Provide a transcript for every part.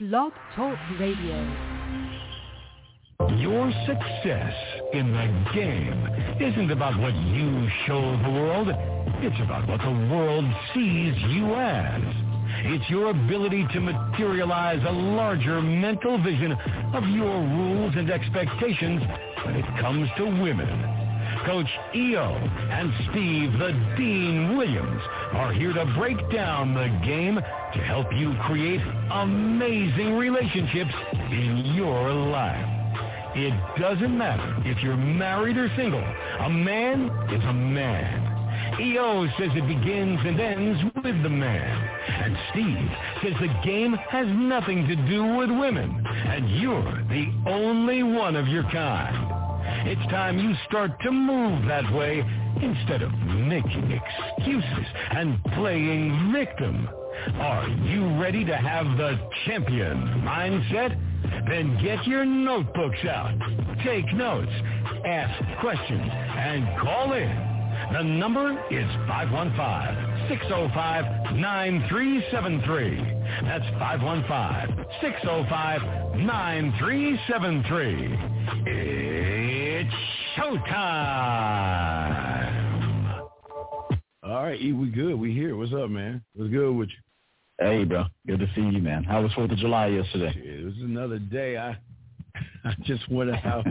Blog Talk Radio. Your success in the game isn't about what you show the world. It's about what the world sees you as. It's your ability to materialize a larger mental vision of your rules and expectations when it comes to women. Coach EO and Steve the Dean Williams are here to break down the game to help you create amazing relationships in your life. It doesn't matter if you're married or single. A man is a man. EO says it begins and ends with the man. And Steve says the game has nothing to do with women. And you're the only one of your kind. It's time you start to move that way instead of making excuses and playing victim. Are you ready to have the champion mindset? Then get your notebooks out, take notes, ask questions, and call in. The number is 515-605-9373. That's 515-605-9373. It's showtime. All right, E, we good. We here. What's up, man? What's good with you? Hey, bro. Good to see you, man. How was Fourth of July yesterday? It was another day. I I just wonder how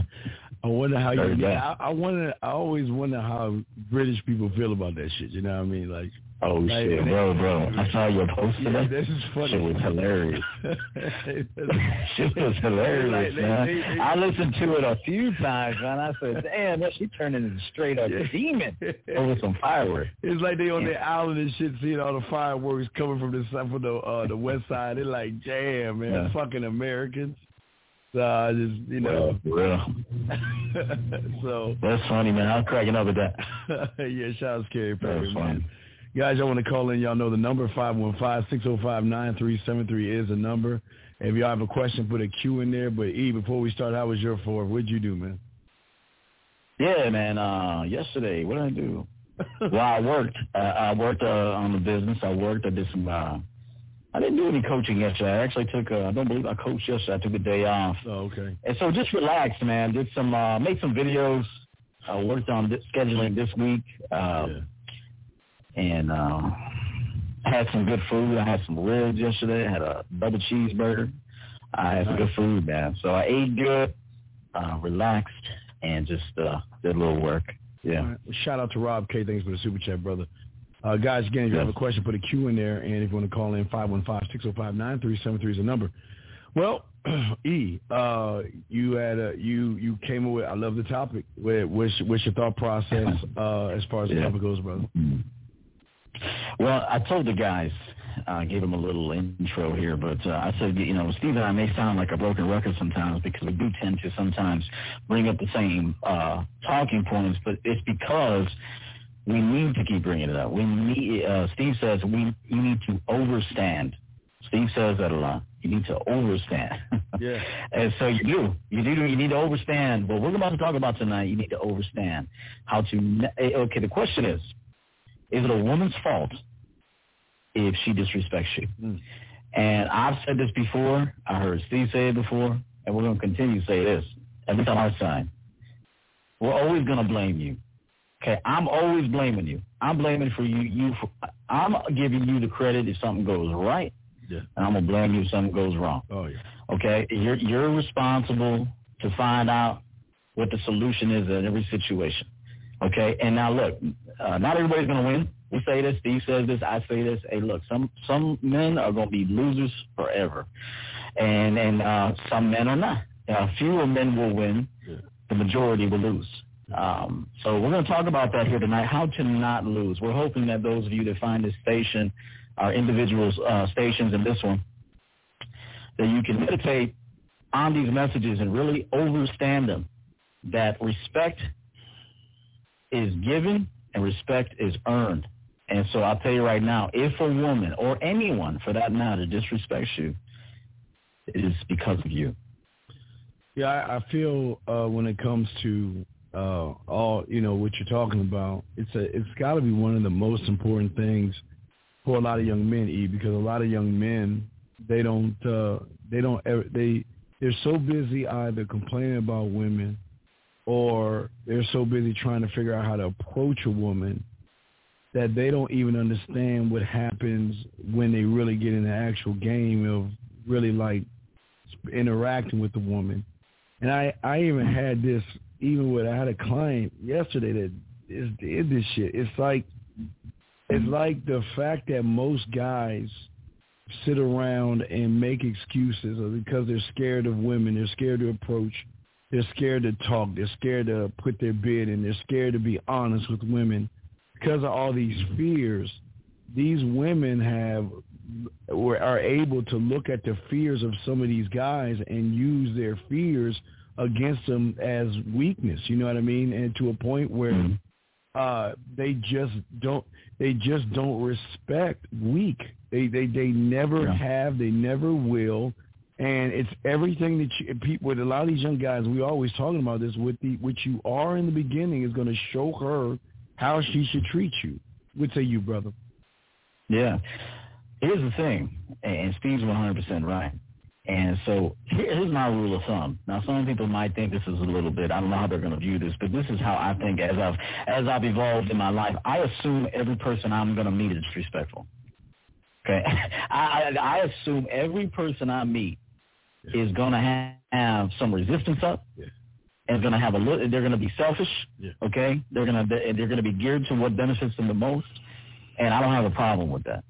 I wonder how you. I, I wonder. I always wonder how British people feel about that shit. You know what I mean? Like, oh like, shit, bro, bro. I saw your post today. Yeah, this is funny. Shit was hilarious. shit was hilarious, like, man. They, they, I listened to it a few times, man. I said, damn, that she turned into straight up yeah. demon over some fireworks. It's like they on yeah. the island and shit, seeing all the fireworks coming from the from the uh, the west side. They're like, damn, man, yeah. fucking Americans. So I just, you know. Well, so that's funny, man. I'm cracking up at that. yeah, shout out to Scary Perry, man. Guys, I want to call in. Y'all know the number 515-605-9373 is the number. If y'all have a question, put a Q in there. But E, before we start, how was your four? What'd you do, man? Yeah, man. Uh, yesterday, what did I do? well, I worked. Uh, I worked uh, on the business. I worked. I did some uh, I didn't do any coaching yesterday. I actually took, a, I don't believe I coached yesterday. I took a day off. Oh, okay. And so just relaxed, man. Did some, uh, made some videos. I worked on this, scheduling this week. Uh, yeah. And uh, had some good food. I had some ribs yesterday. I had a double cheeseburger. I had some good food, man. So I ate good, uh, relaxed, and just uh, did a little work. Yeah. Right. Shout out to Rob K. Thanks for the super chat, brother. Uh, guys, again, if you have a question, put a Q in there. And if you want to call in, 515-605-9373 is the number. Well, E, uh, you had a, you you came with. I love the topic. What's, what's your thought process uh, as far as the topic goes, brother? Well, I told the guys, I uh, gave them a little intro here, but uh, I said, you know, Steve and I may sound like a broken record sometimes because we do tend to sometimes bring up the same uh, talking points, but it's because we need to keep bringing it up. We need. Uh, Steve says we you need to overstand. Steve says that a lot. You need to overstand. Yeah. and so you do. You do. You need to overstand. What we're about to talk about tonight, you need to overstand how to. Eh, okay. The question is, is it a woman's fault if she disrespects you? Mm. And I've said this before. I heard Steve say it before, and we're going to continue to say this every time I sign. We're always going to blame you. Okay, I'm always blaming you. I'm blaming for you. You, for, I'm giving you the credit if something goes right, yeah. and I'm gonna blame you if something goes wrong. Oh yeah. Okay, you're you're responsible to find out what the solution is in every situation. Okay, and now look, uh, not everybody's gonna win. We say this, Steve says this, I say this. Hey, look, some some men are gonna be losers forever, and and uh, some men are not. Uh, fewer men will win. The majority will lose. Um, so we're going to talk about that here tonight, how to not lose. We're hoping that those of you that find this station, our individual uh, stations in this one, that you can meditate on these messages and really understand them, that respect is given and respect is earned. And so I'll tell you right now, if a woman or anyone for that matter disrespects you, it is because of you. Yeah, I, I feel uh, when it comes to uh, all you know what you're talking about. It's a it's got to be one of the most important things for a lot of young men, E, because a lot of young men they don't uh, they don't ever, they they're so busy either complaining about women or they're so busy trying to figure out how to approach a woman that they don't even understand what happens when they really get in the actual game of really like interacting with the woman. And I I even had this even with I had a client yesterday that is did this shit. It's like it's like the fact that most guys sit around and make excuses because they're scared of women, they're scared to approach, they're scared to talk, they're scared to put their bid in, they're scared to be honest with women. Because of all these fears, these women have are able to look at the fears of some of these guys and use their fears against them as weakness. You know what I mean? And to a point where uh, they just don't they just don't respect weak. They they they never yeah. have. They never will. And it's everything that you, people with a lot of these young guys. We always talking about this. With the what you are in the beginning is going to show her how she should treat you. Would say you, brother. Yeah. Here's the thing, and Steve's 100% right. And so here's my rule of thumb. Now, some people might think this is a little bit. I don't know how they're going to view this, but this is how I think. As I've as I've evolved in my life, I assume every person I'm going to meet is respectful. Okay, I, I assume every person I meet. Is going to have, have some resistance up. Yeah. And going to have a little. They're going to be selfish. Yeah. Okay, they're going to they're going to be geared to what benefits them the most, and I don't have a problem with that.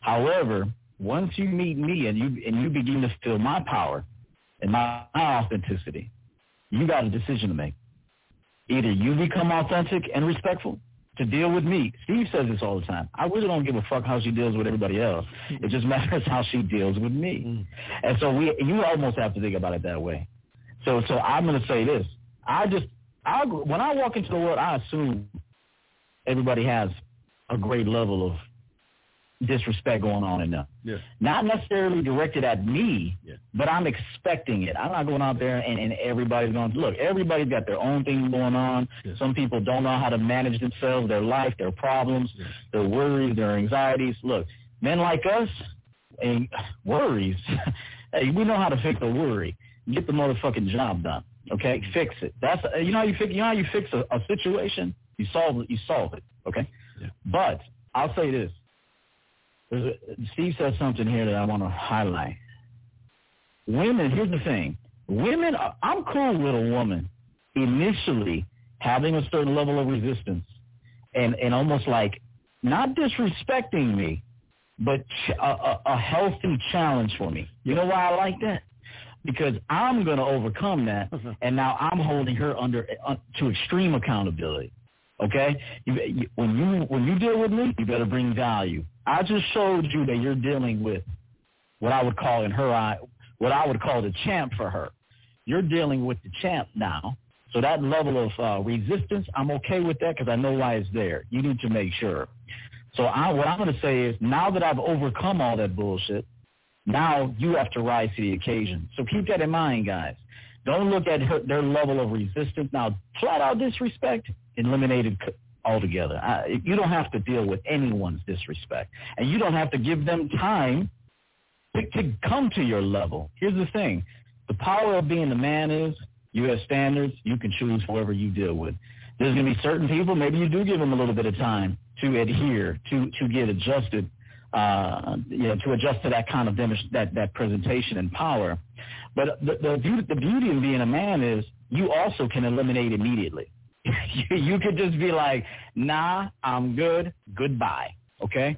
However, once you meet me and you and you begin to feel my power and my, my authenticity, you got a decision to make. Either you become authentic and respectful to deal with me. Steve says this all the time. I really don't give a fuck how she deals with everybody else. It just matters how she deals with me. Mm. And so we you almost have to think about it that way. So so I'm going to say this. I just I when I walk into the world, I assume everybody has a great level of disrespect going on in them. Yeah. Not necessarily directed at me, yeah. but I'm expecting it. I'm not going out there and, and everybody's going to look. Everybody's got their own thing going on. Yeah. Some people don't know how to manage themselves, their life, their problems, yeah. their worries, their anxieties. Look, men like us and worries. hey, we know how to fix a worry. Get the motherfucking job done. Okay, mm-hmm. fix it. That's you know how you fix you know how you fix a, a situation. You solve it. You solve it. Okay. Yeah. But I'll say this Steve said something here that I want to highlight. Women, here's the thing. Women, I'm cool with a woman initially having a certain level of resistance and, and almost like not disrespecting me, but a, a, a healthy challenge for me. You know why I like that? Because I'm going to overcome that, and now I'm holding her under uh, to extreme accountability. Okay, you, you, when you when you deal with me, you better bring value. I just showed you that you're dealing with what I would call in her eye, what I would call the champ for her. You're dealing with the champ now. So that level of uh, resistance, I'm okay with that because I know why it's there. You need to make sure. So I, what I'm going to say is now that I've overcome all that bullshit, now you have to rise to the occasion. So keep that in mind, guys. Don't look at her, their level of resistance. Now, flat out disrespect, eliminated altogether. I, you don't have to deal with anyone's disrespect, and you don't have to give them time to, to come to your level. Here's the thing: the power of being a man is you have standards. You can choose whoever you deal with. There's going to be certain people. Maybe you do give them a little bit of time to adhere, to to get adjusted, uh, you know, to adjust to that kind of that that presentation and power. But the, the the beauty of being a man is you also can eliminate immediately. you could just be like, nah, I'm good, goodbye, okay?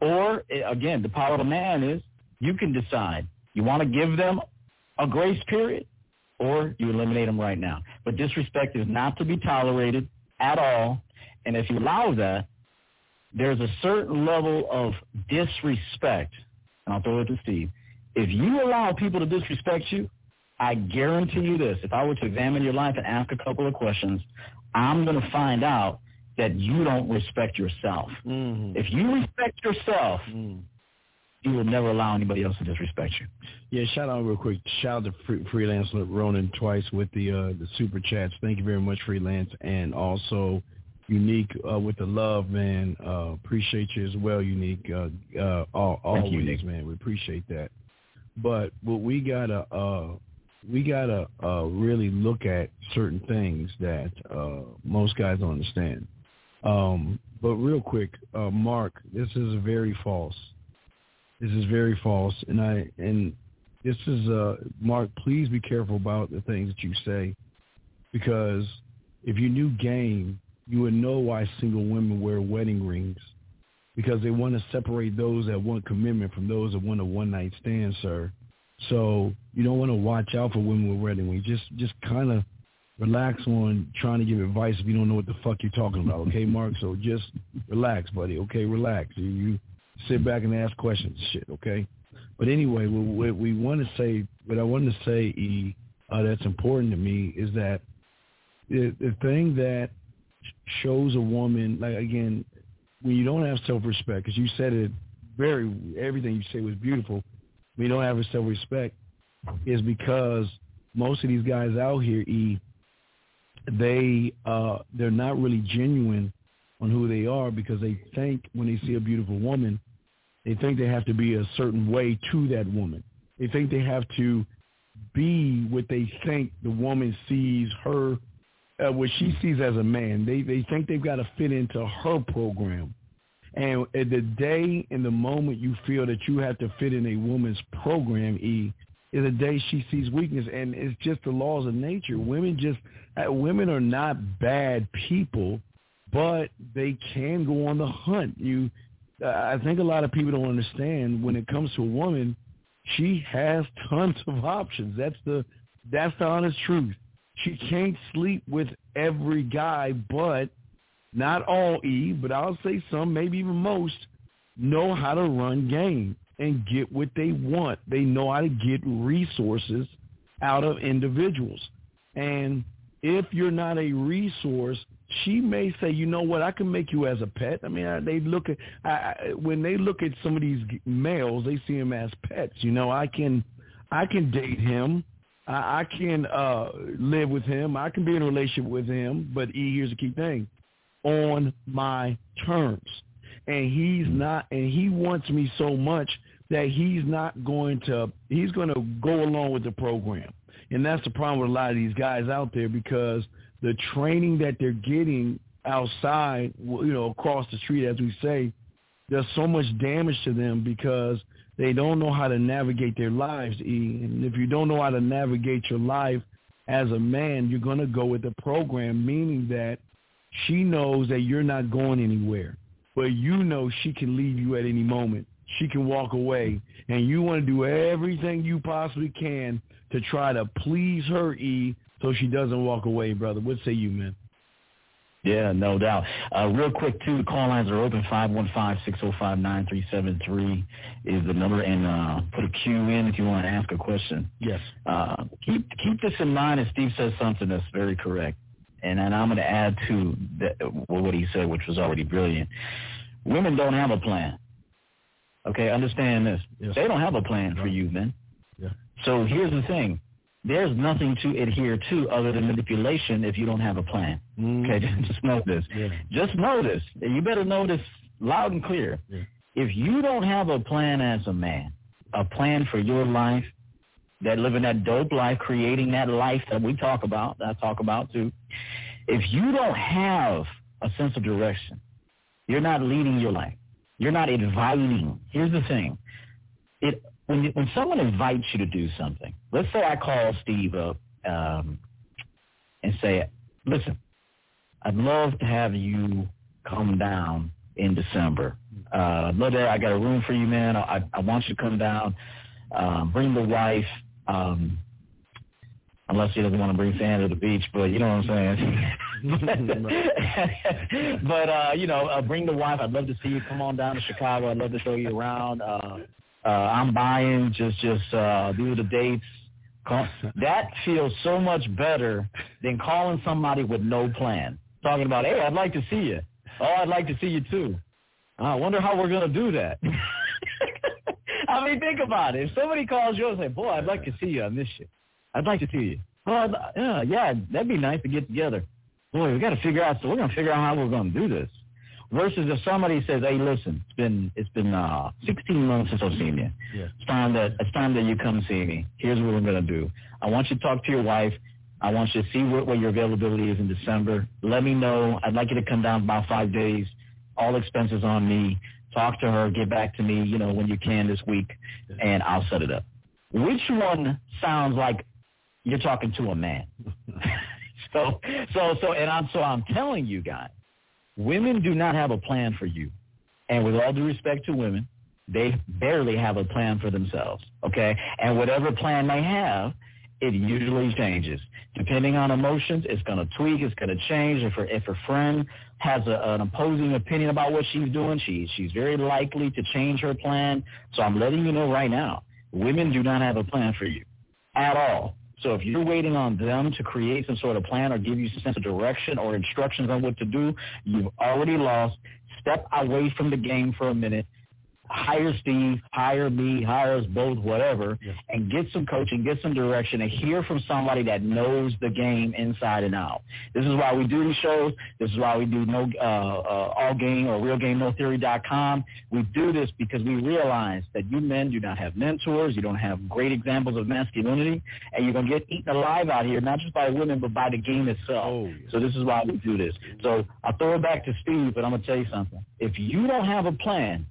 Or, eh, again, the power of a man is you can decide. You want to give them a grace period or you eliminate them right now. But disrespect is not to be tolerated at all. And if you allow that, there's a certain level of disrespect. And I'll throw it to Steve. If you allow people to disrespect you, I guarantee you this. If I were to examine your life and ask a couple of questions, I'm going to find out that you don't respect yourself. Mm-hmm. If you respect yourself, mm. you will never allow anybody else to disrespect you. Yeah, shout out real quick. Shout out to Freelance Ronan twice with the uh, the super chats. Thank you very much, Freelance, and also Unique uh, with the love, man. Uh, appreciate you as well, Unique. Uh, uh, all, always, man. We appreciate that. But what we gotta uh, we gotta uh, really look at certain things that uh, most guys don't understand. Um, but real quick, uh, Mark, this is very false. This is very false, and I and this is uh, Mark. Please be careful about the things that you say, because if you knew game, you would know why single women wear wedding rings, because they want to separate those that want commitment from those that want a one night stand, sir. So you don't want to watch out for women with wedding rings. Just just kind of relax on trying to give advice if you don't know what the fuck you're talking about. Okay, Mark. So just relax, buddy. Okay, relax. You, you sit back and ask questions. Shit. Okay. But anyway, what we want to say, what I want to say, E, uh, that's important to me is that the, the thing that shows a woman, like again, when you don't have self-respect, because you said it very, everything you say was beautiful. You don't have self-respect, is because most of these guys out here, E, they uh, they're not really genuine on who they are because they think when they see a beautiful woman, they think they have to be a certain way to that woman. They think they have to be what they think the woman sees her, uh, what she sees as a man. They they think they've got to fit into her program. And at the day and the moment you feel that you have to fit in a woman's program, E, is the day she sees weakness. And it's just the laws of nature. Women just, uh, women are not bad people, but they can go on the hunt. You I think a lot of people don't understand when it comes to a woman, she has tons of options. That's the that's the honest truth. She can't sleep with every guy, but not all E, but I'll say some, maybe even most, know how to run game and get what they want. They know how to get resources out of individuals. And if you're not a resource, she may say, you know what, I can make you as a pet. I mean, I, they look at I, I, when they look at some of these males, they see them as pets. You know, I can, I can date him. I, I can uh live with him. I can be in a relationship with him. But E, here's the key thing: on my terms. And he's not, and he wants me so much that he's not going to, he's going to go along with the program. And that's the problem with a lot of these guys out there because the training that they're getting outside, you know, across the street, as we say, there's so much damage to them because they don't know how to navigate their lives, E. And if you don't know how to navigate your life as a man, you're going to go with the program, meaning that she knows that you're not going anywhere, but you know she can leave you at any moment. She can walk away, and you want to do everything you possibly can to try to please her, E, so she doesn't walk away, brother. What say you, man? Yeah, no doubt. Uh, real quick, too, the call lines are open. 515-605-9373 is the number. And uh, put a Q in if you want to ask a question. Yes. Uh, keep keep this in mind, and Steve says something that's very correct. And, and I'm going to add to the, what he said, which was already brilliant. Women don't have a plan. Okay, understand this. Yes. They don't have a plan for you, men. Yeah. So here's the thing there's nothing to adhere to other than manipulation if you don't have a plan. Mm. Okay, just know this. Yeah. Just know this. You better know this loud and clear. Yeah. If you don't have a plan as a man, a plan for your life, that living that dope life, creating that life that we talk about, that I talk about too. If you don't have a sense of direction, you're not leading your life. You're not inviting. Here's the thing. It when when someone invites you to do something, let's say I call Steve up um, and say, "Listen, I'd love to have you come down in December. Uh, love that. I got a room for you, man. I I want you to come down. Um, bring the wife." Um, unless he doesn't want to bring sand to the beach, but you know what I'm saying. but uh, you know, uh, bring the wife. I'd love to see you. Come on down to Chicago. I'd love to show you around. Uh, uh, I'm buying. Just just uh, these are the dates. Call, that feels so much better than calling somebody with no plan. Talking about, hey, I'd like to see you. Oh, I'd like to see you too. I wonder how we're gonna do that. I mean, think about it. If somebody calls you and say, "Boy, I'd like to see you. I miss you. I'd like to see you." Well, yeah, yeah, that'd be nice to get together. Boy, we got to figure out. So we're gonna figure out how we're gonna do this. Versus if somebody says, "Hey, listen, it's been it's been uh, 16 months since I've seen you. Yeah. It's time that it's time that you come see me. Here's what we're gonna do. I want you to talk to your wife. I want you to see what, what your availability is in December. Let me know. I'd like you to come down about five days. All expenses on me. Talk to her. Get back to me. You know when you can this week, and I'll set it up. Which one sounds like you're talking to a man? so so so, and I'm so I'm telling you guys Women do not have a plan for you. And with all due respect to women, they barely have a plan for themselves, okay? And whatever plan they have, it usually changes. Depending on emotions, it's going to tweak, it's going to change. If her, if her friend has a, an opposing opinion about what she's doing, she, she's very likely to change her plan. So I'm letting you know right now, women do not have a plan for you at all. So if you're waiting on them to create some sort of plan or give you some sense of direction or instructions on what to do, you've already lost. Step away from the game for a minute hire Steve, hire me, hire us both, whatever, yeah. and get some coaching, get some direction, and hear from somebody that knows the game inside and out. This is why we do these shows. This is why we do no uh, uh, all game or real game no theory.com. We do this because we realize that you men do not have mentors, you don't have great examples of masculinity, and you're gonna get eaten alive out here, not just by women but by the game itself. Oh, yeah. So this is why we do this. So I'll throw it back to Steve, but I'm gonna tell you something. If you don't have a plan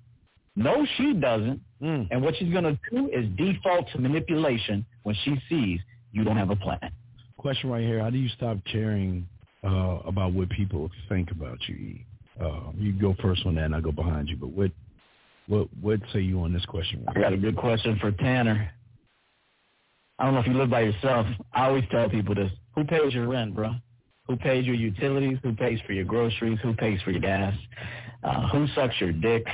no, she doesn't. Mm. And what she's going to do is default to manipulation when she sees you don't have a plan. Question right here. How do you stop caring uh, about what people think about you? Uh, you go first on that and I'll go behind you. But what what what say you on this question? I got a good question for Tanner. I don't know if you live by yourself. I always tell people this. Who pays your rent, bro? Who pays your utilities? Who pays for your groceries? Who pays for your gas? Uh, who sucks your dick?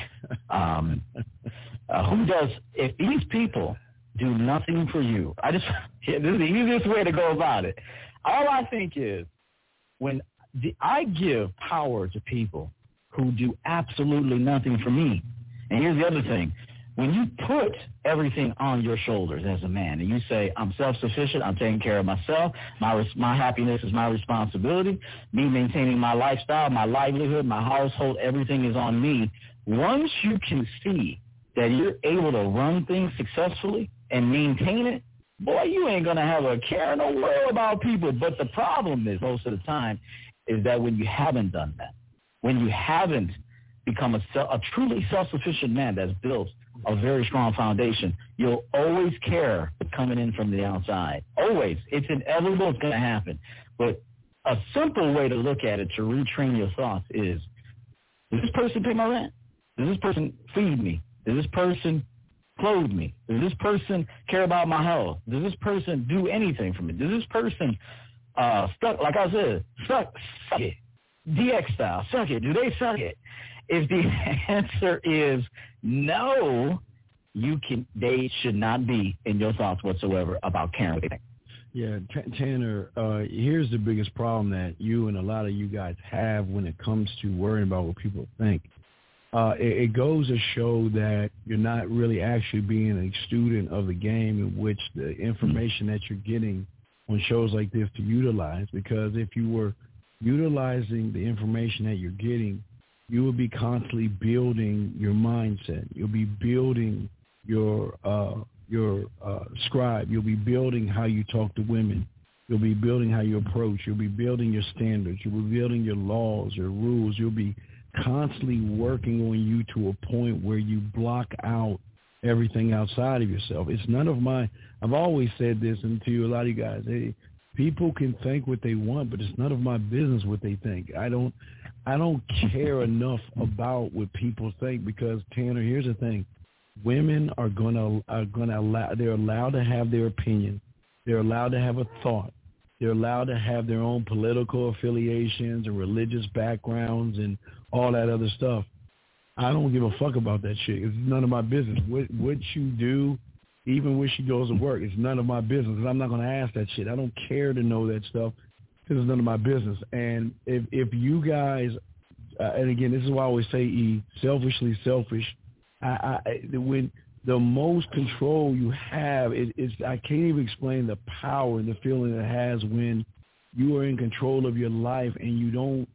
Um, uh, who does? If these people do nothing for you, I just this is the easiest way to go about it. All I think is when the, I give power to people who do absolutely nothing for me. And here's the other thing when you put everything on your shoulders as a man and you say, I'm self-sufficient, I'm taking care of myself, my, my happiness is my responsibility, me maintaining my lifestyle, my livelihood, my household, everything is on me. Once you can see that you're able to run things successfully and maintain it, boy, you ain't going to have a care in the world about people. But the problem is most of the time is that when you haven't done that, when you haven't become a, a truly self-sufficient man that's built a very strong foundation, you'll always care coming in from the outside. Always. It's inevitable. It's going to happen. But a simple way to look at it to retrain your thoughts is, does this person pay my rent? Does this person feed me? Does this person clothe me? Does this person care about my health? Does this person do anything for me? Does this person uh stuck like I said, suck suck it. DX style, suck it. Do they suck it? If the answer is no, you can. They should not be in your thoughts whatsoever about caring. Yeah, Tanner. Uh, here's the biggest problem that you and a lot of you guys have when it comes to worrying about what people think. Uh, it, it goes to show that you're not really actually being a student of the game in which the information that you're getting on shows like this to utilize. Because if you were utilizing the information that you're getting you will be constantly building your mindset. You'll be building your uh, your uh, scribe. You'll be building how you talk to women. You'll be building how you approach. You'll be building your standards. You'll be building your laws, your rules. You'll be constantly working on you to a point where you block out everything outside of yourself. It's none of my. I've always said this, and to a lot of you guys, hey, people can think what they want, but it's none of my business what they think. I don't. I don't care enough about what people think because Tanner, here's the thing: women are gonna are gonna allow they're allowed to have their opinion, they're allowed to have a thought, they're allowed to have their own political affiliations and religious backgrounds and all that other stuff. I don't give a fuck about that shit. It's none of my business. What what you do, even when she goes to work, it's none of my business. I'm not gonna ask that shit. I don't care to know that stuff this is none of my business. And if if you guys, uh, and again, this is why I always say, E, selfishly selfish. I, I when the most control you have is I can't even explain the power and the feeling it has when you are in control of your life and you don't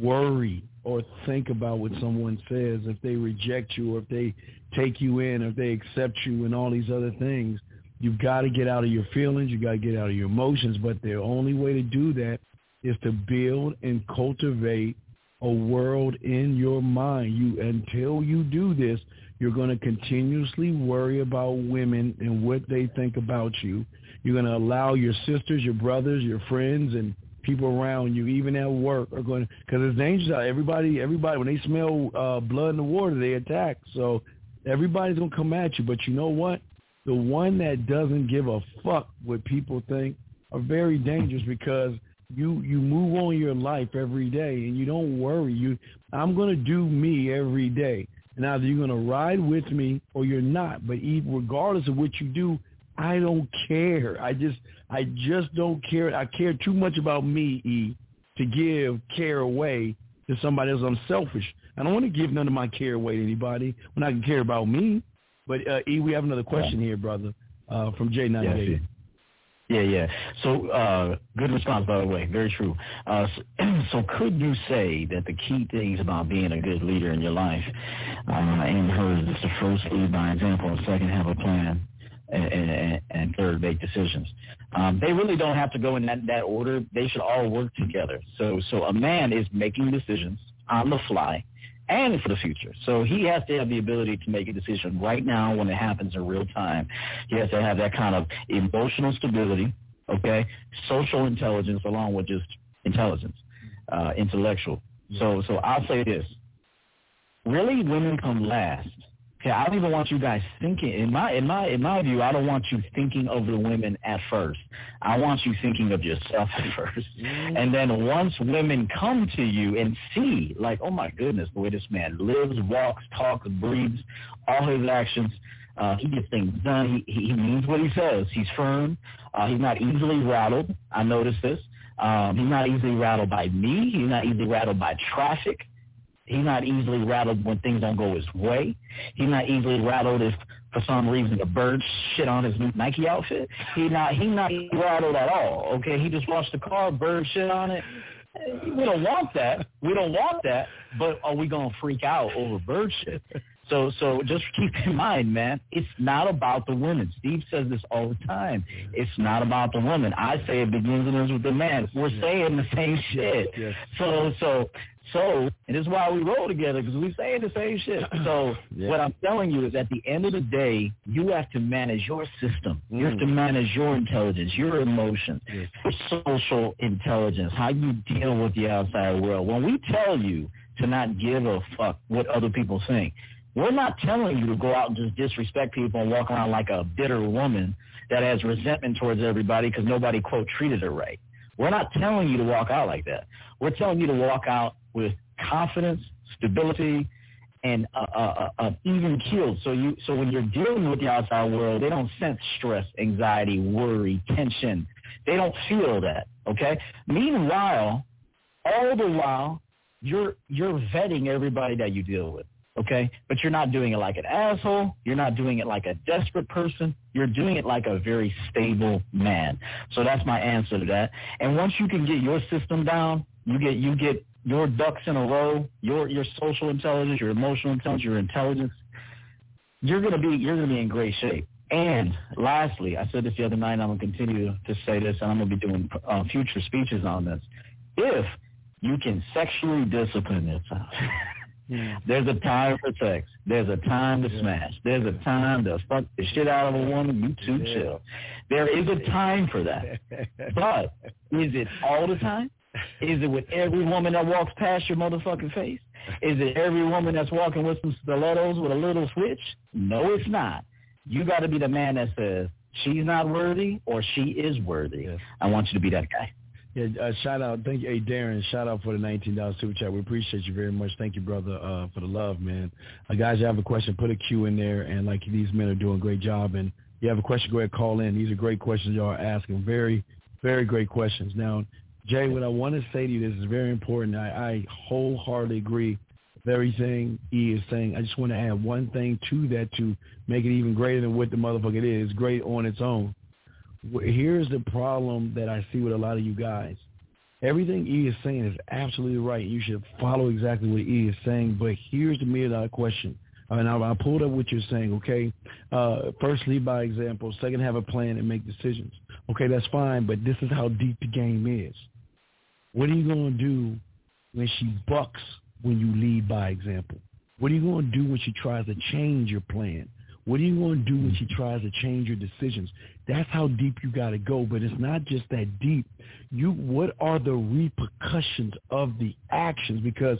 worry or think about what someone says if they reject you or if they take you in or if they accept you and all these other things. You've got to get out of your feelings. You've got to get out of your emotions. But the only way to do that is to build and cultivate a world in your mind. You until you do this, you're going to continuously worry about women and what they think about you. You're going to allow your sisters, your brothers, your friends, and people around you, even at work, are going because it's dangerous out. Everybody, everybody, when they smell uh, blood in the water, they attack. So everybody's gonna come at you. But you know what? The one that doesn't give a fuck what people think are very dangerous because you you move on your life every day and you don't worry. You I'm gonna do me every day. And either you're gonna ride with me or you're not. But even regardless of what you do, I don't care. I just I just don't care. I care too much about me, E, to give care away to somebody else. I'm selfish. I don't want to give none of my care away to anybody when I can care about me. But uh, E, we have another question here, brother, uh, from J98. Yes, yeah, yeah. So, uh, good response, by the way. Very true. Uh, so, so, could you say that the key things about being a good leader in your life, uh, and her is to first lead by example, and second have a plan, and, and, third make decisions. Um, they really don't have to go in that, that order. They should all work together. So, so a man is making decisions on the fly and for the future. So he has to have the ability to make a decision right now when it happens in real time. He has to have that kind of emotional stability, okay, social intelligence along with just intelligence, uh, intellectual. So, so I'll say this. Really, women come last Okay, I don't even want you guys thinking in my in my in my view, I don't want you thinking of the women at first. I want you thinking of yourself at first. Mm. And then once women come to you and see, like, oh my goodness, the way this man lives, walks, talks, breathes, all his actions, uh, he gets things done. He, he means what he says. He's firm. Uh, he's not easily rattled. I noticed this. Um, he's not easily rattled by me. He's not easily rattled by traffic. He's not easily rattled when things don't go his way. He's not easily rattled if for some reason the bird shit on his new Nike outfit. He not he not rattled at all. Okay, he just washed the car, bird shit on it. We don't want that. We don't want that. But are we gonna freak out over bird shit? So so just keep in mind, man, it's not about the women. Steve says this all the time. It's not about the women. I say it begins and ends with the man. We're saying the same shit. So so so, and this is why we roll together because we saying the same shit. So, yeah. what I'm telling you is, at the end of the day, you have to manage your system. Mm. You have to mm. manage your intelligence, your emotions, yes. your social intelligence, how you deal with the outside world. When we tell you to not give a fuck what other people think, we're not telling you to go out and just disrespect people and walk around like a bitter woman that has resentment towards everybody because nobody quote treated her right. We're not telling you to walk out like that. We're telling you to walk out with confidence, stability, and uh, uh, uh, even killed. So you, so when you're dealing with the outside world, they don't sense stress, anxiety, worry, tension. They don't feel that. Okay. Meanwhile, all the while, you're you're vetting everybody that you deal with. Okay, but you're not doing it like an asshole. You're not doing it like a desperate person. You're doing it like a very stable man. So that's my answer to that. And once you can get your system down, you get you get your ducks in a row, your your social intelligence, your emotional intelligence, your intelligence, you're gonna be you're gonna be in great shape. And lastly, I said this the other night, and I'm gonna continue to say this, and I'm gonna be doing uh, future speeches on this. If you can sexually discipline yourself. Yeah. There's a time for sex. There's a time to smash. There's a time to fuck the shit out of a woman. You too yeah. chill. There is a time for that. but is it all the time? Is it with every woman that walks past your motherfucking face? Is it every woman that's walking with some stilettos with a little switch? No, it's not. You got to be the man that says she's not worthy or she is worthy. Yes. I want you to be that guy. Yeah, uh, shout out, thank you, hey Darren. Shout out for the nineteen dollars super chat. We appreciate you very much. Thank you, brother, uh, for the love, man. Uh, guys, you have a question, put a Q in there, and like these men are doing a great job. And you have a question, go ahead, call in. These are great questions y'all are asking. Very, very great questions. Now, Jay, what I want to say to you, this is very important. I, I wholeheartedly agree with everything E is saying. I just want to add one thing to that to make it even greater than what the motherfucker is. Great on its own. Here's the problem that I see with a lot of you guys. Everything E is saying is absolutely right. You should follow exactly what E is saying. But here's the million dollar question. And I, I pulled up what you're saying, okay? Uh, first, lead by example. Second, have a plan and make decisions. Okay, that's fine, but this is how deep the game is. What are you going to do when she bucks when you lead by example? What are you going to do when she tries to change your plan? What are you going to do when she tries to change your decisions? That's how deep you got to go. But it's not just that deep. You, what are the repercussions of the actions? Because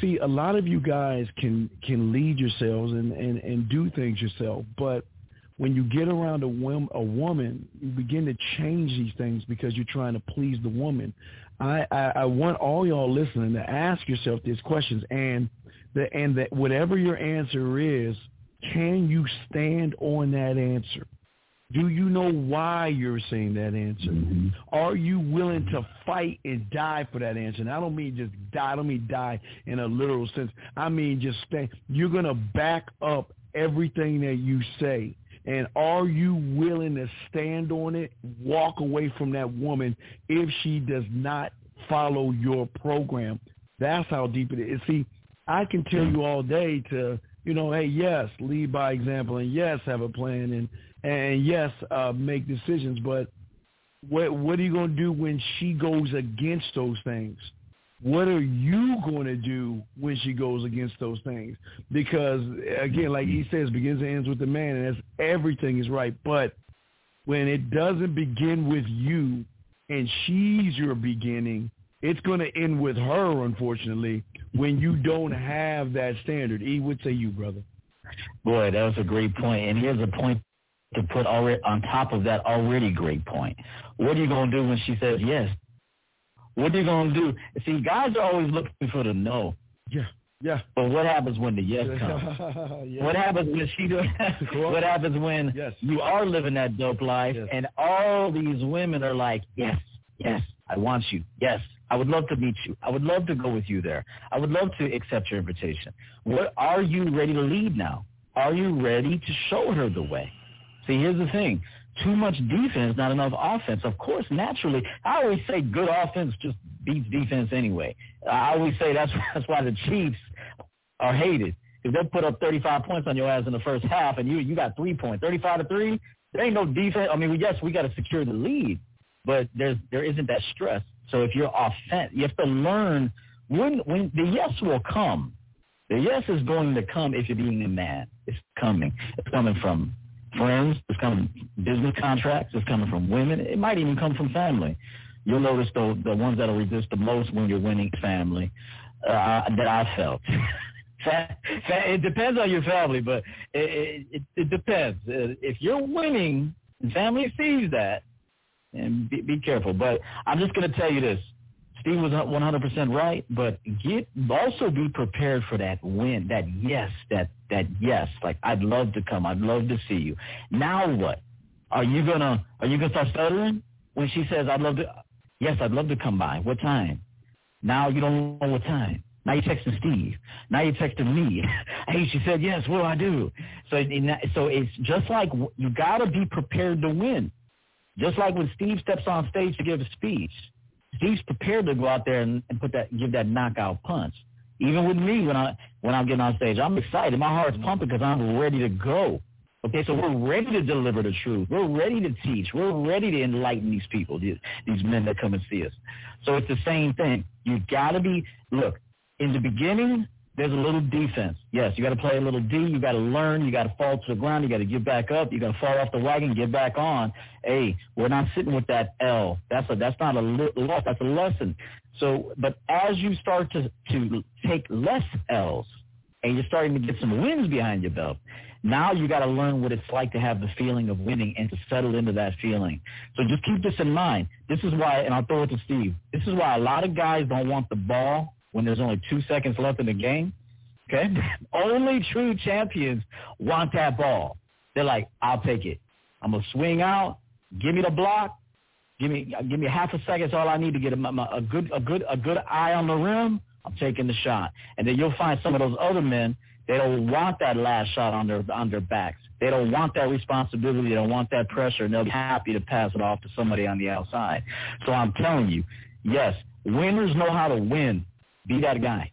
see, a lot of you guys can can lead yourselves and and and do things yourself, but when you get around a, a woman, you begin to change these things because you're trying to please the woman. I, I, I want all y'all listening to ask yourself these questions and the, and that whatever your answer is, can you stand on that answer? Do you know why you're saying that answer? Mm-hmm. Are you willing to fight and die for that answer? And I don't mean just die. I don't mean die in a literal sense. I mean just stand. You're going to back up everything that you say. And are you willing to stand on it, walk away from that woman if she does not follow your program? That's how deep it is. See, I can tell you all day to you know, hey, yes, lead by example, and yes, have a plan, and and yes, uh, make decisions. But what what are you going to do when she goes against those things? What are you going to do when she goes against those things? Because again, like he says, begins and ends with the man, and that's everything is right. But when it doesn't begin with you, and she's your beginning, it's going to end with her, unfortunately, when you don't have that standard. E would say you, brother. Boy, that was a great point. And here's a point to put already on top of that already great point. What are you going to do when she says yes? What are you going to do? See, guys are always looking for the no. Yeah. Yeah. But what happens when the yes comes? yeah. What happens when she do? what happens when yes. you are living that dope life yes. and all these women are like, yes, yes, I want you. Yes, I would love to meet you. I would love to go with you there. I would love to accept your invitation. What are you ready to lead now? Are you ready to show her the way? See, here's the thing. Too much defense, not enough offense. Of course, naturally, I always say good offense just beats defense anyway. I always say that's that's why the Chiefs are hated. If they put up 35 points on your ass in the first half and you you got three points, 35 to three, there ain't no defense. I mean, yes, we got to secure the lead, but there's there isn't that stress. So if you're authentic, you have to learn when when the yes will come. The yes is going to come if you're being a man. It's coming. It's coming from friends. It's coming from business contracts. It's coming from women. It might even come from family. You'll notice the the ones that'll resist the most when you're winning family uh, that I felt. it depends on your family, but it, it, it depends. Uh, if you're winning, family sees that, and be, be careful. But I'm just going to tell you this. Steve was 100% right, but get also be prepared for that win, that yes, that that yes. Like I'd love to come, I'd love to see you. Now what? Are you gonna are you gonna start stuttering when she says I'd love to? Yes, I'd love to come by. What time? Now you don't know what time. Now you're texting Steve. Now you're texting me. hey, she said yes. What do I do? So so it's just like you got to be prepared to win. Just like when Steve steps on stage to give a speech, Steve's prepared to go out there and, and put that, give that knockout punch. Even with me, when I when I'm getting on stage, I'm excited. My heart's pumping because I'm ready to go. Okay, so we're ready to deliver the truth. We're ready to teach. We're ready to enlighten these people, these, these men that come and see us. So it's the same thing. You got to be look in the beginning there's a little defense. Yes, you got to play a little D. You got to learn. You got to fall to the ground. You got to get back up. You got to fall off the wagon, get back on. Hey, we're not sitting with that L. That's a that's not a loss. That's a lesson. So, but as you start to to take less L's and you're starting to get some wins behind your belt, now you got to learn what it's like to have the feeling of winning and to settle into that feeling. So just keep this in mind. This is why, and I'll throw it to Steve. This is why a lot of guys don't want the ball when there's only two seconds left in the game. Okay? only true champions want that ball. They're like, I'll take it. I'm gonna swing out. Give me the block. Give me give me half a second. It's all I need to get a, a good a good a good eye on the rim. I'm taking the shot. And then you'll find some of those other men. They don't want that last shot on their on their backs. They don't want that responsibility. They don't want that pressure, and they'll be happy to pass it off to somebody on the outside. So I'm telling you, yes, Winners know how to win. Be that guy.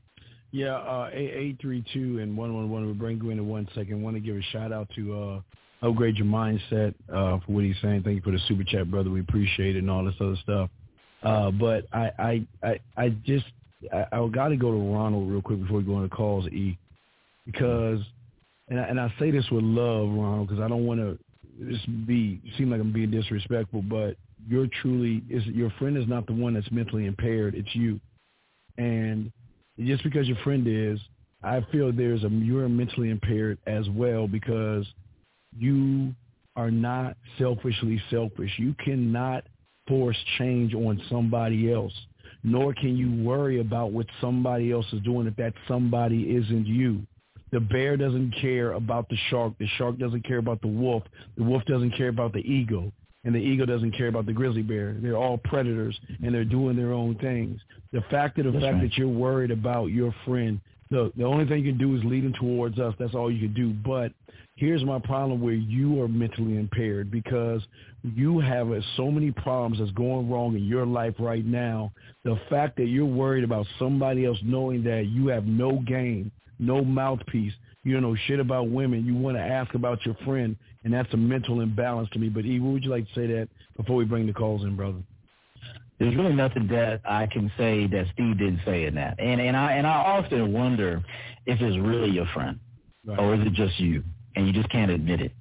Yeah, uh, eight three two and one one one. We'll bring you in in one second. Want to give a shout out to uh, upgrade your mindset uh, for what he's saying. Thank you for the super chat, brother. We appreciate it and all this other stuff. Uh, but I, I, I, I just, I, I got to go to Ronald real quick before we go into calls, E, because, and I, and I say this with love, Ronald, because I don't want to just be seem like I'm being disrespectful, but you're truly is your friend is not the one that's mentally impaired. It's you, and just because your friend is, I feel there's a you're mentally impaired as well because you are not selfishly selfish. You cannot force change on somebody else, nor can you worry about what somebody else is doing if that somebody isn't you. The bear doesn't care about the shark. The shark doesn't care about the wolf. The wolf doesn't care about the eagle. And the eagle doesn't care about the grizzly bear. They're all predators and they're doing their own things. The fact that the That's fact right. that you're worried about your friend, the the only thing you can do is lead him towards us. That's all you can do. But here's my problem where you are mentally impaired because you have so many problems that's going wrong in your life right now. The fact that you're worried about somebody else knowing that you have no game, no mouthpiece, you don't know shit about women, you want to ask about your friend, and that's a mental imbalance to me. But E, what would you like to say that before we bring the calls in, brother? There's really nothing that I can say that Steve didn't say in that, and and I and I often wonder if it's really your friend, right. or is it just you? and you just can't admit it.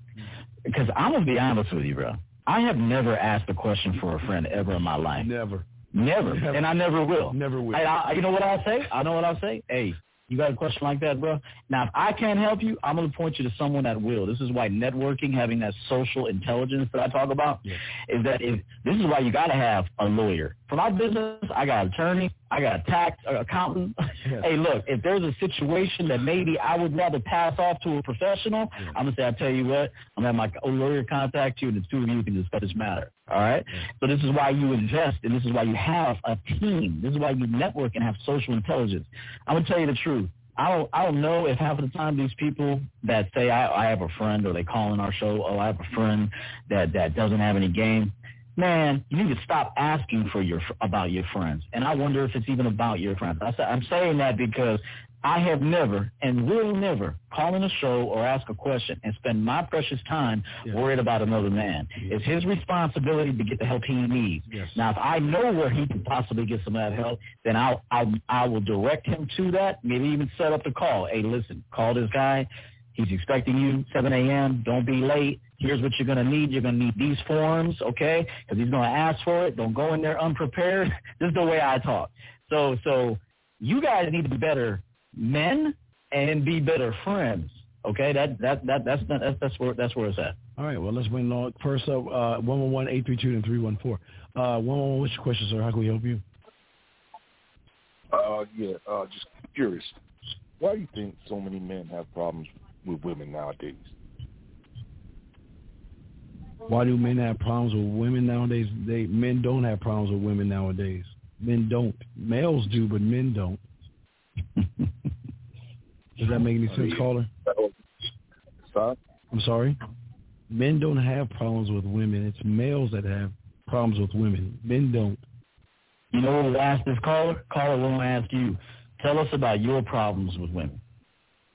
Because I'm gonna be honest with you, bro. I have never asked a question for a friend ever in my life. Never. Never. never. And I never will. Never will. I, I, you know what I'll say? I know what I'll say. Hey, you got a question like that, bro? Now, if I can't help you, I'm going to point you to someone that will. This is why networking, having that social intelligence that I talk about, yeah. is that if this is why you got to have a lawyer. For my business, I got an attorney, I got a tax uh, accountant. Yeah. hey, look, if there's a situation that maybe I would rather pass off to a professional, yeah. I'm gonna say, I tell you what, I'm gonna have my lawyer contact you, and the two of you can discuss this matter. All right. So this is why you invest, and this is why you have a team. This is why you network and have social intelligence. I'm gonna tell you the truth. I don't I don't know if half of the time these people that say I, I have a friend or they call in our show, oh I have a friend that that doesn't have any game. Man, you need to stop asking for your about your friends. And I wonder if it's even about your friends. I, I'm saying that because I have never and will never call in a show or ask a question and spend my precious time yes. worried about another man. Yes. It's his responsibility to get the help he needs. Yes. Now, if I know where he can possibly get some of that help, then I'll, I'll I will direct him to that. Maybe even set up the call. Hey, listen, call this guy. He's expecting you 7 a.m. Don't be late. Here's what you're going to need. You're going to need these forms, okay? Because he's going to ask for it. Don't go in there unprepared. this is the way I talk. So, so you guys need to be better men and be better friends. Okay, that that that that's that's that's where that's where it's at. All right, well let's win log. First up, uh, one one one eight three two and three one four. Uh, one one one. What's your question, sir? How can we help you? Uh, yeah, uh, just curious. Why do you think so many men have problems with women nowadays? Why do men have problems with women nowadays? They men don't have problems with women nowadays. Men don't. Males do, but men don't. Does that make any sense, caller? I'm sorry? Men don't have problems with women. It's males that have problems with women. Men don't. You know what we'll ask this caller? Caller, we'll ask you. Tell us about your problems with women.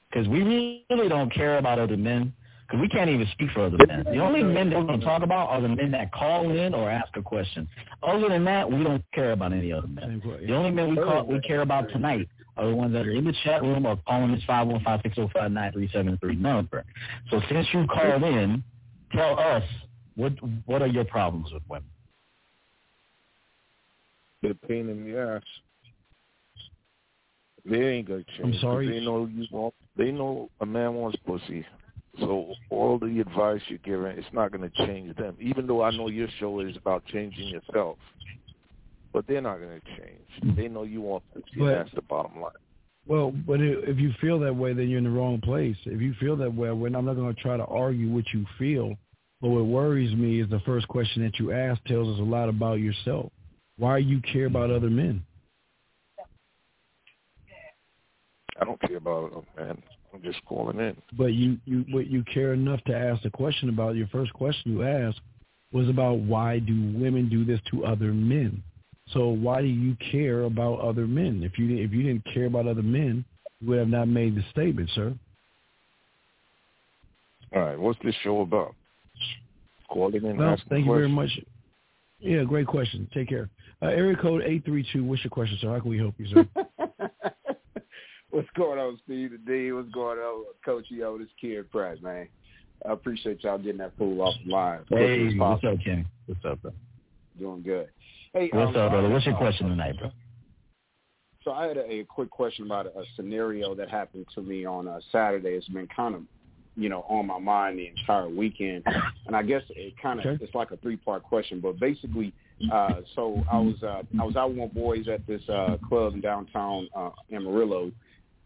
Because we really don't care about other men. Because we can't even speak for other men. The only men that we're going to talk about are the men that call in or ask a question. Other than that, we don't care about any other men. The only men we call, we care about tonight are the ones that are in the chat room or calling this 515-605-9373 number. So since you called in, tell us what what are your problems with women? They're pain in the ass. They ain't gonna change. I'm sorry. They know you want. They know a man wants pussy. So all the advice you're giving, it's not going to change them. Even though I know your show is about changing yourself, but they're not going to change. They know you want to. But, that's the bottom line. Well, but if you feel that way, then you're in the wrong place. If you feel that way, when I'm not going to try to argue what you feel. But what worries me is the first question that you ask tells us a lot about yourself. Why you care about other men? I don't care about them, man. I'm just calling in. But you, you, but you care enough to ask the question about your first question you asked was about why do women do this to other men? So why do you care about other men? If you if you didn't care about other men, you would have not made the statement, sir. All right, what's this show about? Calling in. Well, thank you very much. Yeah, great question. Take care. Uh, area code eight three two. What's your question, sir? How can we help you, sir? What's going on, Steve? The D. What's going on, Coach Yo? This kid Price, man. I appreciate y'all getting that fool off the line. Hey, what's up, Ken? What's up, bro? Doing good. Hey, what's um, up, brother? What's your question tonight, bro? So I had a, a quick question about a, a scenario that happened to me on a Saturday. It's been kind of, you know, on my mind the entire weekend, and I guess it kind of okay. it's like a three part question. But basically, uh, so I was uh, I was out with my boys at this uh, club in downtown uh, Amarillo.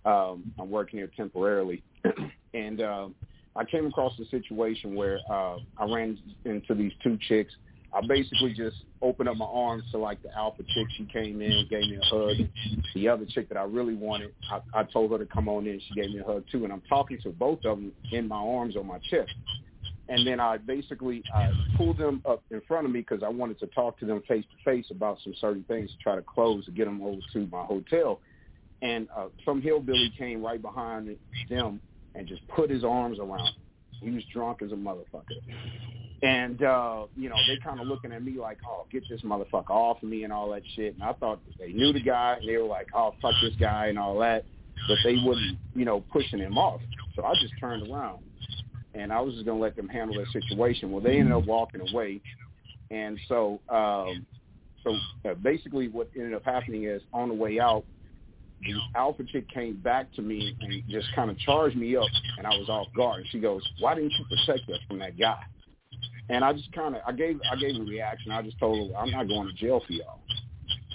Um, I'm working here temporarily, and uh, I came across a situation where uh, I ran into these two chicks I basically just opened up my arms to like the alpha chick. She came in, gave me a hug. The other chick that I really wanted, I, I told her to come on in. She gave me a hug too. And I'm talking to both of them in my arms on my chest. And then I basically I pulled them up in front of me because I wanted to talk to them face to face about some certain things to try to close to get them over to my hotel. And uh, some hillbilly came right behind them and just put his arms around. Me. He was drunk as a motherfucker. And uh, you know, they kind of looking at me like, "Oh, get this motherfucker off of me" and all that shit. And I thought they knew the guy. And they were like, "Oh, fuck this guy" and all that, but they wouldn't, you know, pushing him off. So I just turned around, and I was just gonna let them handle that situation. Well, they ended up walking away, and so, um, so uh, basically, what ended up happening is on the way out, alpha chick came back to me and just kind of charged me up, and I was off guard. And she goes, "Why didn't you protect us from that guy?" And I just kind of I gave I gave a reaction. I just told her I'm not going to jail for y'all,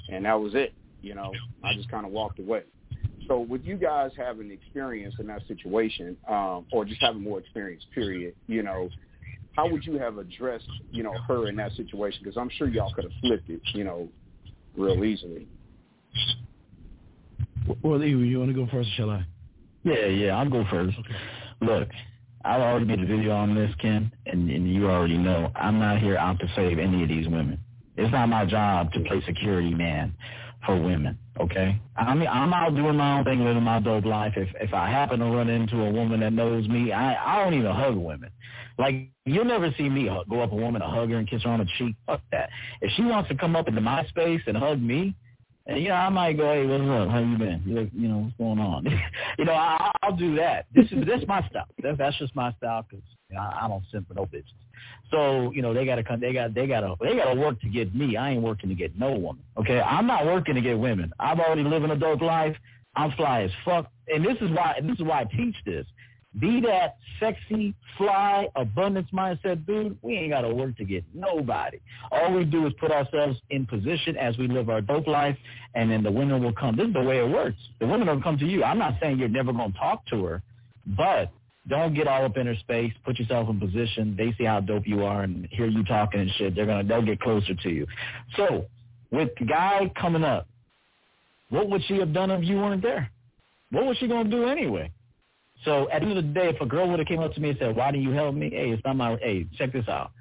and that was it. You know, I just kind of walked away. So with you guys having experience in that situation, um, or just having more experience, period, you know, how would you have addressed, you know, her in that situation? Because I'm sure y'all could have flipped it, you know, real easily. Well, Eva, you want to go first, or shall I? Yeah, yeah, I'll go first. Okay. Look, I've already made a video on this, Ken, and, and you already know I'm not here out to save any of these women. It's not my job to play security man for women. Okay, I mean I'm out doing my own thing, living my dope life. If if I happen to run into a woman that knows me, I I don't even hug women. Like you'll never see me go up a woman, a hug her, and kiss her on the cheek. Fuck that. If she wants to come up into my space and hug me, and, you know, I might go, hey, what's up? How you been? You, you know, what's going on? you know, I, I'll do that. This is that's my style. That's that's just my style because you know, I, I don't simp for no bitches. So you know, they gotta come. They got they gotta they gotta work to get me. I ain't working to get no woman. Okay, I'm not working to get women. I've already lived an adult life. I'm fly as fuck, and this is why this is why I teach this. Be that sexy, fly, abundance mindset dude. We ain't got to work to get nobody. All we do is put ourselves in position as we live our dope life, and then the women will come. This is the way it works. The women will come to you. I'm not saying you're never going to talk to her, but don't get all up in her space. Put yourself in position. They see how dope you are and hear you talking and shit. They're gonna they'll get closer to you. So with the guy coming up, what would she have done if you weren't there? What was she gonna do anyway? So at the end of the day, if a girl would have came up to me and said, "Why do you help me?" Hey, it's not my. Hey, check this out.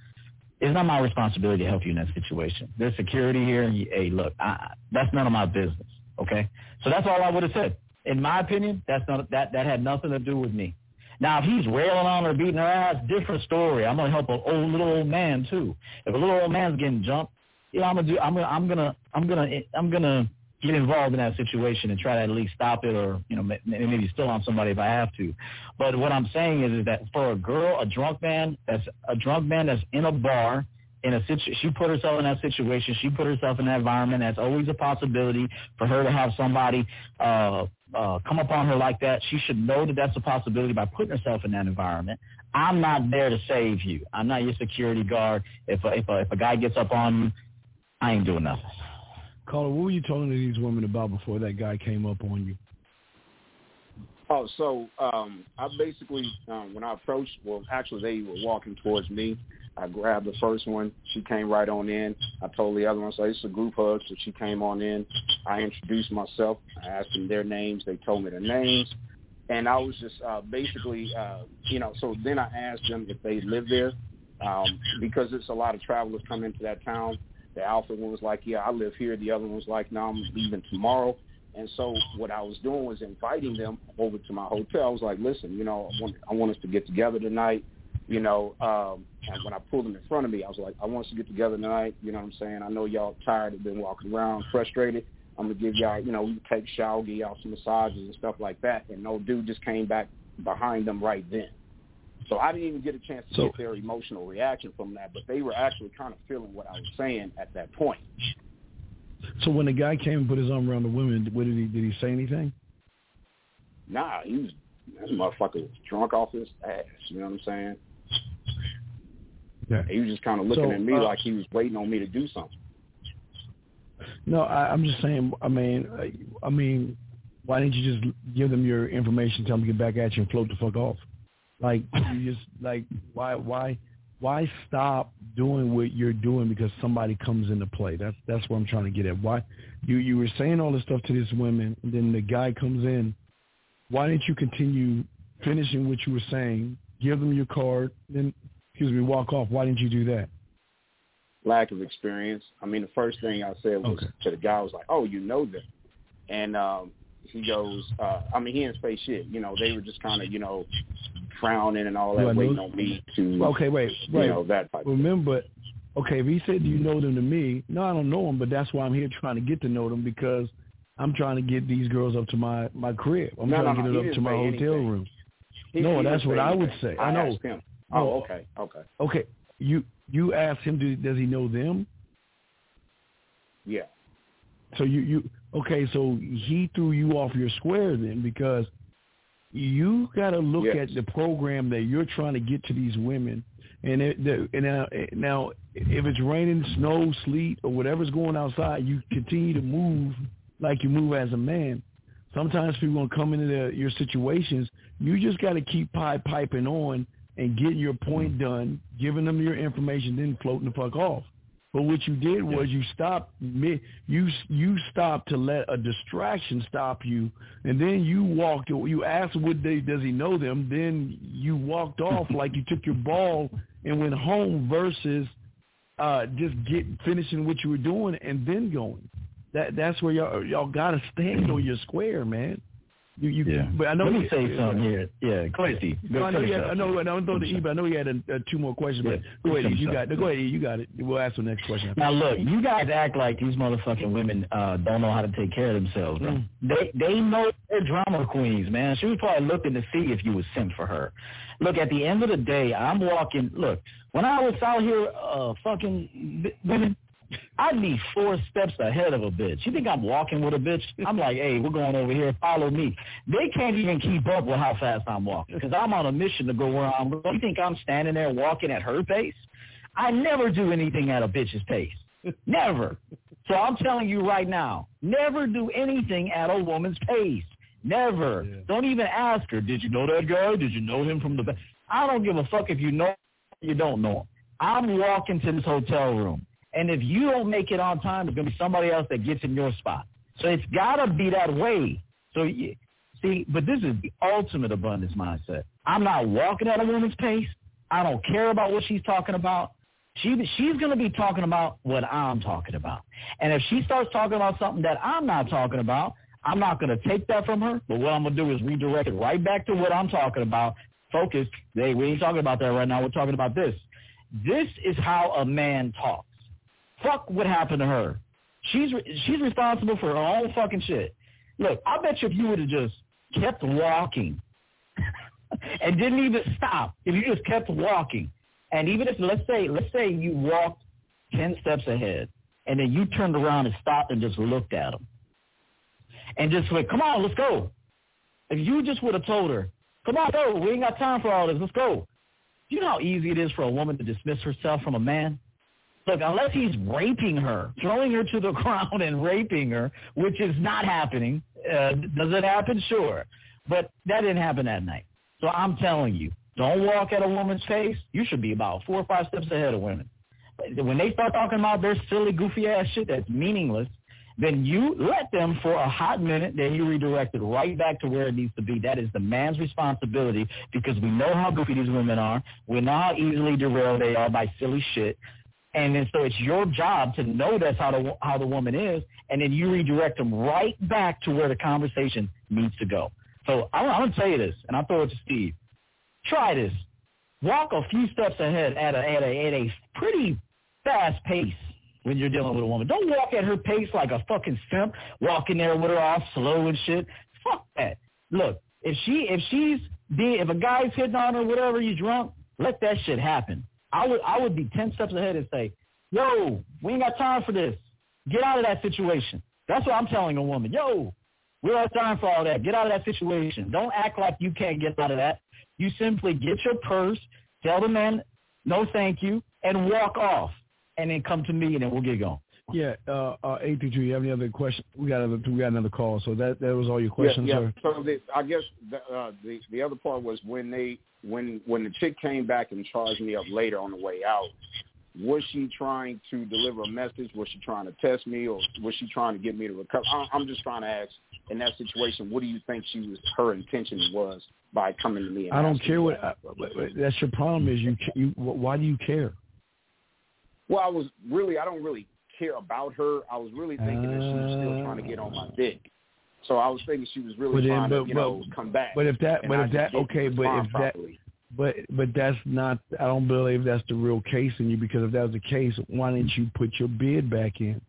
It's not my responsibility to help you in that situation. There's security here, and you, hey, look, I, that's none of my business. Okay, so that's all I would have said. In my opinion, that's not that that had nothing to do with me. Now, if he's railing on her, beating her ass, different story. I'm gonna help a old little old man too. If a little old man's getting jumped, you know, I'm gonna do. I'm gonna. I'm gonna. I'm gonna. I'm gonna get involved in that situation and try to at least stop it or, you know, maybe still on somebody if I have to. But what I'm saying is, is that for a girl, a drunk man, that's a drunk man that's in a bar, in a situ- she put herself in that situation. She put herself in that environment. That's always a possibility for her to have somebody uh, uh, come upon her like that. She should know that that's a possibility by putting herself in that environment. I'm not there to save you. I'm not your security guard. If a, if a, if a guy gets up on you, I ain't doing nothing. Caller, what were you talking to these women about before that guy came up on you? Oh, so um, I basically, um, when I approached, well, actually they were walking towards me. I grabbed the first one. She came right on in. I told the other one, so it's a group hug. So she came on in. I introduced myself. I asked them their names. They told me their names. And I was just uh, basically, uh, you know, so then I asked them if they live there um, because it's a lot of travelers come into that town. The alpha one was like, yeah, I live here. The other one was like, no, I'm leaving tomorrow. And so what I was doing was inviting them over to my hotel. I was like, listen, you know, I want, I want us to get together tonight. You know, um, and when I pulled them in front of me, I was like, I want us to get together tonight. You know what I'm saying? I know y'all tired of been walking around, frustrated. I'm gonna give y'all, you know, we take shower, give y'all some massages and stuff like that. And no dude just came back behind them right then. So I didn't even get a chance to so, get their emotional reaction from that, but they were actually kind of feeling what I was saying at that point. So when the guy came and put his arm around the woman, what did he did he say anything? Nah, he was that motherfucker was drunk off his ass. You know what I'm saying? Yeah. He was just kind of looking so, at me uh, like he was waiting on me to do something. No, I, I'm just saying. I mean, I mean, why didn't you just give them your information, tell them to get back at you, and float the fuck off? Like you just like why why why stop doing what you're doing because somebody comes into play? That's that's what I'm trying to get at. Why you you were saying all this stuff to these women, and then the guy comes in. Why didn't you continue finishing what you were saying? Give them your card, then excuse me, walk off. Why didn't you do that? Lack of experience. I mean, the first thing I said was okay. to the guy was like, "Oh, you know them," and um, he goes, uh, I mean, he didn't say shit. You know, they were just kind of, you know, frowning and all that, waiting on me to. Okay, wait, wait. You know, that type Remember, okay, if he said, "Do you know them?" to me, no, I don't know them, but that's why I'm here trying to get to know them because I'm trying to get these girls up to my my crib. I'm no, trying no, to get it up to my hotel anything. room. He, no, he that's what I would say. I, I know. Him. Oh, okay, okay. Okay, you you asked him, do, does he know them? Yeah. So you you okay? So he threw you off your square then because you got to look yes. at the program that you're trying to get to these women. And it, the, and now, now, if it's raining, snow, sleet, or whatever's going outside, you continue to move like you move as a man. Sometimes people gonna come into the, your situations. You just got to keep pipe piping on and getting your point done, giving them your information, then floating the fuck off. But what you did was you stopped me you you stopped to let a distraction stop you, and then you walked. You asked, "Would they? Does he know them?" Then you walked off like you took your ball and went home versus uh, just get finishing what you were doing and then going. That that's where y'all y'all gotta stand on your square, man. You, you, yeah. But I know Let me he, say something here. Yeah, Steve. Go I know, had, I know. I know. Throw the E, but I know he had a, a two more questions. Yeah. But go ahead, you got. Go ahead, you got it. We'll ask the next question. Now look, you guys act like these motherfucking women uh don't know how to take care of themselves. Mm. They they know they're drama queens, man. She was probably looking to see if you was sent for her. Look, at the end of the day, I'm walking. Look, when I was out here, uh, fucking women, I'd be four steps ahead of a bitch. You think I'm walking with a bitch? I'm like, hey, we're going over here. Follow me. They can't even keep up with how fast I'm walking because I'm on a mission to go where I'm going. You think I'm standing there walking at her pace? I never do anything at a bitch's pace. Never. So I'm telling you right now, never do anything at a woman's pace. Never. Yeah. Don't even ask her, did you know that guy? Did you know him from the back? I don't give a fuck if you know you don't know him. I'm walking to this hotel room. And if you don't make it on time, there's going to be somebody else that gets in your spot. So it's got to be that way. So you, see, but this is the ultimate abundance mindset. I'm not walking at a woman's pace. I don't care about what she's talking about. She she's going to be talking about what I'm talking about. And if she starts talking about something that I'm not talking about, I'm not going to take that from her. But what I'm going to do is redirect it right back to what I'm talking about. Focus. Hey, we ain't talking about that right now. We're talking about this. This is how a man talks. Fuck what happened to her. She's she's responsible for her own fucking shit. Look, I bet you if you would have just kept walking and didn't even stop, if you just kept walking, and even if let's say let's say you walked ten steps ahead, and then you turned around and stopped and just looked at him, and just went, "Come on, let's go." If you just would have told her, "Come on, go. We ain't got time for all this. Let's go." You know how easy it is for a woman to dismiss herself from a man? Look, unless he's raping her, throwing her to the ground and raping her, which is not happening. Uh, does it happen? Sure. But that didn't happen that night. So I'm telling you, don't walk at a woman's face. You should be about four or five steps ahead of women. When they start talking about their silly, goofy ass shit that's meaningless, then you let them for a hot minute, then you redirect it right back to where it needs to be. That is the man's responsibility because we know how goofy these women are. We know how easily derailed they are by silly shit. And then so it's your job to know that's how the how the woman is, and then you redirect them right back to where the conversation needs to go. So I'm, I'm gonna tell you this, and I'll throw it to Steve. Try this. Walk a few steps ahead at a at a at a pretty fast pace when you're dealing with a woman. Don't walk at her pace like a fucking simp, walking there with her all slow and shit. Fuck that. Look, if she if she's if a guy's hitting on her, whatever, you drunk, let that shit happen. I would I would be ten steps ahead and say, Yo, we ain't got time for this. Get out of that situation. That's what I'm telling a woman. Yo, we don't have time for all that. Get out of that situation. Don't act like you can't get out of that. You simply get your purse, tell the man no thank you, and walk off. And then come to me and then we'll get going. Yeah, uh, uh, eight two. You have any other question? We got another. We got another call. So that that was all your questions. Yeah. yeah. So the, I guess the, uh, the the other part was when they when when the chick came back and charged me up later on the way out. Was she trying to deliver a message? Was she trying to test me, or was she trying to get me to recover? I'm just trying to ask. In that situation, what do you think she was her intention was by coming to me? I don't care what. I, that's your problem. Is you you why do you care? Well, I was really I don't really care about her. I was really thinking uh, that she was still trying to get on my dick. So I was thinking she was really then, trying but, to, you but, know, come back. But if that, but if that, okay, but if properly. that, but but that's not. I don't believe that's the real case in you because if that was the case, why didn't you put your bid back in?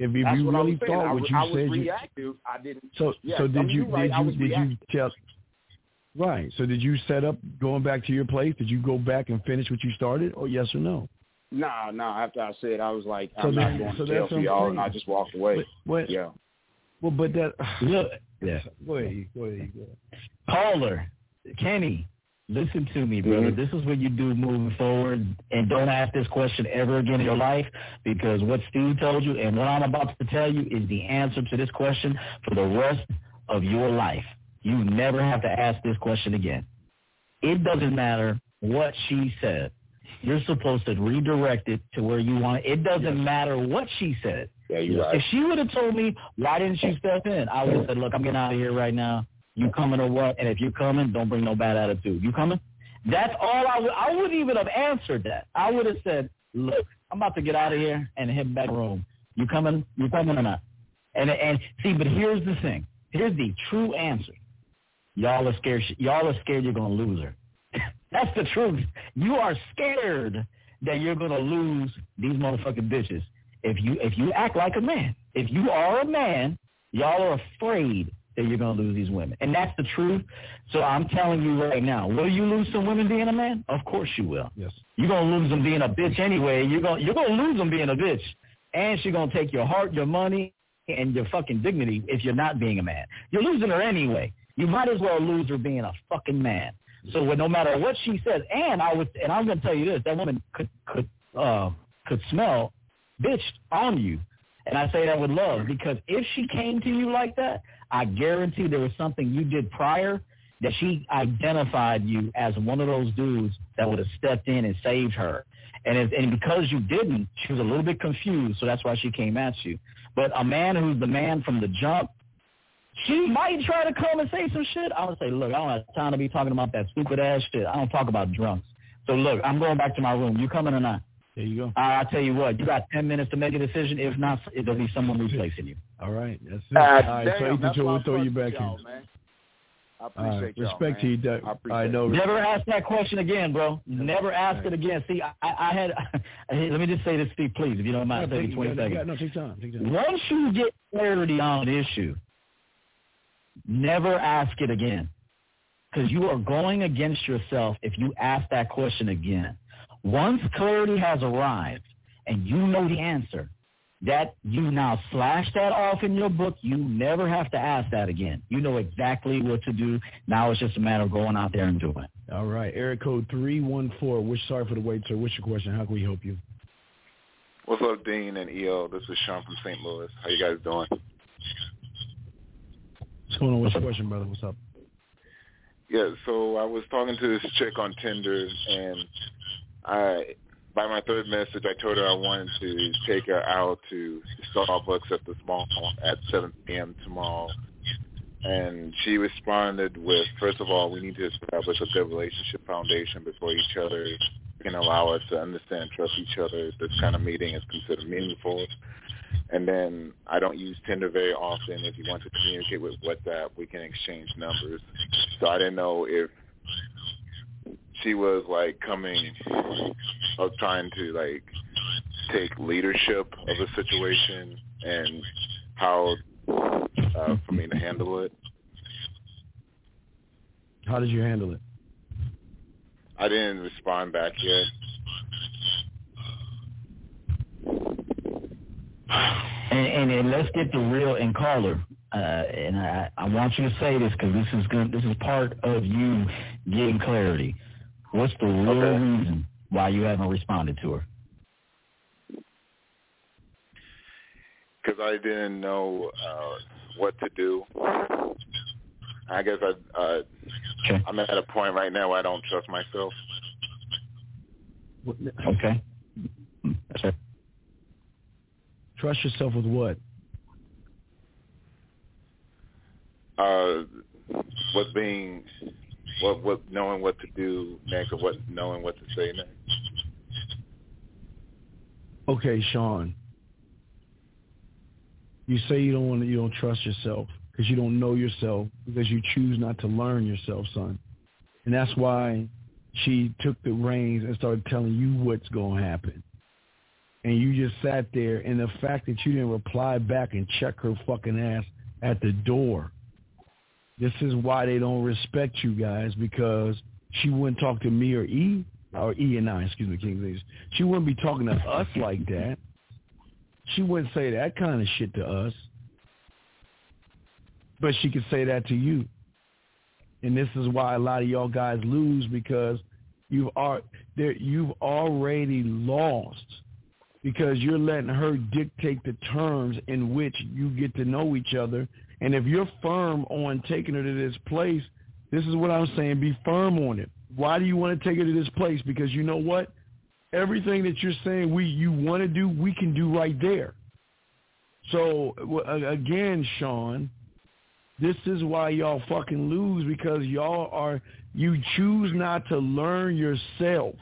If, if you really I thought what was, you I said, reactive. you, I didn't. So yeah, so did I mean, you right, did you did reactive. you tell? Right. So did you set up going back to your place? Did you go back and finish what you started, or yes or no? Nah, nah. After I said, I was like, so I'm then, not going so to jail for y'all, and I just walked away. But, what, yeah. Well, but that look, yeah. Go ahead. Go ahead. Go ahead. Caller, Kenny, listen to me, brother. Mm-hmm. This is what you do moving forward, and don't ask this question ever again in your life because what Steve told you and what I'm about to tell you is the answer to this question for the rest of your life. You never have to ask this question again. It doesn't matter what she said. You're supposed to redirect it to where you want it. It doesn't matter what she said. Yeah, you're right. If she would have told me, why didn't you step in? I would have said, look, I'm getting out of here right now. You coming or what? And if you're coming, don't bring no bad attitude. You coming? That's all I would. I wouldn't even have answered that. I would have said, look, I'm about to get out of here and head back home. You coming? You coming or not? And and see, but here's the thing. Here's the true answer. Y'all are scared. Y'all are scared you're gonna lose her. That's the truth. You are scared that you're gonna lose these motherfucking bitches. If you if you act like a man, if you are a man, y'all are afraid that you're gonna lose these women, and that's the truth. So I'm telling you right now, will you lose some women being a man? Of course you will. Yes. You're gonna lose them being a bitch anyway. You're gonna you're gonna lose them being a bitch, and she's gonna take your heart, your money, and your fucking dignity if you're not being a man. You're losing her anyway. You might as well lose her being a fucking man. So no matter what she says, and I was, and I'm going to tell you this: that woman could could uh, could smell bitch on you, and I say that with love because if she came to you like that, I guarantee there was something you did prior that she identified you as one of those dudes that would have stepped in and saved her. And if, and because you didn't, she was a little bit confused, so that's why she came at you. But a man who's the man from the jump, she might try to come and say some shit. I would say, look, I don't have time to be talking about that stupid ass shit. I don't talk about drunks. So look, I'm going back to my room. You coming or not? There you go. I'll tell you what, you got 10 minutes to make a decision. If not, it'll be someone replacing you. All right. That's it. Uh, All right. damn, so that's we'll throw you back in. Man. I appreciate right. y'all, Respect man. to you, Doug. I appreciate I know. Never ask that question again, bro. Never ask it again. See, I, I had. let me just say this, Steve, please, if you don't mind, No, take take, 20 no, seconds. no, take time. Take time. Once you get clarity on an issue, never ask it again. Because you are going against yourself if you ask that question again. Once clarity has arrived and you know the answer, that you now slash that off in your book. You never have to ask that again. You know exactly what to do. Now it's just a matter of going out there and doing it. All right. Eric code 314. Which, sorry for the wait, sir. What's your question? How can we help you? What's up, Dean and EO? This is Sean from St. Louis. How you guys doing? What's going on? What's your question, brother? What's up? Yeah, so I was talking to this chick on Tinder, and I, by my third message, I told her I wanted to take her out to Starbucks at the mall at 7 p.m. tomorrow. And she responded with, first of all, we need to establish a good relationship foundation before each other can allow us to understand and trust each other, this kind of meeting is considered meaningful. And then I don't use Tinder very often. If you want to communicate with WhatsApp, we can exchange numbers. So I didn't know if she was like coming of trying to like take leadership of the situation and how uh, for me to handle it. How did you handle it? I didn't respond back yet. And, and, let's get the real and caller. Uh, and I, I want you to say this because this is good. This is part of you getting clarity. What's the real okay. reason why you haven't responded to her? Because I didn't know uh, what to do. I guess I, uh, okay. I'm at a point right now where I don't trust myself. Okay. That's Trust yourself with what? Uh, what being, what what knowing what to do next, or what knowing what to say next. Okay, Sean. You say you don't want to, you don't trust yourself because you don't know yourself because you choose not to learn yourself, son. And that's why she took the reins and started telling you what's going to happen and you just sat there and the fact that you didn't reply back and check her fucking ass at the door. This is why they don't respect you guys because she wouldn't talk to me or E or E and I, excuse me, King She wouldn't be talking to us like that. She wouldn't say that kind of shit to us. But she could say that to you. And this is why a lot of y'all guys lose because you've are you've already lost because you're letting her dictate the terms in which you get to know each other. And if you're firm on taking her to this place, this is what I'm saying, be firm on it. Why do you want to take her to this place? Because you know what? Everything that you're saying we you want to do, we can do right there. So again, Sean, this is why y'all fucking lose because y'all are you choose not to learn yourself.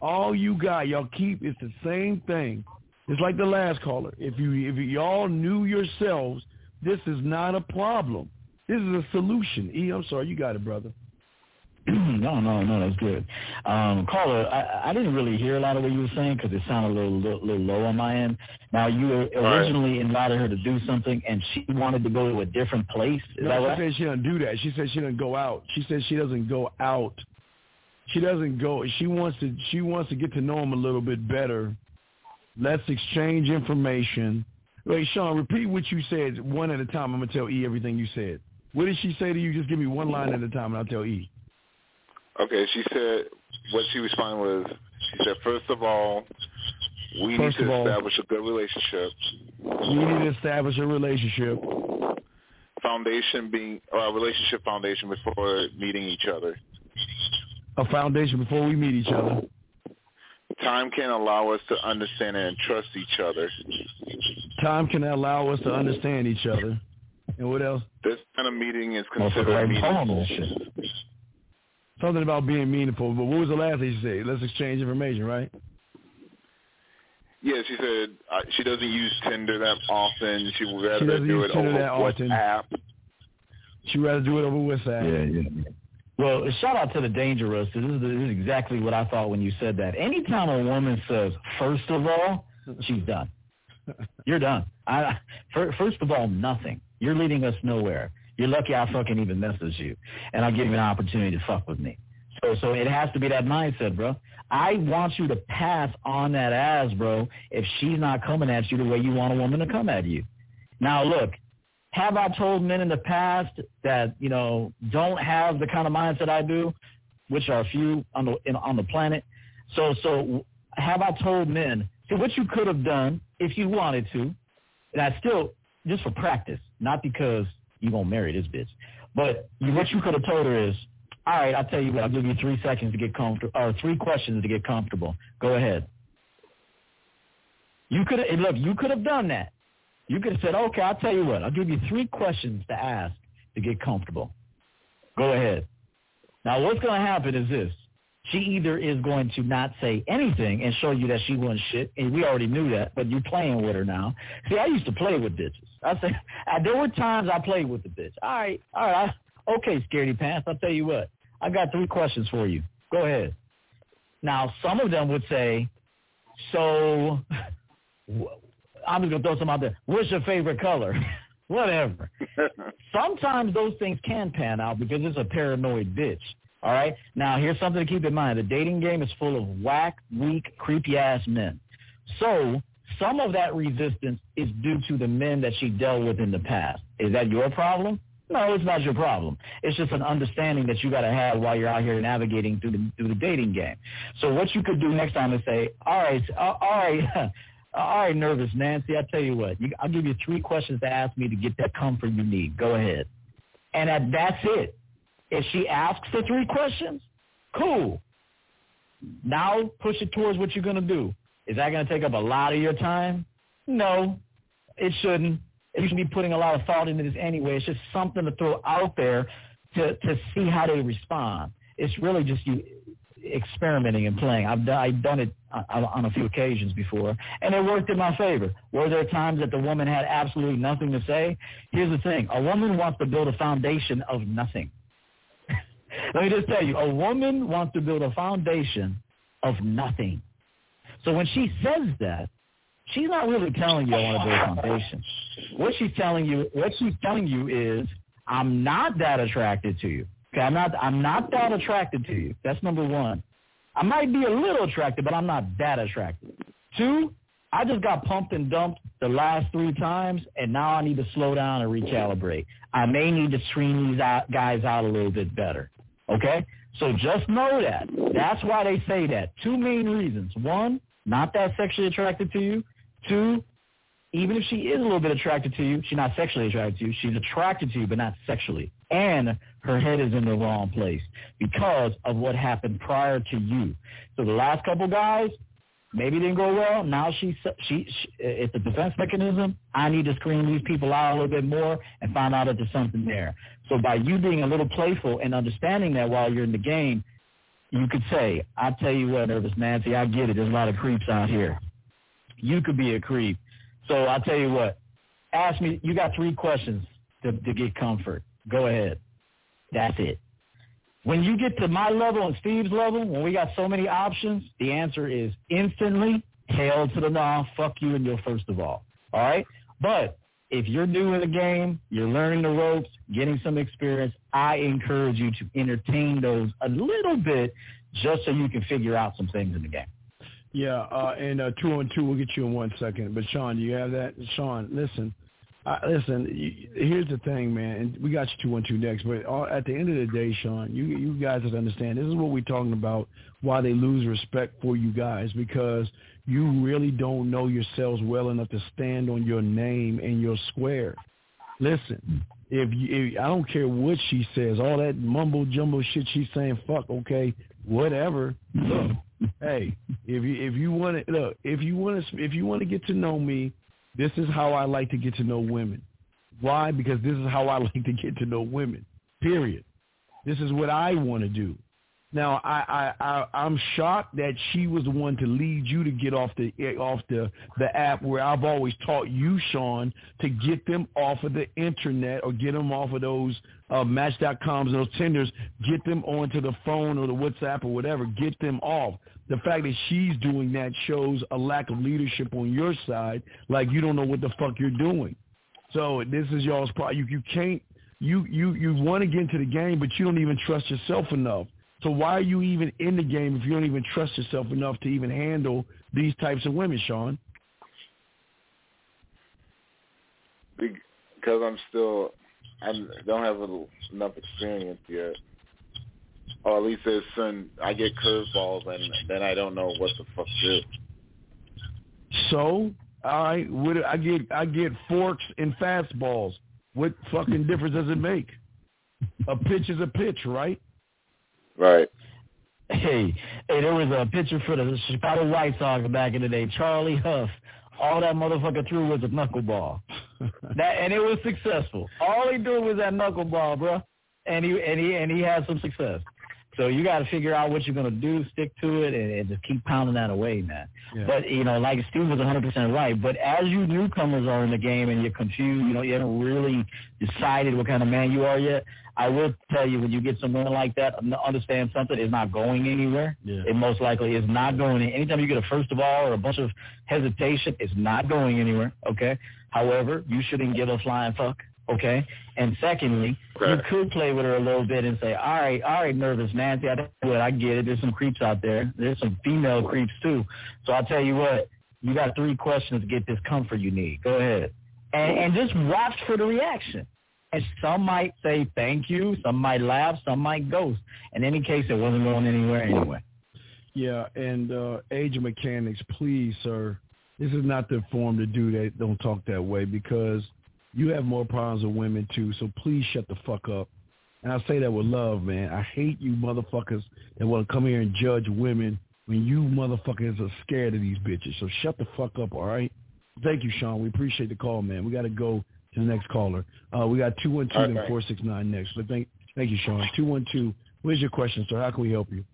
All you got, y'all keep, it's the same thing. It's like the last caller. If you if y'all knew yourselves, this is not a problem. This is a solution. E, I'm sorry, you got it, brother. no, no, no, that's good. Um, caller, I, I didn't really hear a lot of what you were saying because it sounded a little, little, little low on my end. Now, you originally right. invited her to do something, and she wanted to go to a different place. Is no, that she right? said she doesn't do that. She said she doesn't go out. She said she doesn't go out she doesn't go. She wants to. She wants to get to know him a little bit better. Let's exchange information. Wait, Sean, repeat what you said one at a time. I'm gonna tell E everything you said. What did she say to you? Just give me one line at a time, and I'll tell E. Okay, she said what she responded was. She said, first of all, we first need to all, establish a good relationship. We need to establish a relationship. Foundation being, or a relationship foundation before meeting each other a foundation before we meet each other. Time can allow us to understand and trust each other. Time can allow us to understand each other. And what else? This kind of meeting is considered meaningful. Something about being meaningful. But what was the last thing she said? Let's exchange information, right? Yeah, she said uh, she doesn't use Tinder that often. She would rather she do it Tinder over WhatsApp. She'd rather do it over WhatsApp. Yeah, yeah. Well, shout out to the dangerous. This is, this is exactly what I thought when you said that. Anytime a woman says, first of all, she's done. You're done. I, first of all, nothing. You're leading us nowhere. You're lucky I fucking even messaged you, and I give you an opportunity to fuck with me. So, so it has to be that mindset, bro. I want you to pass on that ass, bro. If she's not coming at you the way you want a woman to come at you. Now, look, have I told men in the past that you know don't have the kind of mindset I do, which are a few on the in, on the planet? So so have I told men see what you could have done if you wanted to, and I still just for practice, not because you gonna marry this bitch, but you, what you could have told her is, all right, I'll tell you what, I'll give you three seconds to get comfortable, or three questions to get comfortable. Go ahead. You could have look, you could have done that. You could have said, okay, I'll tell you what. I'll give you three questions to ask to get comfortable. Go ahead. Now, what's going to happen is this. she either is going to not say anything and show you that she wants shit, and we already knew that, but you're playing with her now. See, I used to play with bitches. I say I, there were times I played with the bitch. All right, all right, I, okay, scaredy pants. I'll tell you what. I got three questions for you. Go ahead. Now, some of them would say, so I'm just gonna throw some out there. What's your favorite color? Whatever. Sometimes those things can pan out because it's a paranoid bitch. All right. Now here's something to keep in mind. The dating game is full of whack, weak, creepy ass men. So some of that resistance is due to the men that she dealt with in the past. Is that your problem? No, it's not your problem. It's just an understanding that you got to have while you're out here navigating through the through the dating game. So what you could do next time is say, all right, uh, all right, all right, nervous Nancy. I tell you what, you, I'll give you three questions to ask me to get that comfort you need. Go ahead, and that, that's it. If she asks the three questions, cool. Now push it towards what you're going to do. Is that going to take up a lot of your time? No, it shouldn't. You should be putting a lot of thought into this anyway. It's just something to throw out there to, to see how they respond. It's really just you experimenting and playing. I've done, I've done it on a few occasions before, and it worked in my favor. Were there times that the woman had absolutely nothing to say? Here's the thing. A woman wants to build a foundation of nothing. Let me just tell you, a woman wants to build a foundation of nothing. So when she says that, she's not really telling you I want to build a foundation. What she's telling you, what she's telling you is, I'm not that attracted to you. Okay, I'm not, I'm not that attracted to you. That's number one. I might be a little attracted, but I'm not that attracted. Two, I just got pumped and dumped the last three times, and now I need to slow down and recalibrate. I may need to screen these guys out a little bit better. Okay? So just know that. That's why they say that. Two main reasons. One, not that sexually attracted to you. Two, even if she is a little bit attracted to you, she's not sexually attracted to you. She's attracted to you, but not sexually. And her head is in the wrong place because of what happened prior to you. So the last couple guys, maybe didn't go well. Now she, she, she it's a defense mechanism. I need to screen these people out a little bit more and find out if there's something there. So by you being a little playful and understanding that while you're in the game, you could say, I tell you what, Nervous Nancy, I get it. There's a lot of creeps out here. You could be a creep. So I'll tell you what, ask me, you got three questions to, to get comfort. Go ahead. That's it. When you get to my level and Steve's level, when we got so many options, the answer is instantly, hell to the no, fuck you and your first of all. All right? But if you're new in the game, you're learning the ropes, getting some experience, I encourage you to entertain those a little bit just so you can figure out some things in the game. Yeah, uh, and uh, two on two, we'll get you in one second. But Sean, do you have that? Sean, listen, uh, listen. You, here's the thing, man. And we got you two on two next. But all, at the end of the day, Sean, you you guys have to understand. This is what we're talking about. Why they lose respect for you guys because you really don't know yourselves well enough to stand on your name and your square. Listen, if, you, if I don't care what she says, all that mumble jumbo shit she's saying, fuck, okay, whatever. Look, hey, if you if you want to look, if you want to if you want to get to know me, this is how I like to get to know women. Why? Because this is how I like to get to know women. Period. This is what I want to do. Now I, I, I I'm shocked that she was the one to lead you to get off the off the the app where I've always taught you, Sean, to get them off of the internet or get them off of those uh, Match.coms and those Tinders. get them onto the phone or the WhatsApp or whatever, get them off. The fact that she's doing that shows a lack of leadership on your side, like you don't know what the fuck you're doing. So this is y'all's problem. You you can't you you you want to get into the game, but you don't even trust yourself enough. So why are you even in the game if you don't even trust yourself enough to even handle these types of women, Sean? Because I'm still, I don't have enough experience yet. Or at least there's some, I get curveballs and then I don't know what the fuck to do. So, I would I get, I get forks and fastballs. What fucking difference does it make? A pitch is a pitch, right? Right. Hey, hey, there was a pitcher for the Chicago White Sox back in the day, Charlie Hough. All that motherfucker threw was a knuckleball. that and it was successful. All he did was that knuckleball, bro. And he and he and he had some success. So you got to figure out what you're going to do, stick to it, and, and just keep pounding that away, man. Yeah. But, you know, like Steve was 100% right. But as you newcomers are in the game and you're confused, you know, you haven't really decided what kind of man you are yet, I will tell you when you get someone like that, understand something is not going anywhere. Yeah. It most likely is not going. Anytime you get a first of all or a bunch of hesitation, it's not going anywhere. Okay. However, you shouldn't give a flying fuck Okay. And secondly, you could play with her a little bit and say, all right, all right, nervous Nancy, I do it. I get it. There's some creeps out there. There's some female creeps too. So I'll tell you what, you got three questions to get this comfort you need. Go ahead. And, and just watch for the reaction. And some might say thank you, some might laugh, some might ghost. In any case, it wasn't going anywhere anyway. Yeah, and uh, age of mechanics, please, sir. This is not the form to do that. Don't talk that way because – you have more problems with women too, so please shut the fuck up. And I say that with love, man. I hate you motherfuckers that want to come here and judge women when you motherfuckers are scared of these bitches. So shut the fuck up, all right? Thank you, Sean. We appreciate the call, man. We got to go to the next caller. Uh, we got 212 and 469 next. But thank, thank you, Sean. 212, where's your question, sir? How can we help you?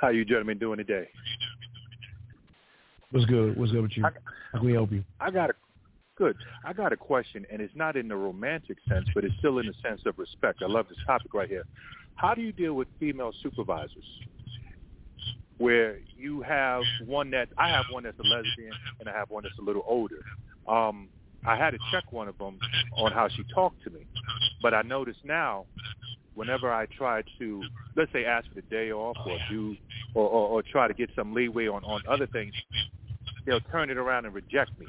How you gentlemen doing today? What's good? What's good with you? How can we help you? I got a Good. I got a question, and it's not in the romantic sense, but it's still in the sense of respect. I love this topic right here. How do you deal with female supervisors? Where you have one that I have one that's a lesbian, and I have one that's a little older. Um, I had to check one of them on how she talked to me, but I notice now, whenever I try to, let's say, ask for the day off or do, or, or, or try to get some leeway on on other things, they'll turn it around and reject me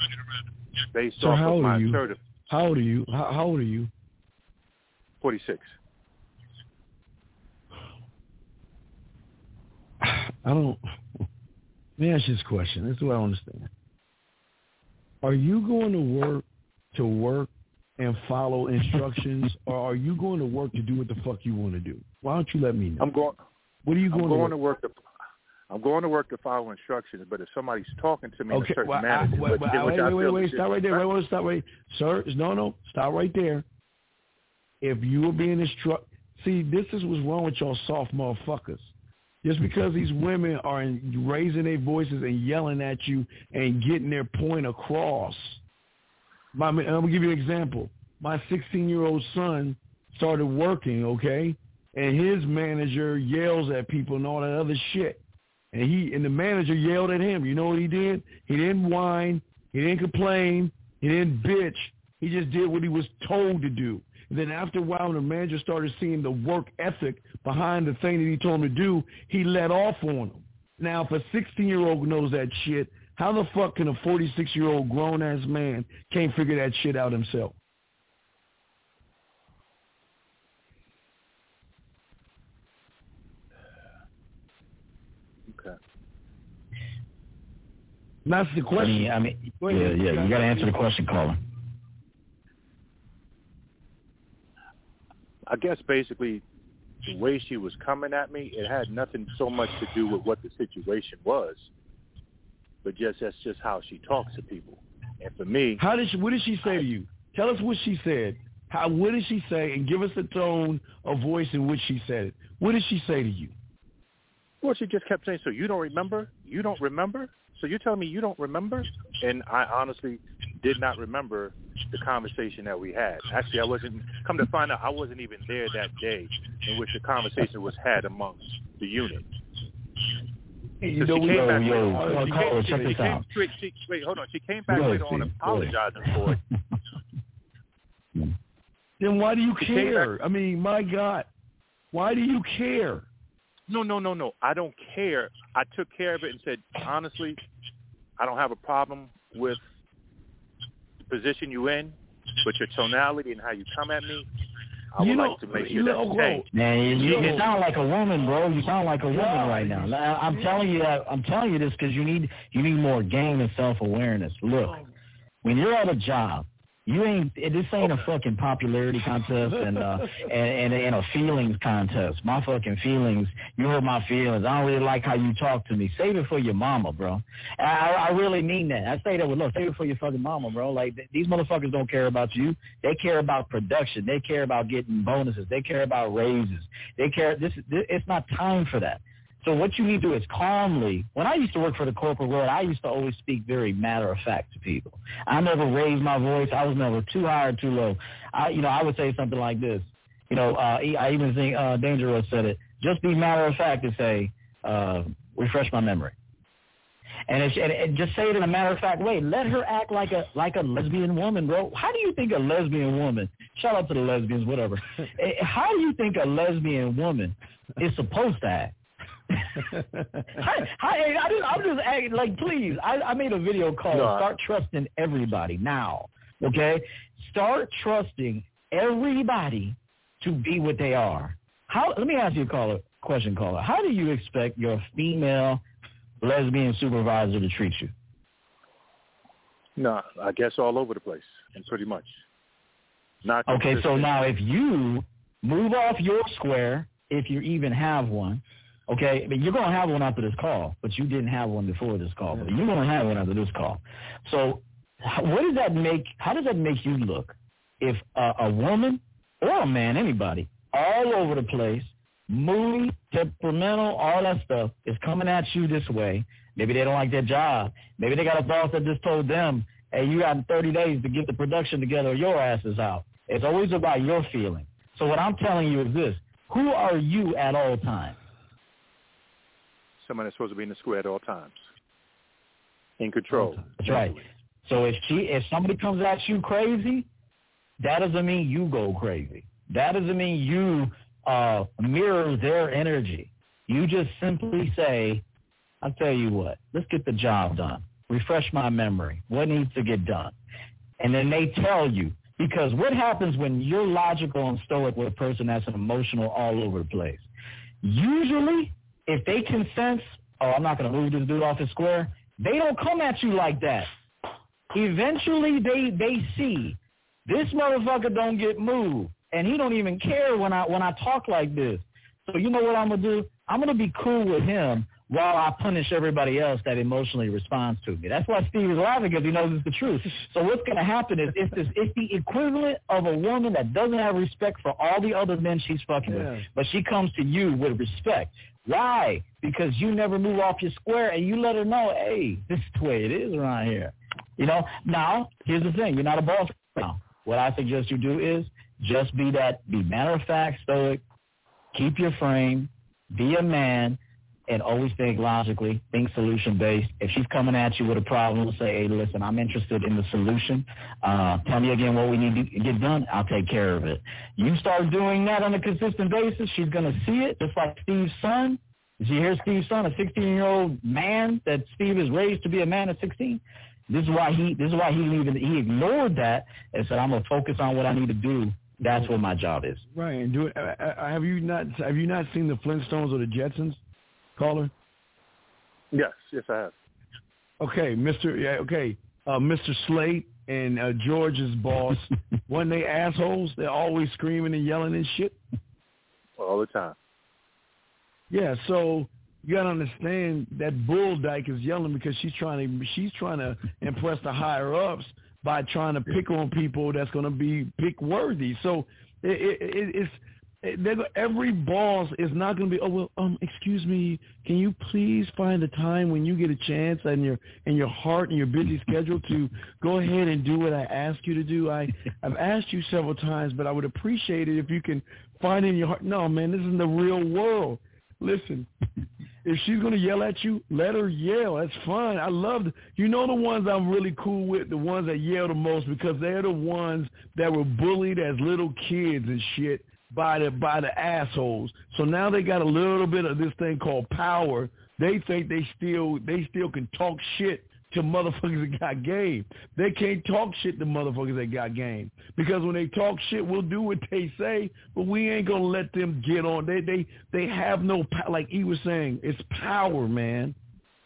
based so off how of my you? assertive. How old are you? How, how old are you? Forty six. I don't. Let me ask you this question. This is what I understand. Are you going to work to work and follow instructions, or are you going to work to do what the fuck you want to do? Why don't you let me know? I'm going. What are you going, I'm going to work? To work to, I'm going to work to follow instructions, but if somebody's talking to me okay, in a certain well, manner, I, wait, wait, wait, wait, wait, stop right there. Wait, wait, stop right, sir. No, no, stop right there. If you were being instructed, see, this is what's wrong with y'all soft motherfuckers. Just because these women are raising their voices and yelling at you and getting their point across. My, I'm gonna give you an example. My 16-year-old son started working, okay, and his manager yells at people and all that other shit and he and the manager yelled at him. You know what he did? He didn't whine. He didn't complain. He didn't bitch. He just did what he was told to do. And then after a while, when the manager started seeing the work ethic behind the thing that he told him to do, he let off on him. Now, if a 16-year-old knows that shit, how the fuck can a 46-year-old grown-ass man can't figure that shit out himself? That's the question. I mean, I mean yeah, yeah. You got to answer the question, caller. I guess basically the way she was coming at me, it had nothing so much to do with what the situation was, but just that's just how she talks to people. And for me, how did she? What did she say I, to you? Tell us what she said. How? What did she say? And give us the tone of voice in which she said it. What did she say to you? Well, she just kept saying, "So you don't remember? You don't remember?" So you're telling me you don't remember? And I honestly did not remember the conversation that we had. Actually, I wasn't. Come to find out, I wasn't even there that day in which the conversation was had amongst the unit. You so know, she came back yo, later. Uh, uh, she came, uh, check she, this came, out. She, she, wait, hold on. She came back yo, later see, on apologizing for it. then why do you care? I mean, my God, why do you care? No, no, no, no. I don't care. I took care of it and said, honestly, I don't have a problem with the position you in, but your tonality and how you come at me, I would you like to make sure that's changed. Man, you, you sound like a woman, bro. You sound like a woman right now. I'm telling you, I'm telling you this because you need you need more game and self awareness. Look, when you're at a job You ain't. This ain't a fucking popularity contest and uh and, and and a feelings contest. My fucking feelings. You hurt my feelings. I don't really like how you talk to me. Save it for your mama, bro. I, I really mean that. I say that with love. Save it for your fucking mama, bro. Like these motherfuckers don't care about you. They care about production. They care about getting bonuses. They care about raises. They care. This, this it's not time for that. So what you need to do is calmly. When I used to work for the corporate world, I used to always speak very matter of fact to people. I never raised my voice. I was never too high or too low. I, you know, I would say something like this. You know, uh, I even think uh, Dangerous said it. Just be matter of fact and say, uh, refresh my memory. And, and, and just say it in a matter of fact way. Let her act like a like a lesbian woman, bro. How do you think a lesbian woman? Shout out to the lesbians, whatever. Eh, how do you think a lesbian woman is supposed to act? hi, hi, I just, I'm just acting like, please. I, I made a video called no. "Start Trusting Everybody Now." Okay, start trusting everybody to be what they are. How? Let me ask you a caller, question, caller. How do you expect your female lesbian supervisor to treat you? No, I guess all over the place, and pretty much. Not okay. So now, if you move off your square, if you even have one, Okay, I mean, you're going to have one after this call, but you didn't have one before this call. But you're going to have one after this call. So, what does that make? How does that make you look if a, a woman or a man, anybody, all over the place, moody, temperamental, all that stuff is coming at you this way? Maybe they don't like their job. Maybe they got a boss that just told them, "Hey, you got 30 days to get the production together. Or your ass is out." It's always about your feeling. So what I'm telling you is this: Who are you at all times? Someone that's supposed to be in the square at all times, in control. That's right. So if she, if somebody comes at you crazy, that doesn't mean you go crazy. That doesn't mean you uh, mirror their energy. You just simply say, I'll tell you what, let's get the job done. Refresh my memory. What needs to get done? And then they tell you, because what happens when you're logical and stoic with a person that's an emotional all over the place? Usually if they can sense, oh, I'm not going to move this dude off the square, they don't come at you like that. Eventually, they they see this motherfucker don't get moved, and he don't even care when I when I talk like this. So you know what I'm gonna do? I'm gonna be cool with him while I punish everybody else that emotionally responds to me. That's why Steve is laughing because he knows it's the truth. So what's going to happen is it's, this, it's the equivalent of a woman that doesn't have respect for all the other men she's fucking yeah. with, but she comes to you with respect. Why? Because you never move off your square and you let her know, hey, this is the way it is around here. You know, now, here's the thing. You're not a boss now. What I suggest you do is just be that, be matter of fact, stoic, keep your frame, be a man, and always think logically, think solution based. If she's coming at you with a problem, say, hey, listen, I'm interested in the solution. Uh, tell me again what we need to get done. I'll take care of it. You start doing that on a consistent basis, she's going to see it, just like Steve's son. Did you hear Steve's son, a 16-year-old man that Steve is raised to be a man at 16? This is why he. This is why he even he ignored that and said, "I'm gonna focus on what I need to do that's what my job is. Right. And do it. Uh, uh, have you not have you not seen the Flintstones or the Jetsons? Caller? Yes, yes, I have. Okay, Mr. Yeah, okay, uh, Mr. Slate and uh, George's boss. when they assholes, they're always screaming and yelling and shit. All the time. Yeah, so you gotta understand that bull dyke is yelling because she's trying to she's trying to impress the higher ups by trying to pick on people that's gonna be pick worthy. So it, it, it's every boss is not going to be. Oh well, um, excuse me. Can you please find a time when you get a chance and your and your heart and your busy schedule to go ahead and do what I ask you to do? I I've asked you several times, but I would appreciate it if you can find in your heart. No, man, this is the real world. Listen, if she's going to yell at you, let her yell. That's fine. I love, you know the ones I'm really cool with, the ones that yell the most because they're the ones that were bullied as little kids and shit by the by the assholes. So now they got a little bit of this thing called power. They think they still they still can talk shit to motherfuckers that got game. They can't talk shit to motherfuckers that got game because when they talk shit, we'll do what they say, but we ain't gonna let them get on. They they they have no like he was saying. It's power, man.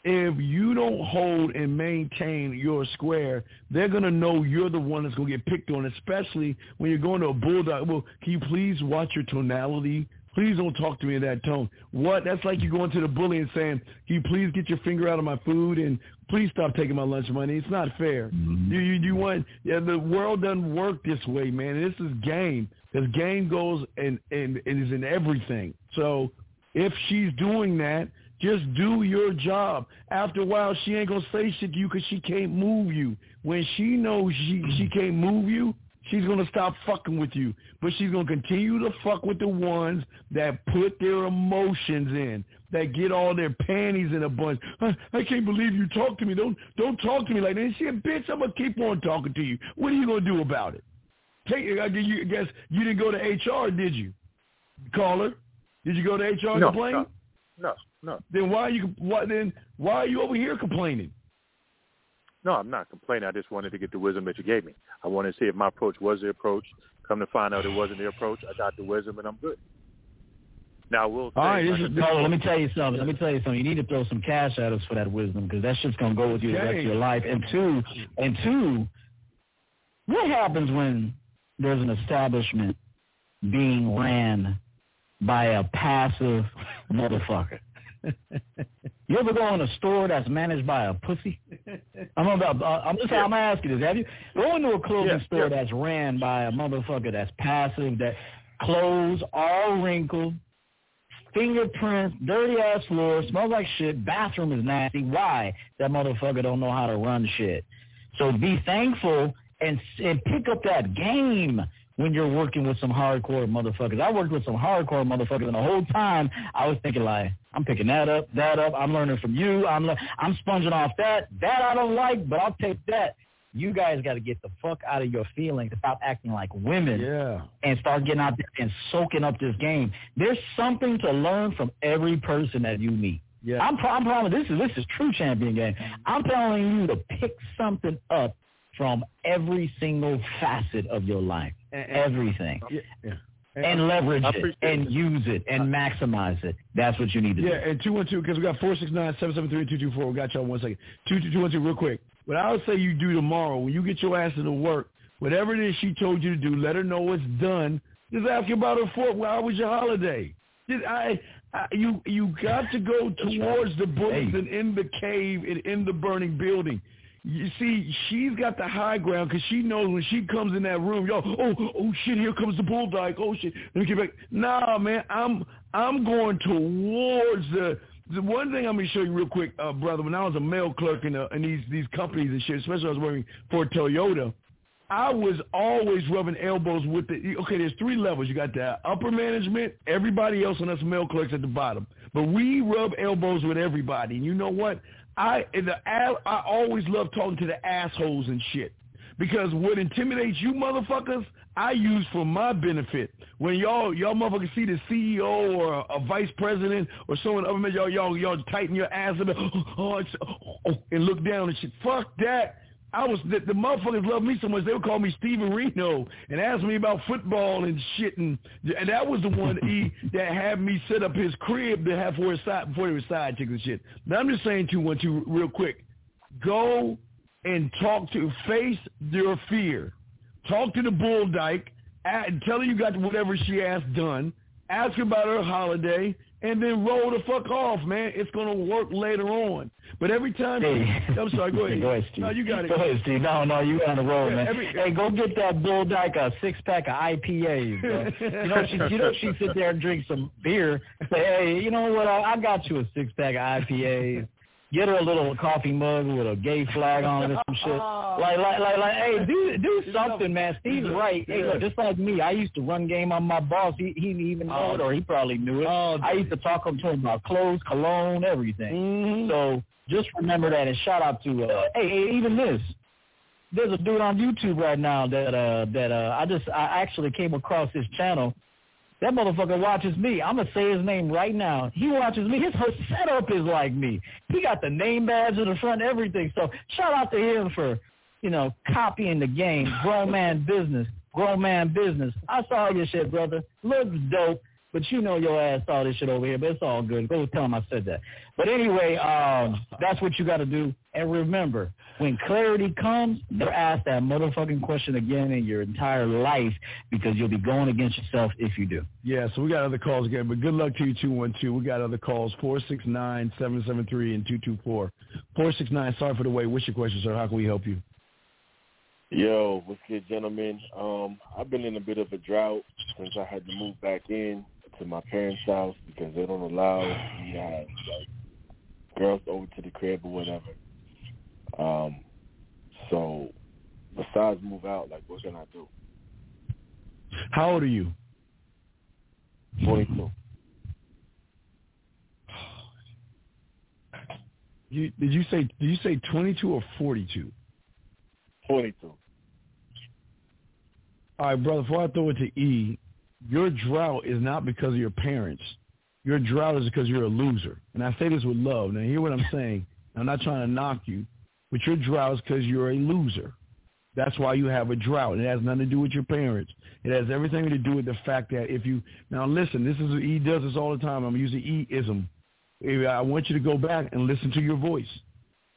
If you don't hold and maintain your square, they're gonna know you're the one that's gonna get picked on, especially when you're going to a bulldog. Well, can you please watch your tonality? Please don't talk to me in that tone. What? That's like you going to the bully and saying, "Can you please get your finger out of my food and please stop taking my lunch money." It's not fair. Mm-hmm. You, you you want? Yeah, the world doesn't work this way, man. This is game. This game goes and and is in everything. So if she's doing that, just do your job. After a while, she ain't gonna say shit to you because she can't move you. When she knows she she can't move you, she's gonna stop fucking with you. But she's gonna continue to fuck with the ones that put their emotions in, that get all their panties in a bunch. I, I can't believe you talk to me. Don't don't talk to me like that. She a bitch. I'm gonna keep on talking to you. What are you gonna do about it? Take. I guess you didn't go to HR, did you? Caller, did you go to HR no, complain? No, no. No. Then why are you why then why are you over here complaining? No, I'm not complaining. I just wanted to get the wisdom that you gave me. I wanted to see if my approach was the approach. Come to find out it wasn't the approach. I got the wisdom and I'm good. Now we'll. All right, this is, no, let me tell you something. Let me tell you something. You need to throw some cash at us for that wisdom because that shit's gonna go with you okay. the rest of your life. And two, and two, what happens when there's an establishment being ran by a passive motherfucker? You ever go in a store that's managed by a pussy? I'm about. Uh, I'm just. Yeah. I'm asking this. Have you go into a clothing yeah, store yeah. that's ran by a motherfucker that's passive, that clothes all wrinkled, fingerprints, dirty ass floor, smells like shit, bathroom is nasty. Why? That motherfucker don't know how to run shit. So be thankful and and pick up that game when you're working with some hardcore motherfuckers. I worked with some hardcore motherfuckers, and the whole time I was thinking like, I'm picking that up, that up. I'm learning from you. I'm le- I'm sponging off that. That I don't like, but I'll take that. You guys got to get the fuck out of your feelings stop acting like women. Yeah. And start getting out there and soaking up this game. There's something to learn from every person that you meet. Yeah. I'm, I'm promising this is this is true champion game. I'm telling you to pick something up from every single facet of your life, everything. Yeah, yeah. And leverage it and use it and maximize it. That's what you need to yeah, do. Yeah, and 212, because we got 469-773-224. We got y'all one second. 212, real quick. What I would say you do tomorrow, when you get your ass to work, whatever it is she told you to do, let her know it's done. Just ask her about her fourth. How was your holiday? Did I, I you you got to go towards the bullets and in the cave and in the burning building you see, she's got the high ground because she knows when she comes in that room, yo, oh, oh shit, here comes the bulldog. Oh shit, let me get back. Nah, man, I'm I'm going towards the. The one thing I'm gonna show you real quick, uh, brother. When I was a mail clerk in, uh, in these these companies and shit, especially I was working for Toyota, I was always rubbing elbows with the. Okay, there's three levels. You got the upper management, everybody else, and us mail clerks at the bottom. But we rub elbows with everybody. And you know what? I the I always love talking to the assholes and shit because what intimidates you motherfuckers, I use for my benefit. When y'all y'all motherfuckers see the CEO or a, a vice president or someone other y'all y'all y'all tighten your ass up oh, oh, oh, and look down and shit. Fuck that. I was the, the motherfuckers love me so much they would call me Steven Reno and ask me about football and shit and and that was the one he that had me set up his crib to have for his side before he was side chicks and shit. Now I'm just saying two one two real quick. Go and talk to face your fear. Talk to the bull dyke. And tell her you got whatever she asked done. Ask about her holiday and then roll the fuck off, man. It's gonna work later on. But every time, hey. I'm sorry. Go ahead. go ahead, Steve. No, you got it. Go ahead, Steve. No, no, you on the roll, yeah, man. Every, hey, go get that Bull Dyke a six pack of IPAs. Bro. you know, she, you know, she sit there and drink some beer. Say, hey, you know what? I, I got you a six pack of IPAs get her a little coffee mug with a gay flag on it or some shit. Like, like, like, like, hey, do do something, man. Steve's right. Hey, look, just like me, I used to run game on my boss. He he didn't even know it, or he probably knew it. Oh, I used to talk to him about clothes, cologne, everything. Mm-hmm. So just remember that, and shout out to uh, hey, hey, even this. There's a dude on YouTube right now that uh that uh I just I actually came across his channel that motherfucker watches me. I'm gonna say his name right now. He watches me. His whole setup is like me. He got the name badge in the front, everything. So shout out to him for, you know, copying the game. Grown man business. Grown man business. I saw your shit, brother. Looks dope. But you know your ass saw this shit over here, but it's all good. Go tell him I said that. But anyway, um, that's what you got to do. And remember, when clarity comes, never ask that motherfucking question again in your entire life because you'll be going against yourself if you do. Yeah, so we got other calls again, but good luck to you, 212. We got other calls, 469-773 and 224. 469, sorry for the wait. What's your question, sir? How can we help you? Yo, what's good, gentlemen? Um, I've been in a bit of a drought since I had to move back in to my parents' house because they don't allow me to have like girls over to the crib or whatever. Um, so besides move out, like what can I do? How old are you? Forty two. You, did you say did you say twenty two or forty two? Forty two. All right, brother. Before I throw it to E, your drought is not because of your parents. Your drought is because you're a loser. And I say this with love. Now, hear what I'm saying. I'm not trying to knock you, but your drought is because you're a loser. That's why you have a drought. It has nothing to do with your parents. It has everything to do with the fact that if you now listen, this is E does this all the time. I'm using E ism. I want you to go back and listen to your voice.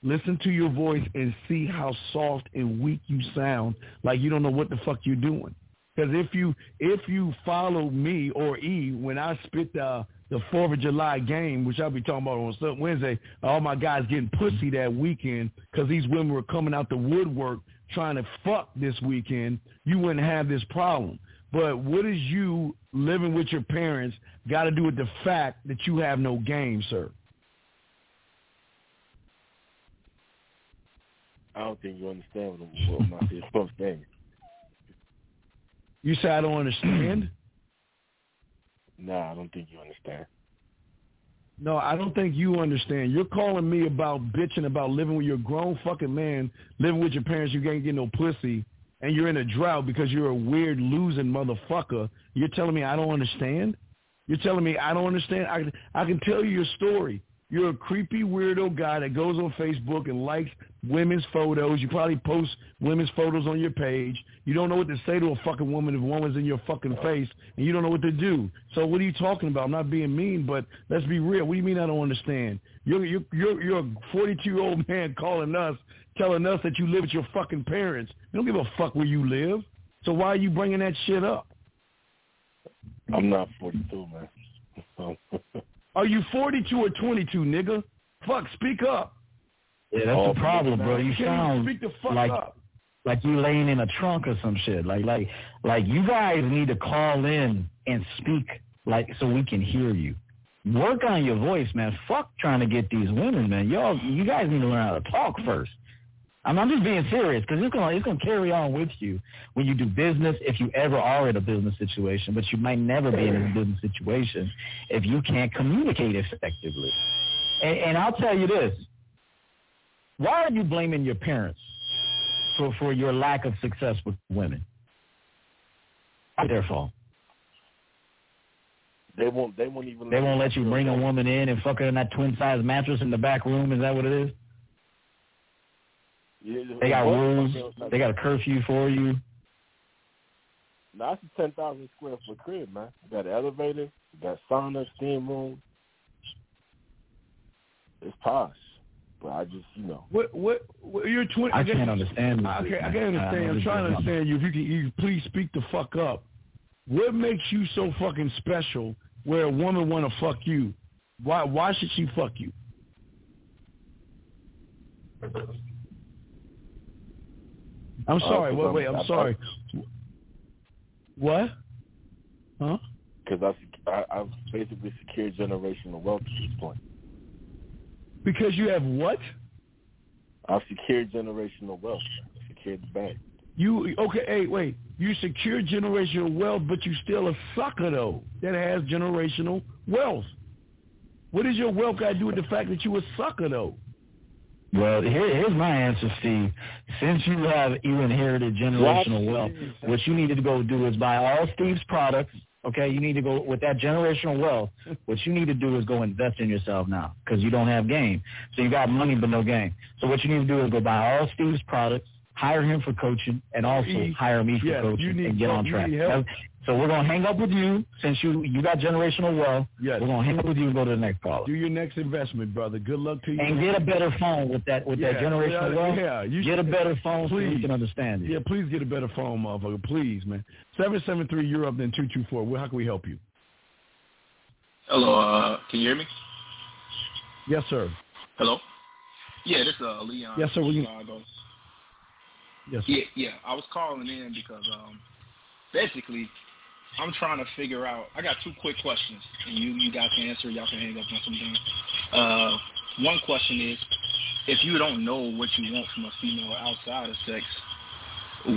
Listen to your voice and see how soft and weak you sound, like you don't know what the fuck you're doing. Because if you if you follow me or E when I spit the the Fourth of July game, which I'll be talking about on Wednesday, all my guys getting pussy that weekend because these women were coming out the woodwork trying to fuck this weekend, you wouldn't have this problem. But what is you living with your parents got to do with the fact that you have no game, sir? I don't think you understand what, first game. You say I don't understand? no, I don't think you understand. No, I don't think you understand. You're calling me about bitching about living with your grown fucking man, living with your parents, you can't get no pussy, and you're in a drought because you're a weird losing motherfucker. You're telling me I don't understand? You're telling me I don't understand? I, I can tell you your story. You're a creepy weirdo guy that goes on Facebook and likes women's photos. You probably post women's photos on your page. You don't know what to say to a fucking woman if a woman's in your fucking face, and you don't know what to do. So what are you talking about? I'm not being mean, but let's be real. What do you mean I don't understand? You're you're you're, you're a 42 year old man calling us, telling us that you live with your fucking parents. You don't give a fuck where you live. So why are you bringing that shit up? I'm not 42, man. Are you 42 or 22, nigga? Fuck, speak up. Yeah, that's oh, the problem, bro. You sound speak the fuck like up. like you laying in a trunk or some shit. Like like like you guys need to call in and speak like so we can hear you. Work on your voice, man. Fuck trying to get these women, man. Y'all, you guys need to learn how to talk first. I'm, I'm just being serious because it's gonna it's gonna carry on with you when you do business. If you ever are in a business situation, but you might never be in a business situation if you can't communicate effectively. And, and I'll tell you this: Why are you blaming your parents for for your lack of success with women? It's their fault. They won't. They won't even. They won't let you bring a woman in and fuck her in that twin size mattress in the back room. Is that what it is? They got rules. They got a curfew for you. Now that's a ten thousand square foot crib, man. You got an elevator, you got sauna, steam room. It's posh, but I just you know. What what, what you're twenty? I, I can't understand. Okay, I can't understand. I'm trying to understand you. If you can, you please speak the fuck up. What makes you so fucking special? Where a woman want to fuck you? Why why should she fuck you? I'm uh, sorry. Uh, wait, wait. I'm, I'm sorry. I, what? Huh? Because I, I've basically secured generational wealth at this point. Because you have what? I've secured generational wealth. I secured the bank. You okay? Hey, wait. You secure generational wealth, but you still a sucker though that has generational wealth. What does your wealth got to do with the fact that you a sucker though? Well, here, here's my answer, Steve. Since you have you inherited generational wealth, what you need to go do is buy all Steve's products. Okay, you need to go with that generational wealth. What you need to do is go invest in yourself now because you don't have game. So you got money but no game. So what you need to do is go buy all Steve's products, hire him for coaching, and also hire me for yes, coaching need, and get on track. So we're gonna hang up with you since you you got generational wealth. Yes. We're gonna hang up with you and go to the next caller. Do your next investment, brother. Good luck to you. And get a better phone with that with yeah, that generational yeah, wealth. Yeah, you get should, a better phone please. so we can understand it. Yeah, please get a better phone, motherfucker. Please, man. Seven seven three Europe then two two four. How can we help you? Hello, uh, can you hear me? Yes, sir. Hello. Yeah, this is uh, Leon. Yes, sir. We Chicago. Yes. Yeah, yeah. I was calling in because um, basically, I'm trying to figure out. I got two quick questions, and you you guys can answer. Y'all can hang up on something. Uh, one question is, if you don't know what you want from a female outside of sex,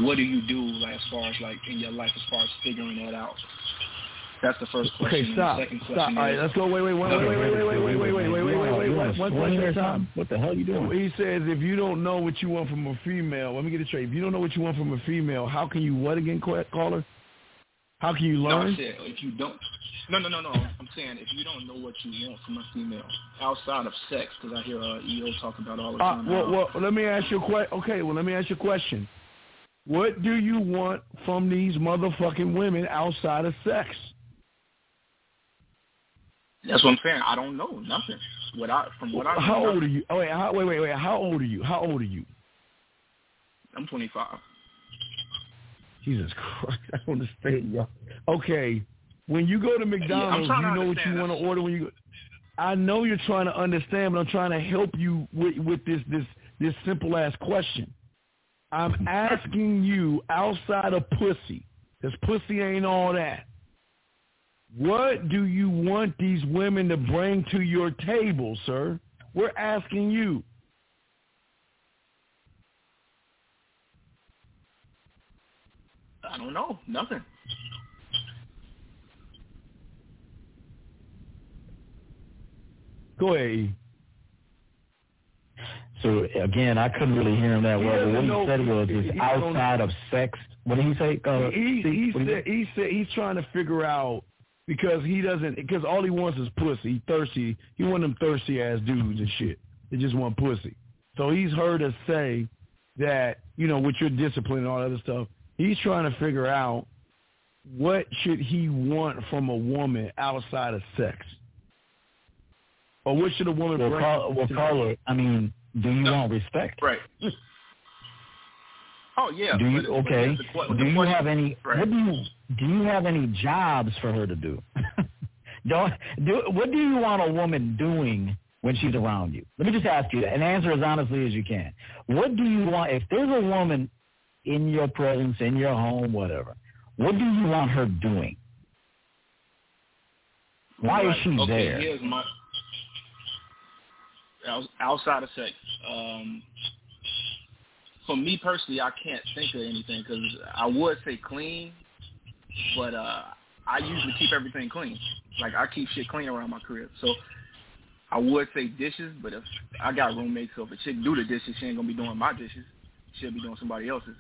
what do you do like, as far as like in your life as far as figuring that out? That's the first question. Okay, stop. And the second Stop. question All right, let's go. Wait, wait, wait, wait, wait, wait, wait, wait, wait, wait, wait, wait, wait, wait, wait. One question at a time. What the hell you doing? He says if you don't know what you want from a female, let me get it straight. If you don't know what you want from a female, how can you what again, caller? How can you No, learn? I said if you don't. No, no, no, no. I'm saying if you don't know what you want from a female outside of sex, because I hear uh, EO talk about all the Uh, time. well, well, let me ask you a question. Okay, well, let me ask you a question. What do you want from these motherfucking women outside of sex? That's what I'm saying. I don't know nothing. What I from what I know, How old are you? Oh wait, how, wait, wait, wait. How old are you? How old are you? I'm 25. Jesus Christ, I don't understand y'all. Okay, when you go to McDonald's, to you know what you want to order when you. go I know you're trying to understand, but I'm trying to help you with with this this this simple ass question. I'm asking you outside of pussy, because pussy ain't all that. What do you want these women to bring to your table, sir? We're asking you. I don't know nothing. Go ahead. So again, I couldn't really hear him that He well. But what doesn't he said was, he- is he outside of sex. What did he say? Uh, he, see, he what did said he said he's trying to figure out because he doesn't because all he wants is pussy. He thirsty. He want them thirsty ass dudes and shit. They just want pussy. So he's heard us say that you know with your discipline and all that other stuff. He's trying to figure out what should he want from a woman outside of sex, or what should a woman Well, bring? call, well, to- caller, I mean, do you want respect? Right. Oh yeah. Do you but- but okay? the que- the Do you have any? Right. What do you do? You have any jobs for her to do? Don't do. What do you want a woman doing when she's around you? Let me just ask you that, and answer as honestly as you can. What do you want? If there's a woman in your presence, in your home, whatever, what do you want her doing? Why is she okay, there? Here's my outside of sex. Um, for me personally, I can't think of anything because I would say clean, but uh, I usually keep everything clean. Like I keep shit clean around my crib, so I would say dishes. But if I got roommates, so if a chick do the dishes, she ain't gonna be doing my dishes. She'll be doing somebody else's.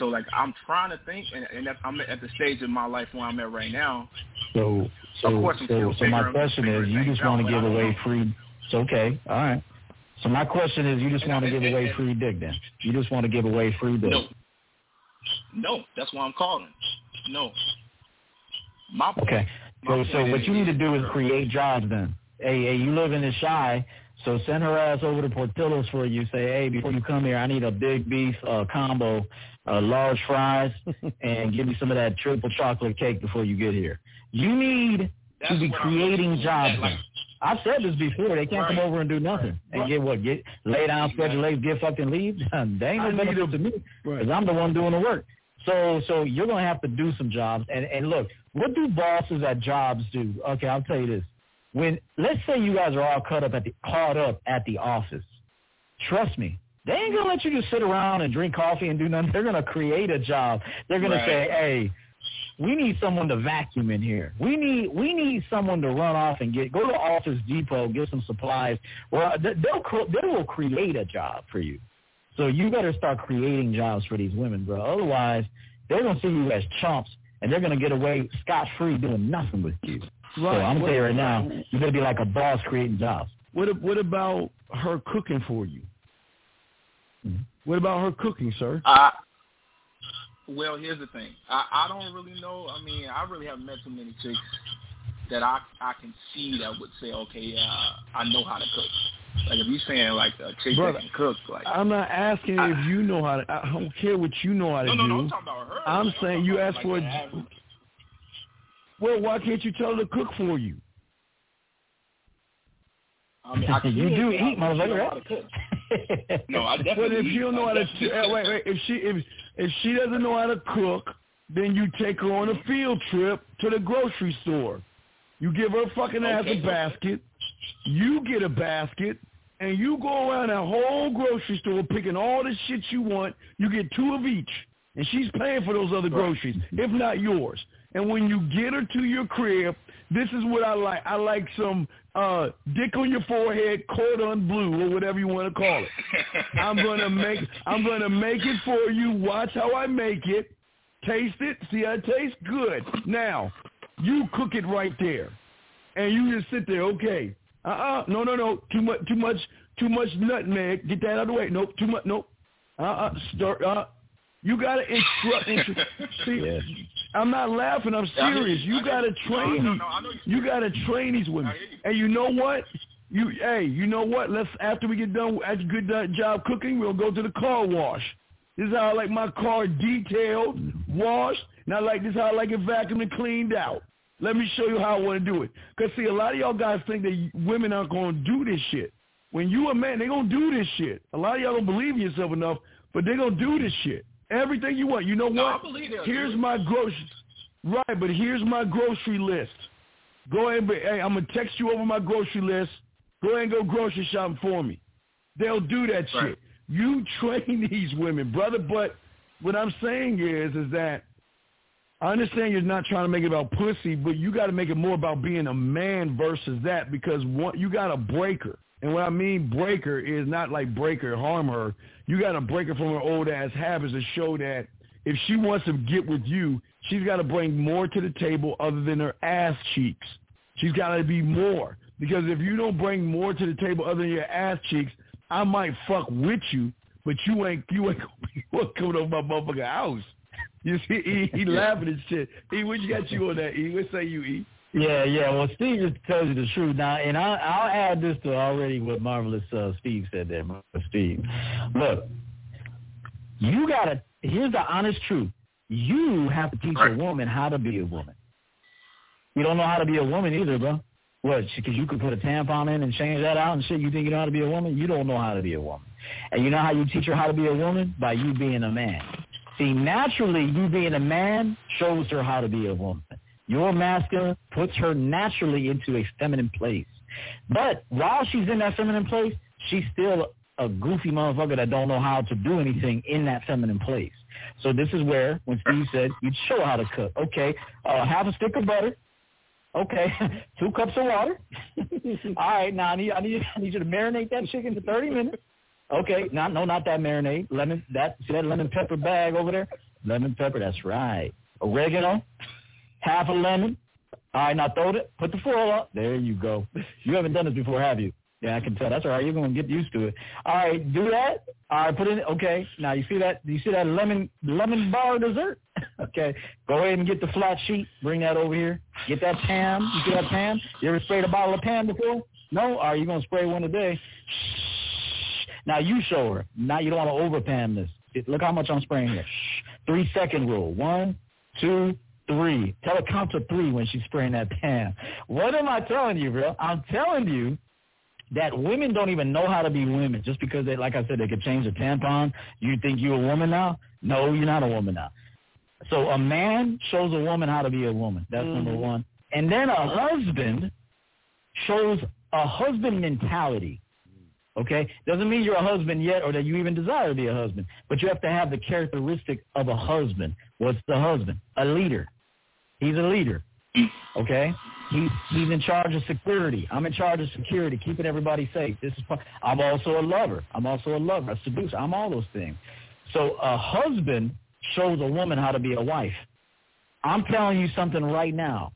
So like I'm trying to think, and, and that's, I'm at the stage of my life where I'm at right now. So, so, Of course so, so my question is, you just want to give away free. It's okay, all right. So my question is, you just want to give away and- free dick then? You just want to give away free dick? No. No, that's why I'm calling. No. My point, Okay. So, my so what you need to do is create jobs then. Hey, hey, you live in the Chi, so send her ass over to Portillo's for you. Say, hey, before you come here, I need a big beef uh, combo, uh, large fries, and give me some of that triple chocolate cake before you get here. You need That's to be creating jobs. Like- I've said this before. They can't come over and do nothing and get what? Get lay down, spread your legs, get fucking leave. they ain't no benefit to me Right. because I'm the one doing the work. So so you're gonna have to do some jobs. And and look, what do bosses at jobs do? Okay, I'll tell you this. When let's say you guys are all caught up at the caught up at the office, trust me, they ain't gonna let you just sit around and drink coffee and do nothing. They're gonna create a job. They're gonna Right. say, hey. We need someone to vacuum in here. We need we need someone to run off and get go to Office Depot, get some supplies. Well, they- they'll cr- they will create a job for you. So you better start creating jobs for these women, bro. Otherwise, they're gonna see you as chumps, and they're gonna get away scot free doing nothing with you. So I'm gonna tell you right now, What- you better be like a boss creating jobs. What what about her cooking for you? Mhm. What about her cooking, sir? Uh, well, here's the thing. I, I don't really know. I mean, I really haven't met too many chicks that I I can see that would say, okay, uh, I know how to cook. Like if you're saying like a chick Brother, that can cook, like I'm not asking I, if you know how to. I don't care what you know how to no, do. no, no, I'm talking about her. I'm like, saying I'm you ask about, for a. Well, why can't you tell her to cook for you? I mean, I can you do eat, I know motherfucker, how to cook. No, I definitely. But if you don't know I how to, uh, wait, wait, if she if if she doesn't know how to cook, then you take her on a field trip to the grocery store. You give her fucking ass Okay, a basket. You get a basket, and you go around that whole grocery store picking all the shit you want. You get two of each, and she's paying for those other groceries, if not yours. And when you get her to your crib, this is what I like. I like some uh dick on your forehead, cordon bleu, or whatever you want to call it. I'm gonna make I'm gonna make it for you. Watch how I make it. Taste it. See how it tastes good. Now, you cook it right there, and you just sit there. Okay. Uh uh No no no. Too much too much too much nutmeg. Get that out of the way. Nope. Too much. Nope. Uh uh Start. Uh. You gotta instruct. instru- See, I'm not laughing. I'm serious. you. You I hear gotta train. No, no, these- no, you- You gotta train these women. I hear you. And you know what? You hey, you know what? Let's after we get done after good job cooking, we'll go to the car wash. This is how I like my car detailed, mm-hmm. washed, and I like this is how I like it vacuumed and cleaned out. Let me show you how I want to do it. Cause see, a lot of y'all guys think that women aren't gonna do this shit. When you a man, they gonna do this shit. A lot of y'all don't believe in yourself enough, but they gonna do this shit. Everything you want. You know No, what? Here's my grocery. Right, but here's my grocery list. Go ahead, but hey, I'm gonna text you over my grocery list. Go ahead and go grocery shopping for me. They'll do that Right. shit. You train these women, brother. But what I'm saying is, is that I understand you're not trying to make it about pussy, but you got to make it more about being a man versus that because one, you got to break her. And what I mean break her is not like break her, harm her. You got to break her from her old ass habits to show that if she wants to get with you, she's got to bring more to the table other than her ass cheeks. She's got to be more. Because if you don't bring more to the table other than your ass cheeks, I might fuck with you, but you ain't you ain't gonna be coming over my motherfucking house. You see, he, he laughing and shit. E, what you got you on that? E, what say you, E? Yeah, yeah. Well, Steve just tells you the truth now, and I, I'll add this to already what marvelous uh, Steve said there. Steve, look, you gotta. Here's the honest truth. You have to teach a woman how to be a woman. You don't know how to be a woman either, bro. What? Because you could put a tampon in and change that out and shit. You think you know how to be a woman? You don't know how to be a woman. And you know how you teach her how to be a woman? By you being a man. See, naturally, you being a man shows her how to be a woman. Your masculine puts her naturally into a feminine place. But while she's in that feminine place, she's still a goofy motherfucker that don't know how to do anything in that feminine place. So this is where, when Steve said, you'd show how to cook. Okay, uh, half a stick of butter. Okay, two cups of water. All right, now I need, I need, I need you to marinate that chicken for 30 minutes. Okay, not no, not that marinade. Lemon, that see that lemon pepper bag over there? Lemon pepper, that's right. Oregano, half a lemon. All right, now throw it. Put the foil up. There you go. You haven't done this before, have you? Yeah, I can tell. That's all right. You're gonna get used to it. All right, do that. All right, put in. Okay, now you see that? You see that lemon lemon bar dessert? okay, go ahead and get the flat sheet. Bring that over here. Get that pan. You see that pan? You ever sprayed a bottle of Pam before? No. Are you gonna spray one today? Now you show her. Now you don't want to overpan this. Look how much I'm spraying here. Three second rule. One, two, three. Tell her count to three when she's spraying that Pam. What am I telling you, bro? I'm telling you that women don't even know how to be women just because they, like I said, they could change a tampon. You think you're a woman now? No, you're not a woman now. So a man shows a woman how to be a woman. That's mm-hmm. number one. And then a husband shows a husband mentality. Okay? Doesn't mean you're a husband yet or that you even desire to be a husband. But you have to have the characteristic of a husband. What's the husband? A leader. He's a leader. Okay? He's he's in charge of security. I'm in charge of security, keeping everybody safe. This is I'm also a lover. I'm also a lover, a seducer. I'm all those things. So a husband shows a woman how to be a wife. I'm telling you something right now.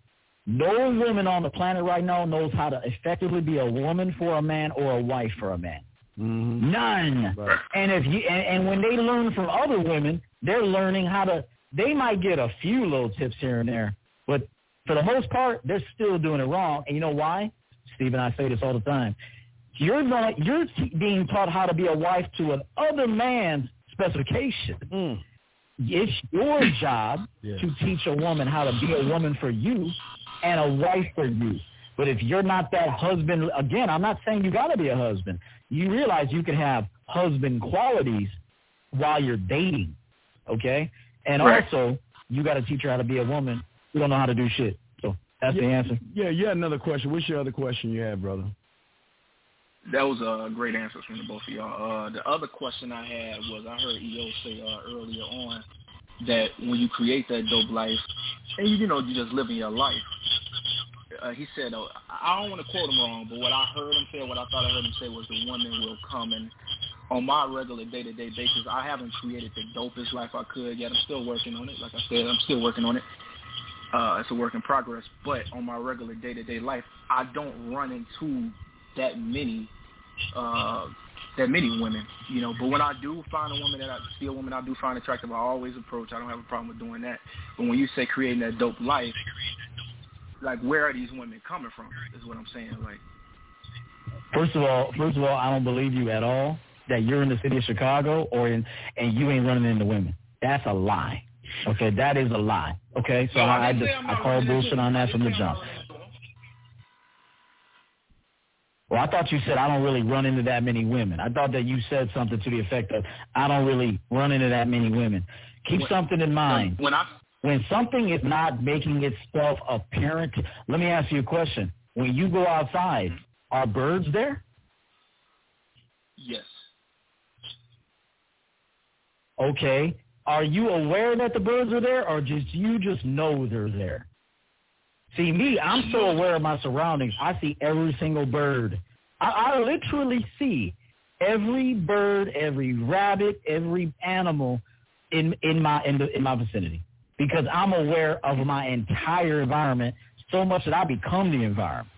No woman on the planet right now knows how to effectively be a woman for a man or a wife for a man. Mm-hmm. None. And if you and, and when they learn from other women, they're learning how to they might get a few little tips here and there, but for the most part, they're still doing it wrong. And you know why? Steve and I say this all the time. You're going, you're being taught how to be a wife to an other man's specification. Mm. It's your job Yeah. to teach a woman how to be a woman for you and a wife for you. But if you're not that husband, again, I'm not saying you got to be a husband. You realize you can have husband qualities while you're dating, okay? And Right. also, you got to teach her how to be a woman who don't know how to do shit. So that's the answer. Yeah, you had another question. What's your other question you had, brother? That was a great answer from the both of y'all. Uh, the other question I had was I heard EO say uh, earlier on that when you create that dope life, and you, you know you just living your life. Uh, he said, uh, I don't want to quote him wrong, but what I heard him say, what I thought I heard him say was the woman will come and on my regular day-to-day basis, I haven't created the dopest life I could yet. I'm still working on it. Like I said, I'm still working on it. Uh, it's a work in progress. But on my regular day-to-day life, I don't run into that many uh that many women, you know. But when I do find a woman that I see a woman I do find attractive, I always approach. I don't have a problem with doing that. But when you say creating that dope life, like where are these women coming from? Is what I'm saying. Like First of all, first of all, I don't believe you at all that you're in the city of Chicago or in and you ain't running into women. That's a lie. Okay, that is a lie. Okay, so No, I, I just I call bullshit on that from the didn't say I'm jump. not running into them. Well, I thought you said I don't really run into that many women. I thought that you said something to the effect of I don't really run into that many women. Keep When- something in mind. When I When something is not making itself apparent, let me ask you a question. When you go outside, are birds there? yes, Okay. Are you aware that the birds are there or just you just know they're there? See me, I'm so aware of my surroundings. I see every single bird. I, I literally see every bird, every rabbit, every animal in in my in the in my vicinity because I'm aware of my entire environment so much that I become the environment.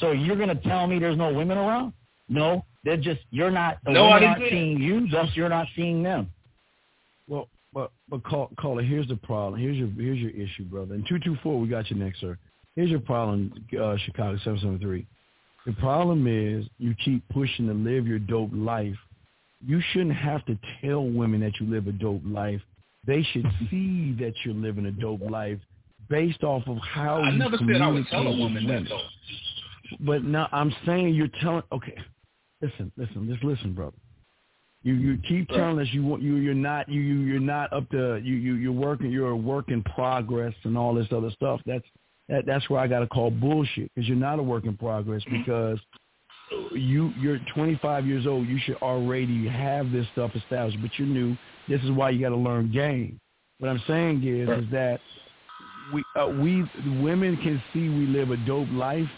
So you're gonna tell me there's no women around? No, they're just you're not. The No, women aren't seeing you, thus you're not seeing them. Well, but but call, caller, here's the problem. Here's your here's your issue, brother. And two two four, we got you next, sir. Here's your problem, uh, Chicago seven seven three. The problem is you keep pushing to live your dope life. You shouldn't have to tell women that you live a dope life. They should see that you're living a dope life based off of how I you never said I would tell a woman that though. But now I'm saying you're telling. Okay, listen, listen, just listen, brother. You you keep telling us you want you you're not you you you're not up to you you you're working you're a work in progress and all this other stuff. That's that that's where I got to call bullshit because you're not a work in progress because you you're 25 years old. You should already have this stuff established, but you're new. This is why you got to learn game. What I'm saying is is that we uh, we women can see we live a dope life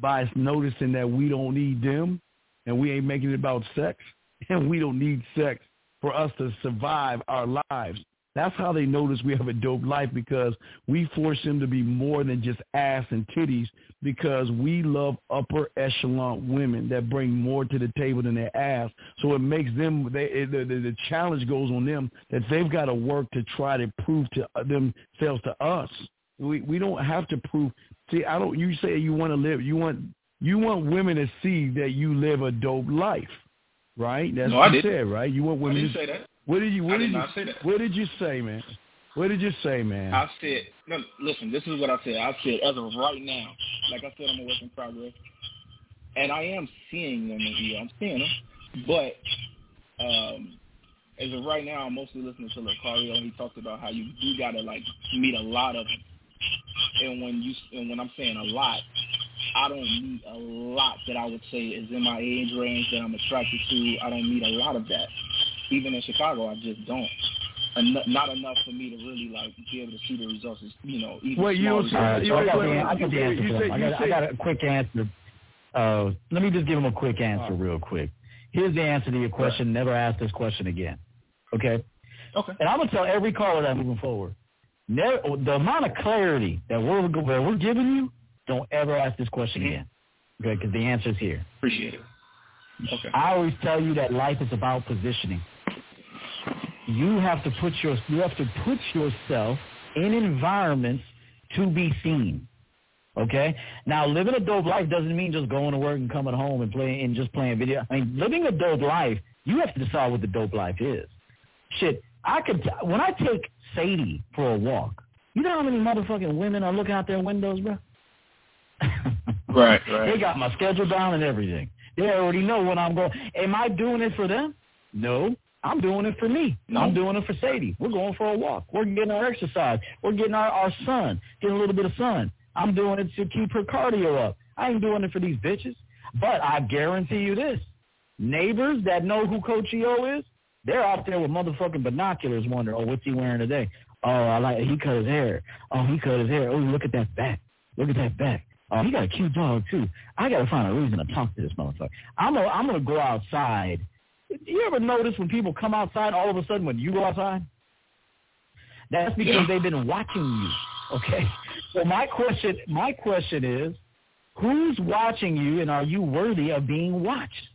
by noticing that we don't need them and we ain't making it about sex and we don't need sex for us to survive our lives. That's how they notice we have a dope life because we force them to be more than just ass and titties because we love upper echelon women that bring more to the table than their ass. So it makes them, they, it, the, the, the challenge goes on them that they've got to work to try to prove to themselves to us. We we don't have to prove. See, I don't. You say you want to live. You want you want women to see that you live a dope life, right? That's No, what I you didn't. said, right? You want I women. didn't to, say that. what did you? What I did did you? say that. What did you say, man? What did you say, man? I said, no, listen, this is what I said. I said, as of right now, like I said, I'm a work in progress. And I am seeing women here. I'm seeing them. But um, as of right now, I'm mostly listening to Lucario, and he talked about how you do got to, like, meet a lot of them. And when you and when I'm saying a lot, I don't meet a lot that I would say is in my age range that I'm attracted to. I don't meet a lot of that. Even in Chicago, I just don't. En- not enough for me to really like be able to see the results. You know, even Wait, you small don't see- All right, so I got, wait, the, wait, I got the you answer say- for him. I you got, I got a quick answer. Uh, let me just give him a quick answer real quick. Here's the answer to your question. Never ask this question again. Okay? Okay. And I'm going to tell every caller that moving forward. Never, the amount of clarity that we're, that we're giving you, don't ever ask this question mm-hmm. again. Okay? Because the answer is here. Appreciate it. Okay. I always tell you that life is about positioning. you have to put your you have to put yourself in environments to be seen. Okay. Now, living a dope life doesn't mean just going to work and coming home and playing and just playing video. I mean, living a dope life, you have to decide what the dope life is. Shit, I could when I take Sadie for a walk. You know how many motherfucking women are looking out their windows, bro? Right, right. They got my schedule down and everything. They already know when I'm going. Am I doing it for them? No. I'm doing it for me. No. I'm doing it for Sadie. We're going for a walk. We're getting our exercise. We're getting our, our sun, getting a little bit of sun. I'm doing it to keep her cardio up. I ain't doing it for these bitches. But I guarantee you this. Neighbors that know who Coach EO is, they're out there with motherfucking binoculars wondering, oh, what's he wearing today? Oh, I like he cut his hair. Oh, he cut his hair. Oh, look at that back. Look at that back. Oh, he got a cute dog too. I gotta find a reason to talk to this motherfucker. I'm gonna I'm gonna go outside. You ever notice when people come outside all of a sudden when you go outside? That's because yeah. they've been watching you. Okay. So my question my question is, who's watching you and are you worthy of being watched?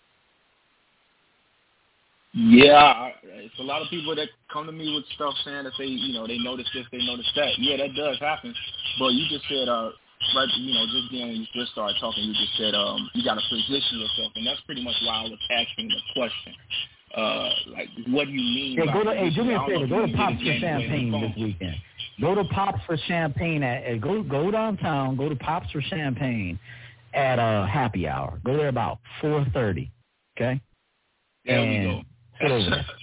Yeah, it's a lot of people that come to me with stuff saying that they, you know, they notice this, they notice that. Yeah, that does happen. But you just said, uh, right, you know, just then when you just started talking, you just said, um, you got to position yourself, and that's pretty much why I was asking the question. Uh, like, what do you mean? Hey, go to, hey, do me a favor. Go to Pops for Champagne this weekend. Go to Pops for Champagne at, go go downtown. Go to Pops for Champagne at a uh, happy hour. Go there about four thirty. Okay. There and we go. Sit over there.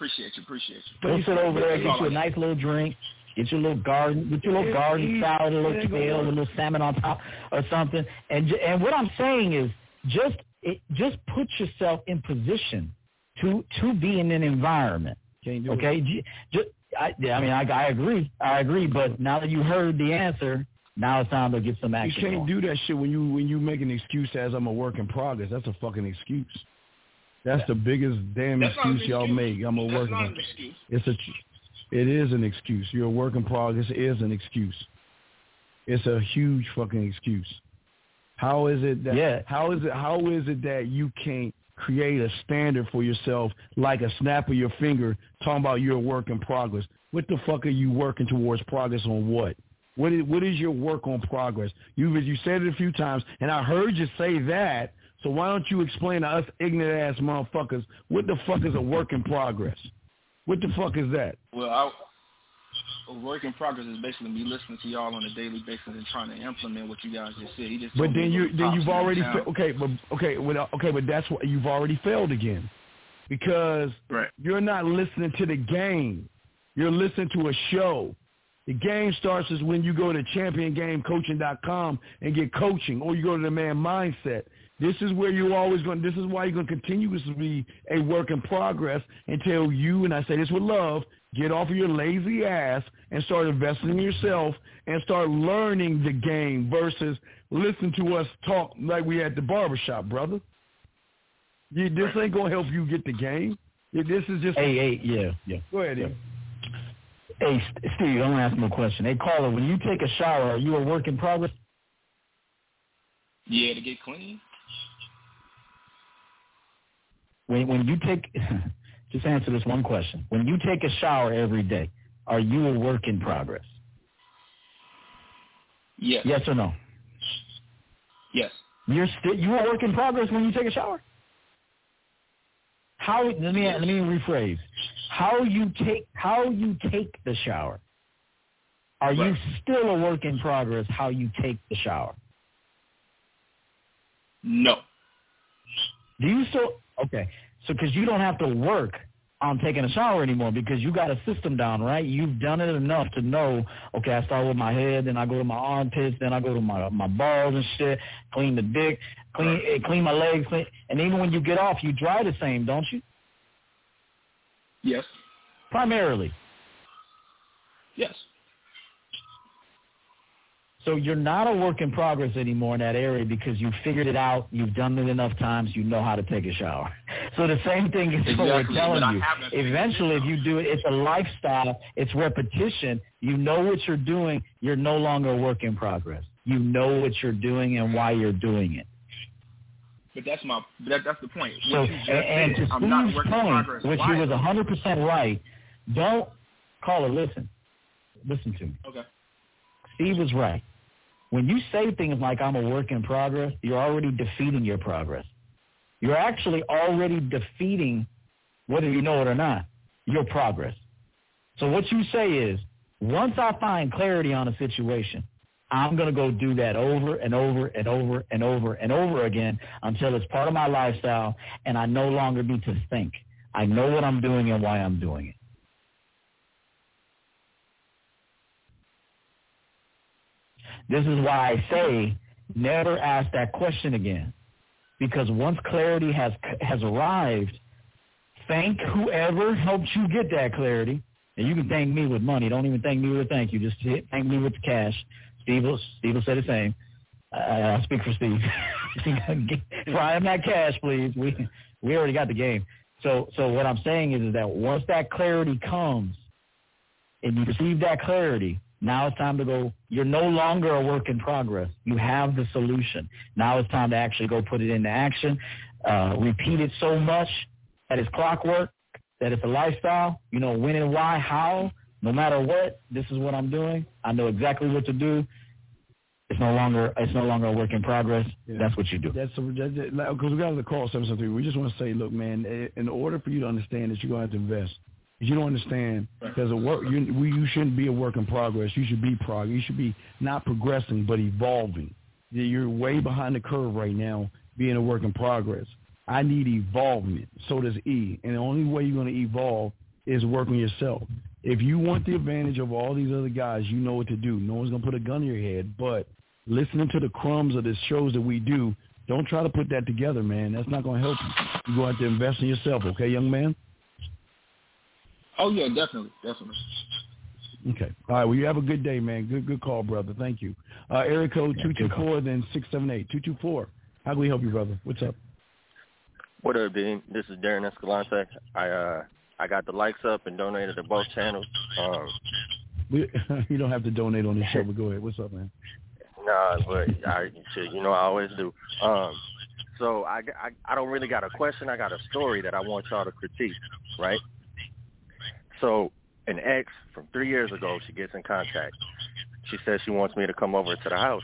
appreciate you, appreciate you. Go sit over there, get you a nice little drink, get your little garden, get your little garden salad, a little kale, a little salmon on top, or something. And and what I'm saying is just it, just put yourself in position to to be in an environment. Okay, just, I, I mean, I, I agree, I agree. But now that you heard the answer, now it's time to get some action. You can't on. do that shit when you when you make an excuse as I'm a work in progress. That's a fucking excuse. That's the biggest damn That's excuse y'all make. I'm a That's work. not an excuse. It's a. It is an excuse. You're work in progress. Is an excuse. It's a huge fucking excuse. How is it that? Yeah. How is it? How is it that you can't create a standard for yourself like a snap of your finger, talking about you're a work in progress? What the fuck are you working towards progress on? What? What is, what is your work on progress? You you said it a few times, and I heard you say that, so why don't you explain to us ignorant ass motherfuckers what the fuck is a work in progress? What the fuck is that? Well, I, a work in progress is basically me listening to y'all on a daily basis and trying to implement what you guys just said. He just but then you then you've already fa- okay, but okay, well, okay, but that's what you've already failed again because right. you're not listening to the game. You're listening to a show. The game starts is when you go to championgamecoaching.com and get coaching, or you go to the man mindset. This is where you're always going. This is why you're going to continuously be a work in progress until you and I say this with love. Get off of your lazy ass and start investing in yourself and start learning the game versus listen to us talk like we at the barbershop, brother. You, this ain't gonna help you get the game. This is just. Hey, hey, yeah, yeah. Go ahead. Yeah. Hey, Steve, I'm gonna ask him a question. Hey, caller, when you take a shower, are you a work in progress? Yeah, to get clean. When when you take, just answer this one question. When you take a shower every day, are you a work in progress? Yes. Yes or no? Yes. You're still you a work in progress when you take a shower. How let me let me rephrase. How you take how you take the shower. Are you still a work in progress how you take the shower? No. Do you still okay? So because you don't have to work on taking a shower anymore because you got a system down, right? You've done it enough to know. Okay, I start with my head, then I go to my armpits, then I go to my my balls and shit. Clean the dick, clean eh, clean my legs, clean, and even when you get off, you dry the same, don't you? Yes. Primarily. Yes. So you're not a work in progress anymore in that area because you figured it out. You've done it enough times. You know how to take a shower. So the same thing is exactly, what we're telling you. Eventually, if you do it, it's a lifestyle. It's repetition. You know what you're doing. You're no longer a work in progress. You know what you're doing and why you're doing it. But that's my that, that's the point. So What and, to Steve's point, which Why? he was hundred percent right. Don't call it. Listen, listen to me. Okay. Steve was right. When you say things like "I'm a work in progress," you're already defeating your progress. You're actually already defeating, whether you know it or not, your progress. So what you say is, once I find clarity on a situation, I'm going to go do that over and over and over and over and over again until it's part of my lifestyle and I no longer need to think. I know what I'm doing and why I'm doing it. This is why I say never ask that question again. Because once clarity has has arrived, thank whoever helped you get that clarity. And you can thank me with money. Don't even thank me with a thank you. Just thank me with the cash. Steve will, Steve will say the same. Uh, I'll speak for Steve. Fry him that cash, please. We we already got the game. So so what I'm saying is, is that once that clarity comes, and you receive that clarity, now it's time to go. You're no longer a work in progress. You have the solution. Now it's time to actually go put it into action. Uh, repeat it so much that it's clockwork, that it's a lifestyle. You know when and why, how. No matter what, this is what I'm doing. I know exactly what to do. It's no longer it's no longer a work in progress. That's what you do. That's because we got the call seven seven three. We just want to say, look, man, in order for you to understand that you're gonna have to invest. You don't understand, because a work you, you shouldn't be a work in progress. You should be progress. You should be not progressing but evolving. You're way behind the curve right now, being a work in progress. I need evolvement. So does E. And the only way you're going to evolve is work on yourself. If you want the advantage of all these other guys, you know what to do. No one's going to put a gun in your head. But listening to the crumbs of the shows that we do, don't try to put that together, man. That's not going to help you. You're going to have to invest in yourself, okay, young man? Oh yeah, definitely, definitely. Okay. All right. Well, you have a good day, man. Good, good call, brother. Thank you. Uh, area code two two four, then six seven eight two two four. How can we help you, brother? What's up? What up, Dean? This is Darren Escalante. I uh I got the likes up and donated to both channels. Um, We, you don't have to donate on this show, but go ahead. What's up, man? nah, but I you know I always do. Um, so I, I I don't really got a question. I got a story that I want y'all to critique, right? So an ex from three years ago, she gets in contact. She says she wants me to come over to the house,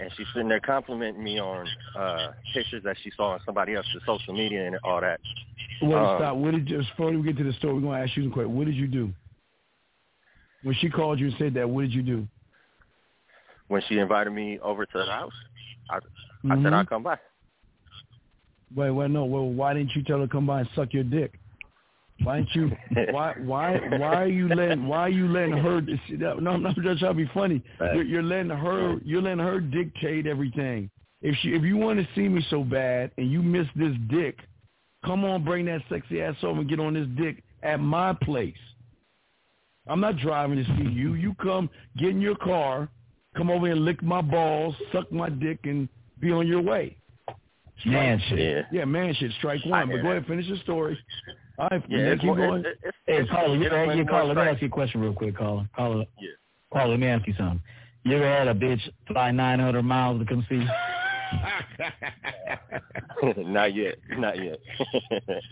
and she's sitting there complimenting me on uh pictures that she saw on somebody else's social media and all that. Wait, Um, stop. What did you, before we get to the story, we're going to ask you some questions. What did you do? When she called you and said that, what did you do? When she invited me over to the house, I I Mhm. said I'd come by. Wait, wait, no. Well, why didn't you tell her to come by and suck your dick? Why you? Why, why, why are you letting? Why are you letting her? No, I'm not just trying to be funny. You're, you're letting her. You're letting her dictate everything. If she, if you want to see me so bad and you miss this dick, come on, bring that sexy ass over and get on this dick at my place. I'm not driving to see you. You come, get in your car, come over and lick my balls, suck my dick, and be on your way. Man shit. Yeah. Yeah, man shit, strike one. But go ahead, and finish the story. All right, Yeah, keep more- going. it's- it's- Hey, caller, you, hey, you caller, let me ask you a question real quick, caller. Caller, Yeah. caller, let me ask you something. You ever had a bitch fly 900 miles to come see you? not yet. Not yet.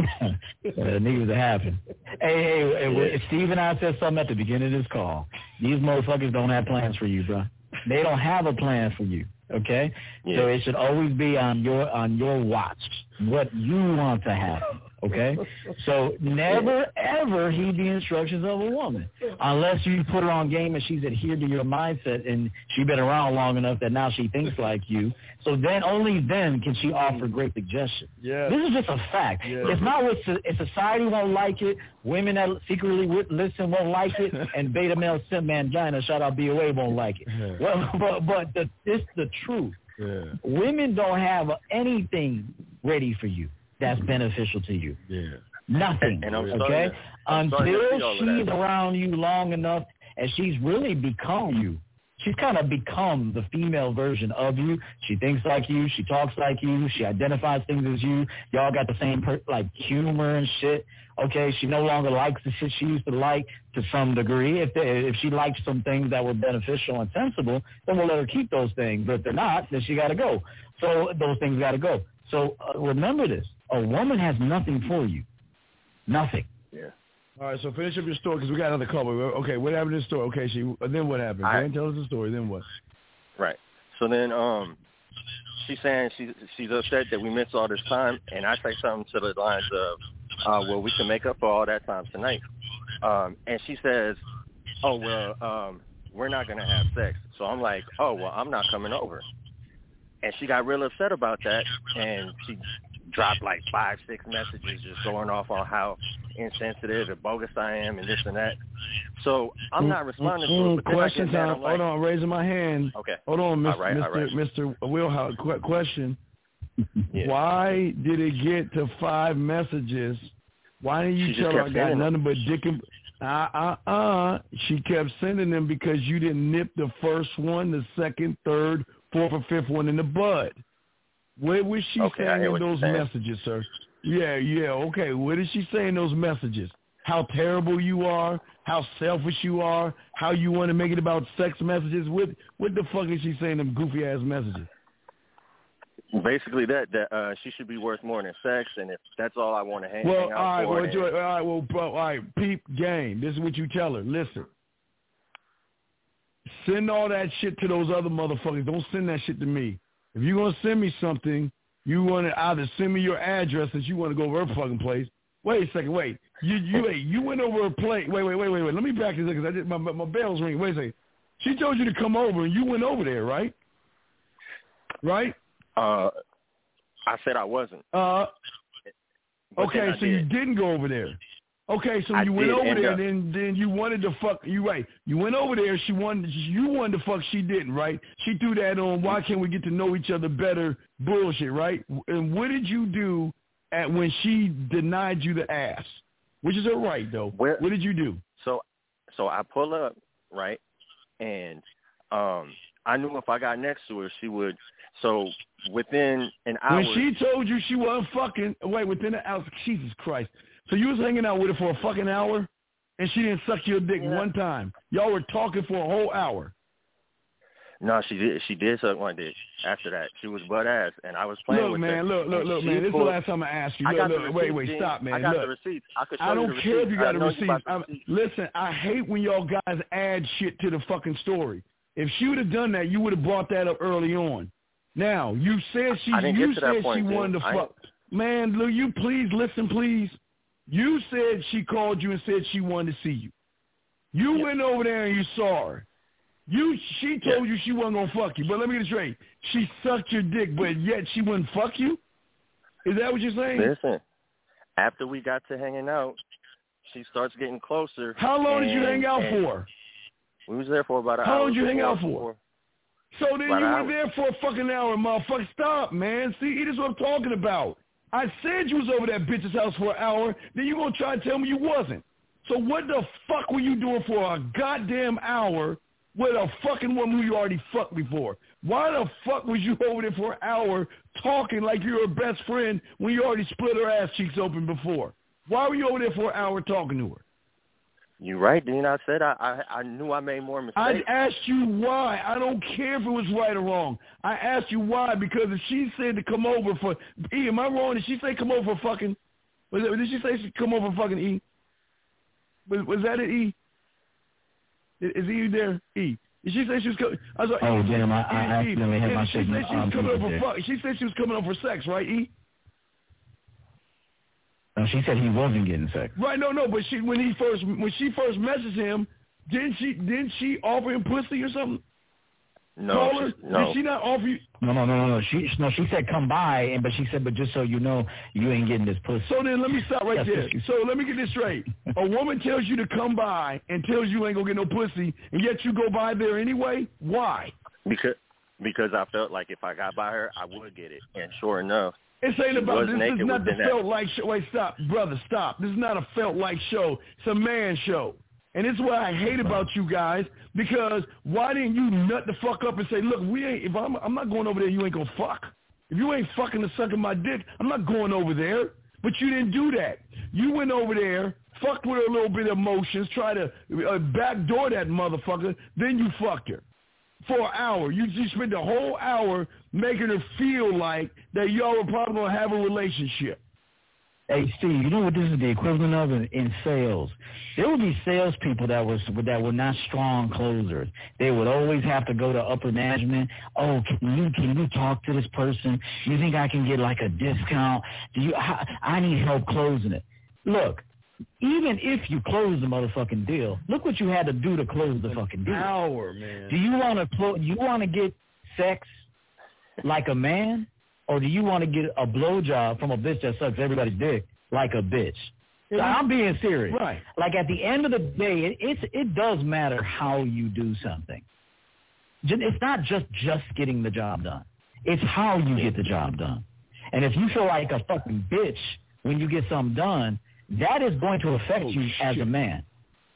uh, needs to happen. Hey, hey, hey well, Steve and I said something at the beginning of this call. These motherfuckers don't have plans for you, bro. They don't have a plan for you. Okay, Yeah. so it should always be on your on your watch what you want to happen. Okay, so never ever heed the instructions of a woman unless you put her on game and she's adhered to your mindset and she's been around long enough that now she thinks like you. So then only then can she offer great suggestions. Yeah. This is just a fact. Yeah. It's not what if society won't like it, women that secretly would listen won't like it, and beta male sim mangina, shout out BOA, won't like it. Well, but but the, it's the truth. Yeah. Women don't have anything ready for you that's beneficial to you. Yeah. Nothing. And I'm starting okay? I'm Until see all of she's around you long enough and she's really become you. she's kind of become the female version of you. She thinks like you. She talks like you. She identifies things as you. Y'all got the same per- like humor and shit. Okay, she no longer likes the shit she used to like to some degree. If they, if she likes some things that were beneficial and sensible, then we'll let her keep those things. But if they're not, then she got to go. So those things got to go. So uh, remember this: a woman has nothing for you, nothing. Yeah. All right, so finish up your story because we got another couple. Okay, what happened in the story? Okay, she then what happened? Right. Tell us the story. Then what? Right. So then, um, she's saying she's she's upset that we missed all this time, and I say something to the lines of, uh, "Well, we can make up for all that time tonight." Um, and she says, "Oh well, um, we're not gonna have sex." So I'm like, "Oh well, I'm not coming over." And she got real upset about that, and she dropped like five, six messages just going off on how insensitive and bogus I am and this and that. So I'm not responding mm, to it. But question time. Like, Hold on, raising my hand. Okay. Hold on, Mr. Right, Mr. right. Mr. Qu- question. Yeah. Why did it get to five messages? Why didn't you She tell her I got nothing but dick and uh uh uh she kept sending them because you didn't nip the first one, the second, third, fourth, or fifth one in the bud. What was she Okay, saying in those messages, sir? Yeah, yeah, okay. What is she saying in those messages? How terrible you are, how selfish you are, how you want to make it about sex messages. What what the fuck is she saying them goofy ass messages? Basically, that that uh, she should be worth more than sex, and if that's all I want to hang, Well, hang out all right, for, well, then- do it. all right, well, bro, all right, peep game. This is what you tell her. Listen, send all that shit to those other motherfuckers. Don't send that shit to me. If you're gonna send me something, you want to either send me your address since you want to go over her fucking place. Wait a second, wait. You you wait. You went over her place. Wait, wait, wait, wait, wait. Let me back this up because I did my my bell's ringing. Wait a second. She told you to come over and you went over there, right? Right? uh, I said I wasn't. Uh, But okay, so you didn't go over there. Okay, so I you went over there, up- then then you wanted to fuck. You right. You went over there. She wanted. You wanted to fuck. She didn't. Right. She threw that on. Why can't we get to know each other better? Bullshit. Right. And what did you do at when she denied you the ass? Which is her right though. Where- what did you do? So, so I pull up, right, and um, I knew if I got next to her, she would. So within an hour, When she told you she wasn't fucking, wait, within an hour, Jesus Christ. So you was hanging out with her for a fucking hour, and she didn't suck your dick Yeah. one time. Y'all were talking for a whole hour. no, she did. She did suck my dick. After that, she was butt ass, and I was playing Look, with her. man, look, look, look, she man. This is the last time I asked you. I Look, got the wait, wait, Gene. stop, man. I got look. the receipts. I could show I don't the care if you receipts. I got the know receipts. the I'm- receipts. listen, I hate when y'all guys add shit to the fucking story. If she would have done that, you would have brought that up early on. Now you said she, I didn't you get to that said point, she Gene. wanted to I- fuck. Man, will you please listen, please? You said she called you and said she wanted to see you. You went over there and you saw her. You, she told you she wasn't gonna fuck you. But let me get it straight. She sucked your dick, but yet she wouldn't fuck you. Is that what you're saying? Listen, after we got to hanging out, she starts getting closer. How long did you hang out for? We was there for about an How hour. How long did you hang out for? So then About you were there for a fucking hour, motherfucker. Stop, man. See, this is what I'm talking about. I said you was over that bitch's house for an hour. Then you gonna try and tell me you wasn't. So what the fuck were you doing for a goddamn hour with a fucking woman who you already fucked before? Why the fuck was you over there for an hour talking like you were her best friend when you already split her ass cheeks open before? Why were you over there for an hour talking to her? You right, Dean. I said I, I I knew I made more mistakes. I asked you why. I don't care if it was right or wrong. I asked you why because if she said to come over for E, am I wrong? Did she say come over for fucking? Was it, did she say she come over for fucking E? Was, was that it? E? Is, is E there? E? Did she say she was coming? I was like, Oh, damn, I- I E, E, accidentally hit E, my She said signal, she was um, coming over for fuck. She said she was coming over for sex, right? E? No, she said he wasn't getting sex. Right? No, no. But she when he first when she first messaged him, didn't she didn't she offer him pussy or something? No, Call her? she- no. Did she not offer you? No, no, no, no, no. She no, she said come by, and but she said, but just so you know, you ain't getting this pussy. So then let me stop right That's there. So let me get this straight. A woman tells you to come by and tells you ain't gonna get no pussy, and yet you go by there anyway. Why? because because I felt like if I got by her, I would get it. And sure enough, This ain't about this. Naked is not the felt like show. Wait, stop, brother, stop. This is not a felt like show. It's a man show. And is what I hate about you guys because why didn't you nut the fuck up and say, look, we ain't. If I'm, I'm not going over there, you ain't gonna fuck. If you ain't fucking the sucking my dick, I'm not going over there. But you didn't do that. You went over there, fucked with her a little bit of emotions, try to uh, backdoor that motherfucker, then you fucked her for an hour. You just spent the whole hour making her feel like that y'all were probably gonna have a relationship. Hey Steve, you know what this is the equivalent of in, in sales? There would be salespeople that was that were not strong closers. They would always have to go to upper management. Oh, can you can you talk to this person? You think I can get like a discount? Do you? I, I need help closing it. Look, even if you close the motherfucking deal, look what you had to do to close the fucking deal. Hour, man. Do you want to close? You want to get sex like a man? or do you want to get a blowjob from a bitch that sucks everybody's dick like a bitch? So I'm being serious. Right. Like at the end of the day, it, it's it does matter how you do something. It's not just just getting the job done. It's how you get the job done. And if you feel like a fucking bitch when you get something done, that is going to affect oh, you shit. as a man.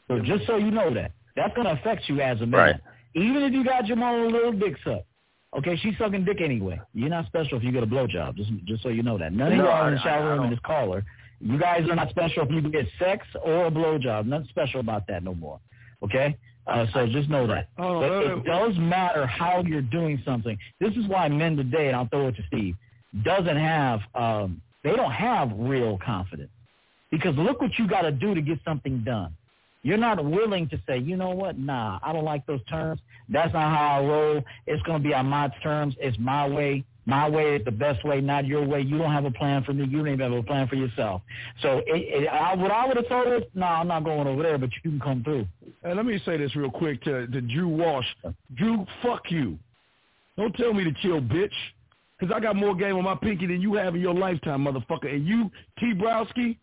So just so you know that, that's going to affect you as a man. Right. Even if you got your own little dick sucked. Okay, she's sucking dick anyway. You're not special if you get a blowjob. Just just so you know that. None of No, y'all in the shower room in don't- this caller. You guys are not special if you get sex or a blowjob. Nothing special about that no more. Okay? Uh, so just know that. Oh, But uh, it does matter how you're doing something. This is why men today, and I'll throw it to Steve, doesn't have um, they don't have real confidence. Because look what you got to do to get something done. You're not willing to say, you know what? Nah, I don't like those terms. That's not how I roll. It's going to be on my terms. It's my way. My way is the best way, not your way. You don't have a plan for me. You don't even have a plan for yourself. So it, it, I, what I would have told her, no, nah, I'm not going over there, but you can come through. And let me say this real quick to, to Drew Walsh. Drew, fuck you. Don't tell me to chill, bitch. Because I got more game on my pinky than you have in your lifetime, motherfucker. And you, T. Browski,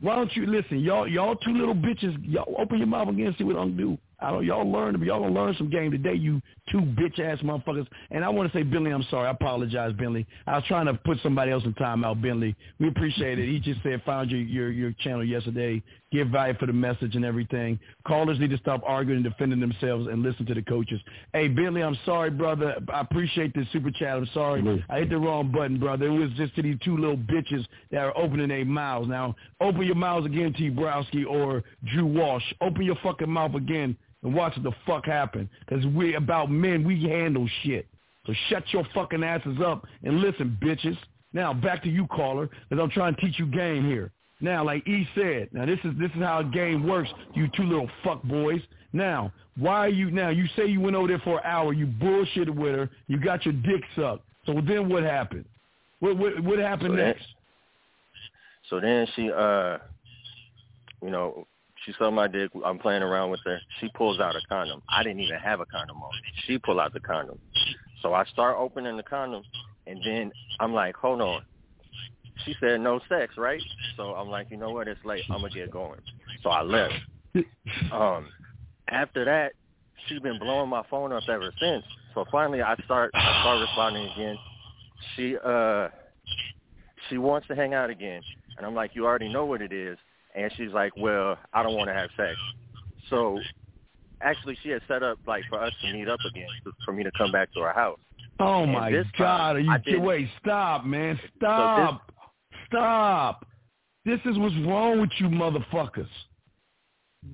why don't you listen? Y'all, y'all two little bitches. Y'all open your mouth again and see what I'm do. I don't. Y'all learn. Y'all gonna learn some game today. You two bitch ass motherfuckers. And I want to say, Bentley, I'm sorry. I apologize, Bentley. I was trying to put somebody else in timeout, Bentley. We appreciate it. He just said found your your your channel yesterday. Give value for the message and everything. Callers need to stop arguing and defending themselves and listen to the coaches. Hey, Bentley, I'm sorry, brother. I appreciate the super chat. I'm sorry. I hit the wrong button, brother. It was just to these two little bitches that are opening their mouths. Now, open your mouths again, T. Browski or Drew Walsh. Open your fucking mouth again and watch what the fuck happen. Because we're about men, we handle shit. So shut your fucking asses up and listen, bitches. Now back to you, caller, because I'm trying to teach you game here. Now, like E said, now this is this is how a game works. You two little fuck boys. Now, why are you now? You say you went over there for an hour. You bullshitted with her. You got your dick sucked. So then what happened? What what, what happened So then- next? So then she, uh, you know, she saw my dick. I'm playing around with her. She pulls out a condom. I didn't even have a condom on. She pull out the condom. So I start opening the condom, and then I'm like, hold on. She said no sex, right? So I'm like, you know what? It's late. I'm gonna get going. So I left. Um, after that, she's been blowing my phone up ever since. So finally, I start I start responding again. She uh she wants to hang out again, and I'm like, you already know what it is. And she's like, well, I don't want to have sex. So actually, she had set up like for us to meet up again, for me to come back to her house. Oh And my God! time, Are you wait? Stop, man! Stop! Stop! This is what's wrong with you, motherfuckers.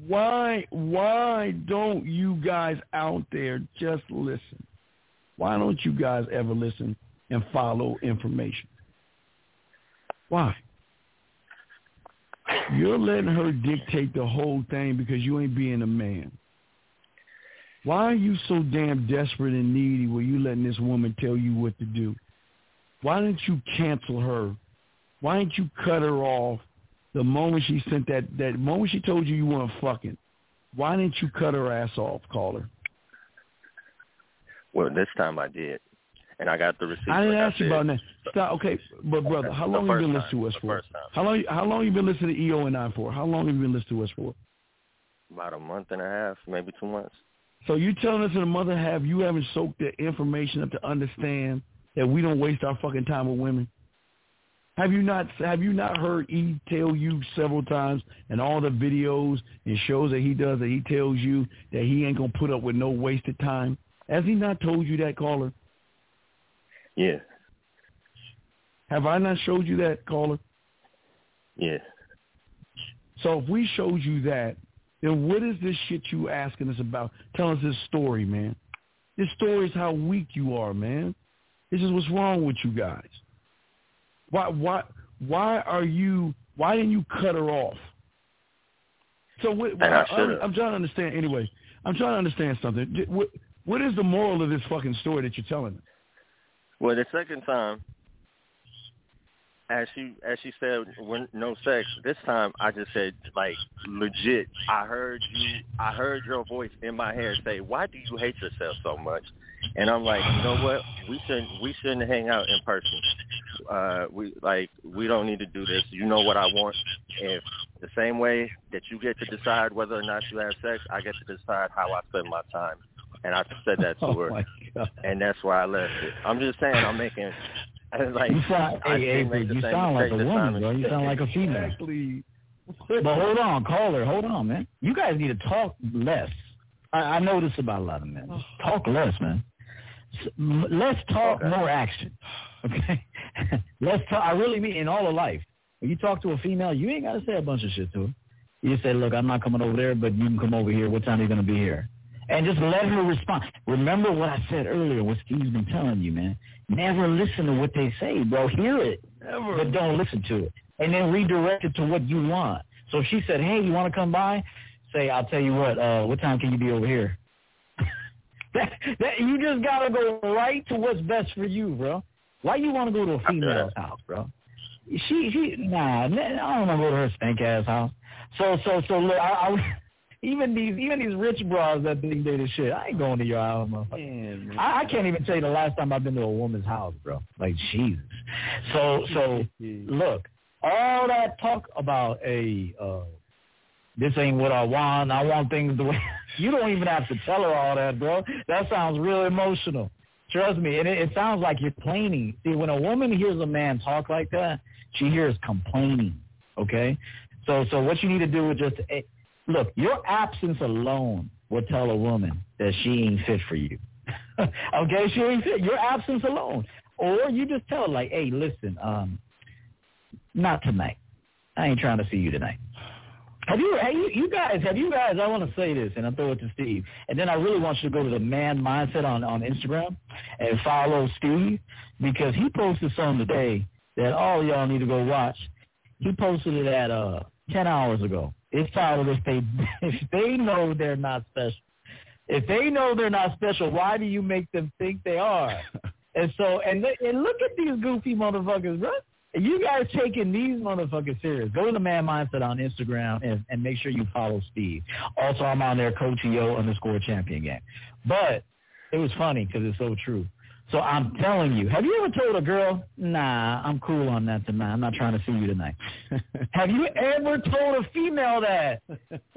Why? Why don't you guys out there just listen? Why don't you guys ever listen and follow information? Why? You're letting her dictate the whole thing because you ain't being a man. Why are you so damn desperate and needy where you letting this woman tell you what to do? Why didn't you cancel her? Why didn't you cut her off the moment she sent that that moment she told you you weren't fucking? Why didn't you cut her ass off, caller? Well, this time I did, and I got the receipt. I didn't like ask you about that. Stop. Okay, but brother, how long you been listening to us for? How long? How long you been listening to EO and I for? How long have you been listening to us for? About a month and a half, maybe two months. So you telling us in a month and a half you haven't soaked the information up to understand that we don't waste our fucking time with women? Have you not have you not heard E tell you several times in all the videos and shows that he does that he tells you that he ain't gonna put up with no wasted time? Has he not told you that, caller? Yeah. Have I not showed you that, caller? Yeah. So if we showed you that, then what is this shit you asking us about? Tell us this story, man. This story is how weak you are, man. This is what's wrong with you guys. Why why why are you why didn't you cut her off? So what, I, am trying to understand anyway. I'm trying to understand something. What what is the moral of this fucking story that you're telling? Well, the second time as she as she said when no sex this time i just said like legit. I heard you i heard your voice in my head say why do you hate yourself so much? And i'm like you know what? We shouldn't we shouldn't hang out in person. Uh we like we don't need to do this. You know what i want. If the same way that you get to decide whether or not you have sex i get to decide how i spend my time. And i said that to oh her. and that's why i left it. I'm just saying i'm making like, you sound, hey, Avery, you sound like a woman, bro. You sound like a female. Exactly. But hold on, caller, hold on, man. You guys need to talk less. I, I know this about a lot of men. Talk less, man. Let's talk okay. more action. Okay? Let's talk. I really mean in all of life. When you talk to a female, you ain't got to say a bunch of shit to her. You say, look, I'm not coming over there, but you can come over here. What time are you going to be here? And just let her respond. Remember what I said earlier, what Steve's been telling you, man. Never listen to what they say, bro. Hear it, Never. but don't listen to it. And then redirect it to what you want. So if she said, hey, you want to come by? Say, I'll tell you what, uh, what time can you be over here? that, that, you just got to go right to what's best for you, bro. Why you want to go to a female's house, bro? She, she, nah, I don't want to go to her stank ass house. So, so, so look, I, I even these even these rich bras that think they the shit. I ain't going to your house, motherfucker. I, I can't even tell you the last time I've been to a woman's house, bro. Like Jesus. So so look, all that talk about a uh this ain't what I want. I want things the way you don't even have to tell her all that, bro. That sounds real emotional. Trust me, and it, it sounds like you're complaining. See, when a woman hears a man talk like that, she hears complaining. Okay, so so what you need to do is just eh, Look, your absence alone will tell a woman that she ain't fit for you. okay, she ain't fit. Your absence alone. Or you just tell her like, hey, listen, um, not tonight. I ain't trying to see you tonight. Have you, have you, you guys, have you guys, I want to say this, and I'll throw it to Steve. And then I really want you to go to the man mindset on, on Instagram and follow Steve because he posted something today that all y'all need to go watch. He posted it at uh, 10 hours ago. It's titled if they if they know they're not special. If they know they're not special, why do you make them think they are? and so and and look at these goofy motherfuckers, bro. You guys taking these motherfuckers serious. Go to the Man Mindset on Instagram and, and make sure you follow Steve. Also, I'm on there, Coach EO underscore champion game. But it was funny because it's so true. So I'm telling you, have you ever told a girl, nah, I'm cool on that tonight. I'm not trying to see you tonight. have you ever told a female that?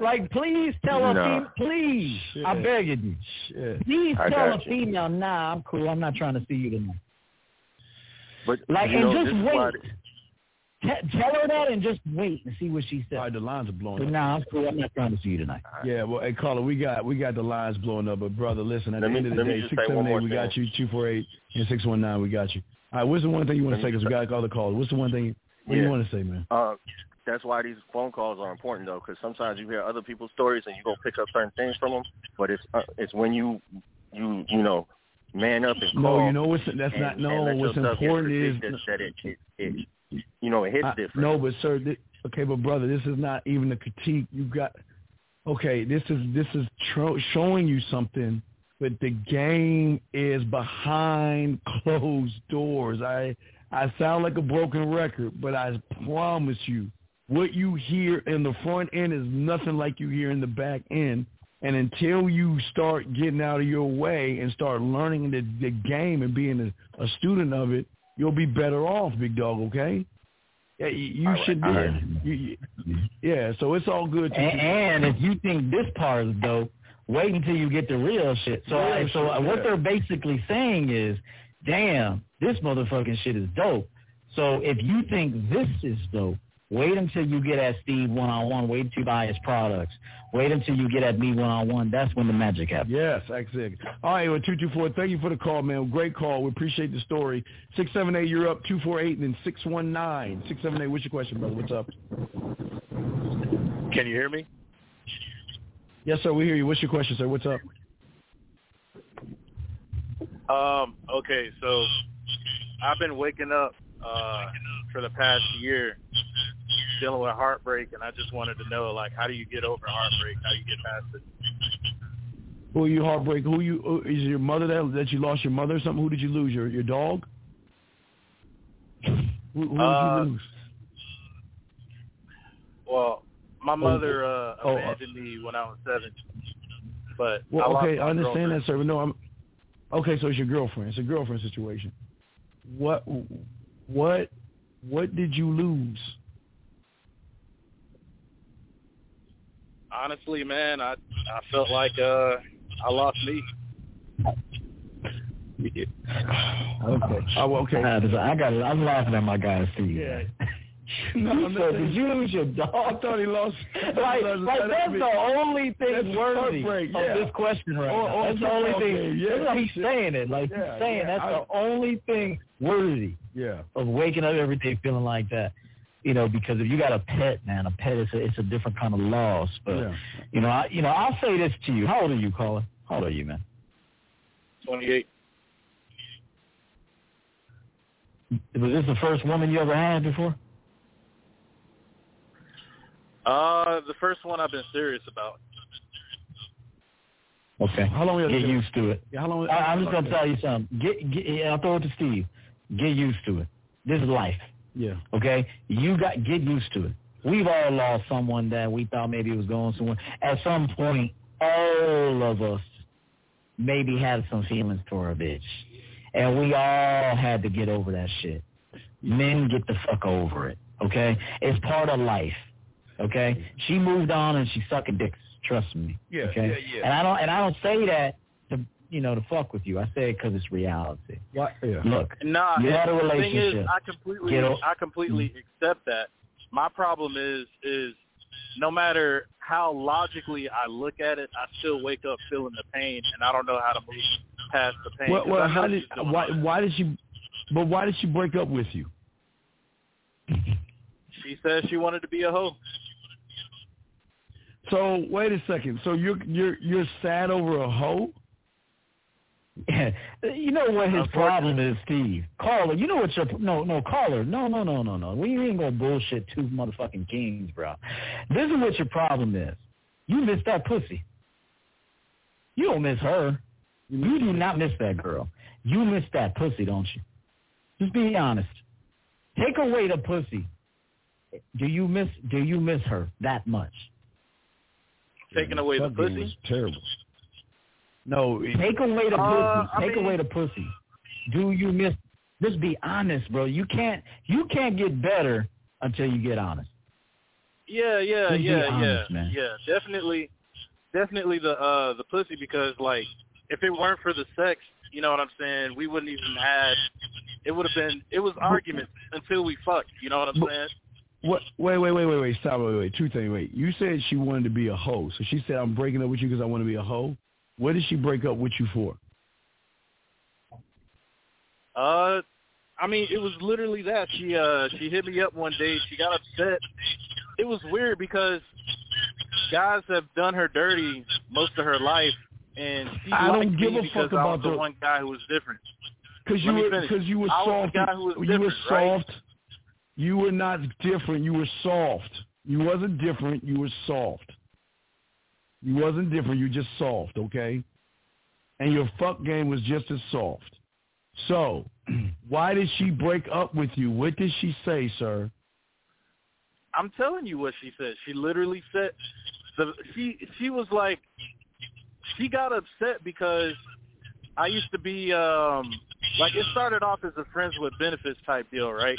Like, please tell a female, please, Shit. I beg begging you. Shit. Please I tell a female, nah, I'm cool. I'm not trying to see you tonight. But like, and know, just wait. T- tell her that and just wait and see what she says. All right, the lines are blowing but up. I'm cool. I'm not trying to see you tonight. Yeah, well, hey, caller, we got we got the lines blowing up, but brother, listen. At let the me, end of the day, six seven eight, we got you. Two four eight and six one nine, we got you. All right, what's the one thing you want to say? Because we got to call the caller. What's the one thing? What yeah. do you want to say, man? Uh, that's why these phone calls are important, though, because sometimes you hear other people's stories and you go pick up certain things from them. But it's uh, it's when you you you know man up and call. No, you know what's that's and, not. No, what's important is that it, it, it you know, it hits different. no, but sir, th- okay, but brother, this is not even a critique. You got okay. This is this is tro- showing you something, but the game is behind closed doors. I I sound like a broken record, but I promise you, what you hear in the front end is nothing like you hear in the back end. And until you start getting out of your way and start learning the, the game and being a, a student of it, you'll be better off, big dog. Okay. Yeah, you, you should you, yeah, so it's all good. And, and, if you think this part is dope, wait until you get the real shit. So, real so shit, what yeah. they're basically saying is, damn, this motherfucking shit is dope. So if you think this is dope, wait until you get at Steve one on one. Wait until you buy his products. Wait until you get at me one on one. That's when the magic happens. Yes, exactly. All right, well, two two four. Thank you for the call, man. Great call. We appreciate the story. Six seven eight. You're up. Two four eight, and then six one nine. Six seven eight. What's your question, brother? What's up? Can you hear me? Yes, sir. We hear you. What's your question, sir? What's up? Um. Okay. So I've been waking up uh, for the past year dealing with heartbreak, and I just wanted to know, like, how do you get over heartbreak? How do you get past it? Who you heartbreak? Who you who, is your mother that that you lost your mother or something? Who did you lose? Your your dog? Who, who Uh, did you lose? Well, my mother uh, oh, uh, abandoned me when I was seven, but Well, lost okay, I understand girlfriend. that, sir. But no, I'm okay. So it's your girlfriend. It's a girlfriend situation. What what what did you lose? Honestly, man, I I felt like uh I lost me. Okay. Oh, okay. I got it. I'm laughing at my guy Steve. Yeah. You said, did you lose your dog? I thought he lost. like, That's- like that's that's the only thing That's worthy heartbreak, of yeah. this question right Or- now. or That's the only okay, thing. yeah. That's how he's saying it. Like Yeah, he's saying yeah, that's I- the only thing worthy Yeah. of waking up every day feeling like that. You know, because if you got a pet, man, a pet is a, it's a different kind of loss. But Yeah. you know, I you know, I'll say this to you. How old are you, caller? How old are you, man? Twenty eight. Was this the first woman you ever had before? Uh, the first one I've been serious about. Okay. How long? Get used to it. Yeah, how long? I, I'm just gonna tell you something. Get, get yeah, I'll throw it to Steve. Get used to it. This is life. Yeah. Okay? You got get used to it. We've all lost someone that we thought maybe was going somewhere. At some point, all of us maybe had some feelings for a bitch. And we all had to get over that shit. Men get the fuck over it. Okay? It's part of life. Okay? She moved on and she's sucking dicks. Trust me. Yeah, Okay? yeah, yeah. And I don't and I don't say that you know to fuck with you. I say it because it's reality. What? Yeah. Look, Nah, You and had a the thing relationship. is, I completely, Get o- I completely mm-hmm. accept that. My problem is, is no matter how logically I look at it, I still wake up feeling the pain, and I don't know how to move past the pain. Well, 'cause well how did why why did she? But why did she break up with you? She said she wanted to be a hoe. So wait a second. So you're you're you're sad over a hoe? you know what his problem is, Steve. Caller, you know what your no no caller. No no no no no. We ain't gonna bullshit two motherfucking kings, bro. This is what your problem is. You miss that pussy. You don't miss her. You do not miss that girl. You miss that pussy, don't you? Just be honest. Take away the pussy. Do you miss do you miss her that much? Taking away the That pussy. terrible. No, Take away the pussy. Uh, I Take mean- away the pussy. Do you miss? Just be honest, bro. You can't. You can't get better until you get honest. Yeah, yeah, Just yeah, honest, yeah, man. yeah. Definitely, definitely the uh the pussy because like if it weren't for the sex, you know what I'm saying, we wouldn't even had. It would have been. It was arguments until we fucked. You know what I'm But- saying? what? Wait, wait, wait, wait, wait. Stop. Wait, wait. Two things. Wait. You said she wanted to be a hoe. So she said, "I'm breaking up with you because I want to be a hoe." What did she break up with you for? Uh, I mean, it was literally that. She uh she hit me up one day. She got upset. It was weird because guys have done her dirty most of her life, and she I don't give a fuck about the the- one guy who was different. Because you were because you were soft. the guy who was you were different, right? soft. You were not different. You were soft. You wasn't different. You were soft. You wasn't different. You just soft. Okay. And your fuck game was just as soft. So, why did she break up with you? What did she say, sir? I'm telling you what she said. She literally said the she she was like she got upset because I used to be um like it started off as a friends with benefits type deal, right?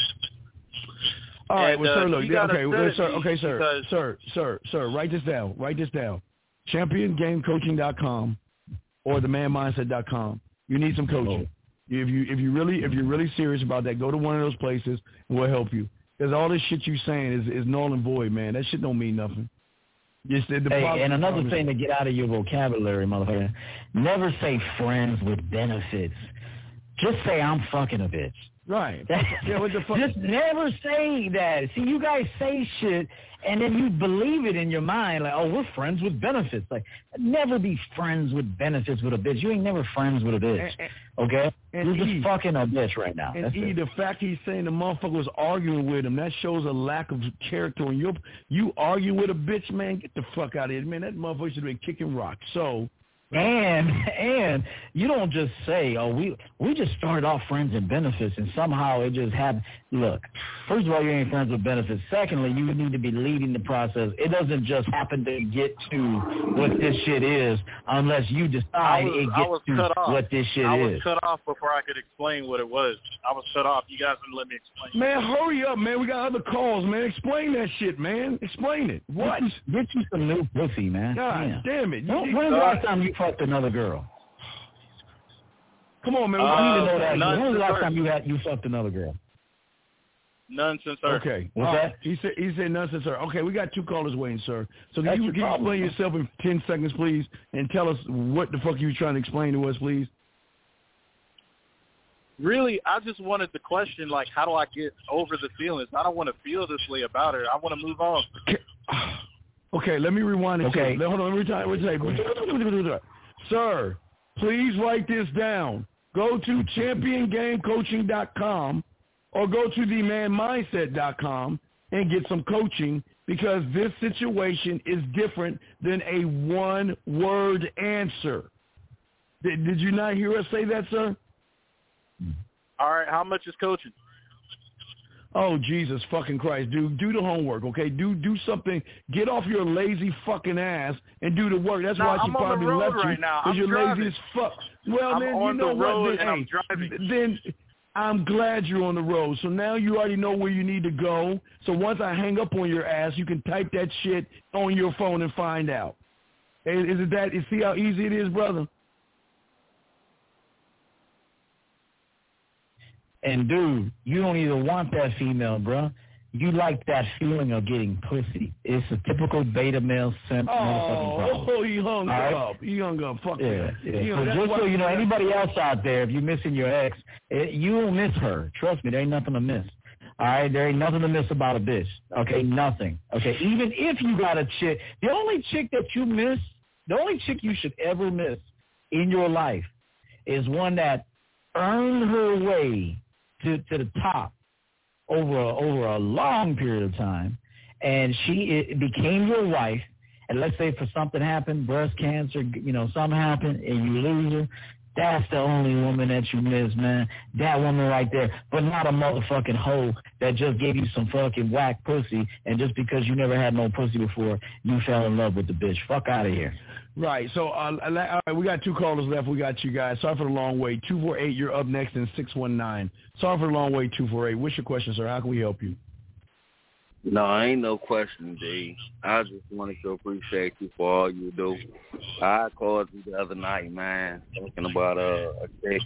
All right, And, well, uh, sir, look, okay, well, sir, okay, sir, sir, sir, sir, write this down, write this down. ChampionGameCoaching.com or themanmindset.com. You need some coaching. Oh. If you if you really if you're really serious about that, go to one of those places and we'll help you. Because all this shit you're saying is is null and void, man. That shit don't mean nothing. Just the, the Hey, and another thing to get out of your vocabulary, motherfucker, never say friends with benefits. Just say I'm fucking a bitch. Right. yeah, what the fuck? Just never say that. See, you guys say shit, and then you believe it in your mind, like, oh, we're friends with benefits. Like, never be friends with benefits with a bitch. You ain't never friends with a bitch. Eh, eh. Okay? and You're just E- fucking a bitch right now. And That's E, it. the fact he's saying the motherfucker was arguing with him, that shows a lack of character. When you you argue with a bitch, man, get the fuck out of here, man. That motherfucker should have been kicking rocks. So, And and you don't just say, "Oh, we we just started off friends and benefits," and somehow it just happened. Look, first of all, you ain't friends with benefits. Secondly, you need to be leading the process. It doesn't just happen to get to what this shit is unless you decide was, it I was gets cut to off. what this shit is. I was is. cut off before I could explain what it was. I was cut off. You guys didn't let me explain. man, hurry up, man. We got other calls, man. Explain that shit, man. Explain it. What? Get you some new pussy, man. God damn it. When, You- when's the last time you fucked another girl? Come on, man. I need to Uh, know that. none When was the last time you had you fucked another girl? None since Earth. Okay. What's All that? right. He said he said nonsense, sir. Okay, we got two callers waiting, sir. So That's can you, can you explain yourself in ten seconds, please, and tell us what the fuck you were trying to explain to us, please? Really, I just wanted the question, like, how do I get over the feelings? I don't want to feel this way about her. I want to move on. Okay, let me rewind it. Okay. Okay. Hold on, let me try. Let me try. Sir, please write this down. Go to championgamecoaching.com or go to themanmindset.com and get some coaching because this situation is different than a one-word answer. Did, did you not hear us say that, sir? All right, how much is coaching? Oh Jesus fucking Christ, dude! Do the homework, okay? Do do something. Get off your lazy fucking ass and do the work. That's No, why she I'm the probably left right you because you're driving. lazy as fuck. Well, I'm then you know the road what? Then, and I'm hey, driving. then I'm glad you're on the road. So now you already know where you need to go. So once I hang up on your ass, you can type that shit on your phone and find out. Is, is it that? You see how easy it is, brother? And dude, you don't even want that female, bro. You like that feeling of getting pussy. It's a typical beta male simp oh, motherfucking problem. Oh, you hung right. up. You hung up. Fuck Yeah, yeah. You know, So just so you know, anybody else out there, if you're missing your ex, it, you will miss her. Trust me, there ain't nothing to miss. All right, there ain't nothing to miss about a bitch. Okay, nothing. Okay, even if you got a chick, the only chick that you miss, the only chick you should ever miss in your life is one that earned her way to to the top over a, over a long period of time, and she became your wife. And let's say for something happened, breast cancer, you know, something happened, and you lose her. That's the only woman that you miss, man. That woman right there, but not a motherfucking hoe that just gave you some fucking whack pussy, and just because you never had no pussy before, you fell in love with the bitch. Fuck out of here. Right. So, uh, all right, we got two callers left. We got you guys. Sorry for the long wait. Two four eight. You're up next in six one nine. Sorry for the long wait. Two four eight. What's your question, sir? How can we help you? No, ain't no question, D. I just wanted to appreciate you for all you do. I called you the other night, man, talking about uh, a chick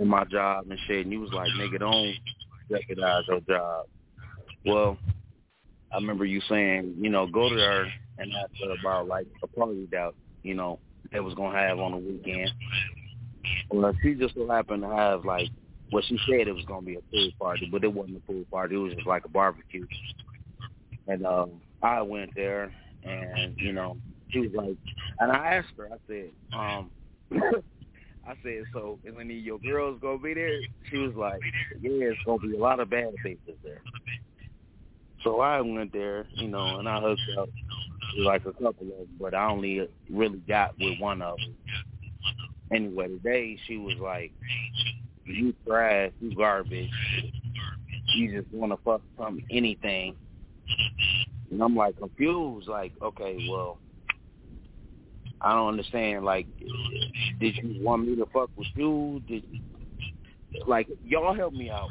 in my job and shit, and you was like, nigga, don't jeopardize your job. Well, I remember you saying, you know, go to her and ask her about like a party that, you know, they was gonna have on the weekend. Well, she just so happened to have like well, she said it was gonna be a pool party, but it wasn't a pool party. It was just like a barbecue. And um, I went there, and you know, she was like, and I asked her. I said, um, I said, so is any of your girls gonna be there? She was like, yeah, it's gonna be a lot of bad bitches there. So I went there, you know, and I hooked up like a couple of them, but I only really got with one of them. Anyway, today she was like, you trash, you garbage. You just want to fuck from anything. And I'm like confused, like, okay, well, I don't understand. Like, did you want me to fuck with you? Did like y'all help me out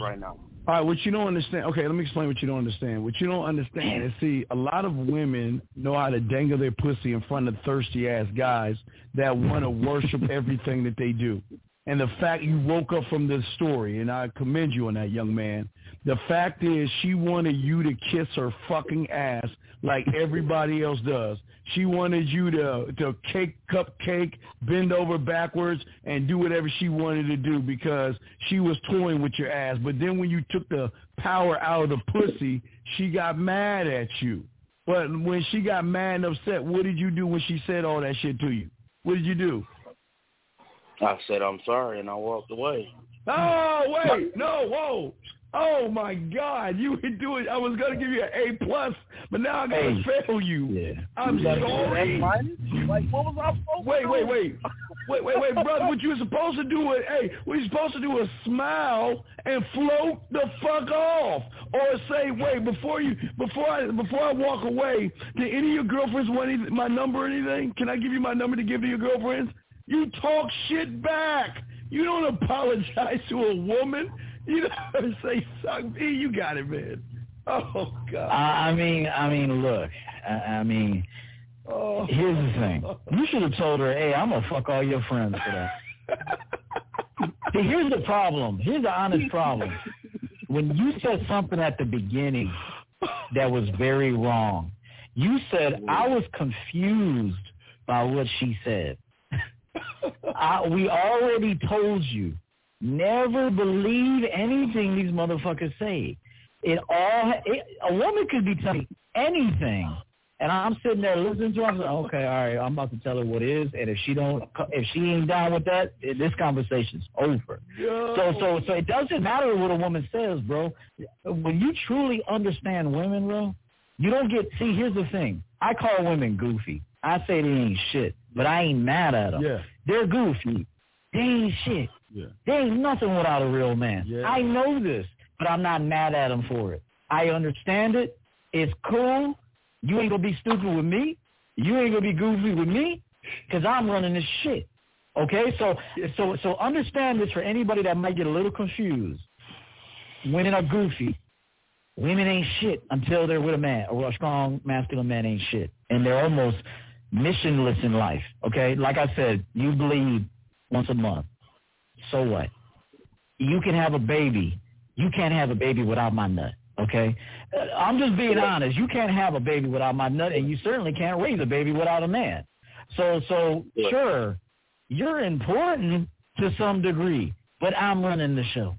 right now? All right, what you don't understand. Okay, let me explain what you don't understand. What you don't understand is, see, a lot of women know how to dangle their pussy in front of thirsty ass guys that want to worship everything that they do. and the fact you woke up from this story, and I commend you on that, young man. The fact is, she wanted you to kiss her fucking ass like everybody else does. She wanted you to to cake cupcake, bend over backwards, and do whatever she wanted to do because she was toying with your ass. But then when you took the power out of the pussy, she got mad at you. But when she got mad and upset, what did you do when she said all that shit to you? What did you do? I said I'm sorry and I walked away. Oh wait, no, whoa. Oh my God, you would do it. I was gonna give you an A plus, but now I gotta Hey. fail you. Yeah. I'm You gotta do sorry. Like what was I supposed Wait, to wait, do? wait, wait, wait, wait, brother. What you were supposed to do is, hey, what you supposed to do is smile and float the fuck off, or say, wait, before you, before I, before I walk away, did any of your girlfriends want any, my number or anything? Can I give you my number to give to your girlfriends? You talk shit back. You don't apologize to a woman. You don't say, suck me. You got it, man. Oh God. I, mean, I mean, look, I, I mean, Oh. here's the thing. You should have told her, hey, I'm gonna fuck all your friends for that. See, here's the problem. Here's the honest problem. When you said something at the beginning that was very wrong, you said I was confused by what she said. I, we already told you, never believe anything these motherfuckers say. It all it, a woman could be telling anything, and I'm sitting there listening to her. I'm like, okay, all right, I'm about to tell her what is, and if she don't, if she ain't down with that, this conversation's over. So, so, so it doesn't matter what a woman says, bro. When you truly understand women, bro, you don't get. See, here's the thing. I call women goofy. I say they ain't shit, but I ain't mad at them. Yeah. They're goofy. They ain't shit. Yeah. There ain't nothing without a real man. Yeah. I know this, but I'm not mad at him for it. I understand it. It's cool. You ain't gonna be stupid with me. You ain't gonna be goofy with me, cause I'm running this shit. Okay, so so so understand this for anybody that might get a little confused. Women are goofy. Women ain't shit until they're with a man or a strong masculine man ain't shit, and they're almost missionless in life. Okay, like I said, you bleed once a month. So what? You can have a baby. You can't have a baby without my nut. Okay, Uh, I'm just being honest. You can't have a baby without my nut, and you certainly can't raise a baby without a man. So, so sure, you're important to some degree, but I'm running the show.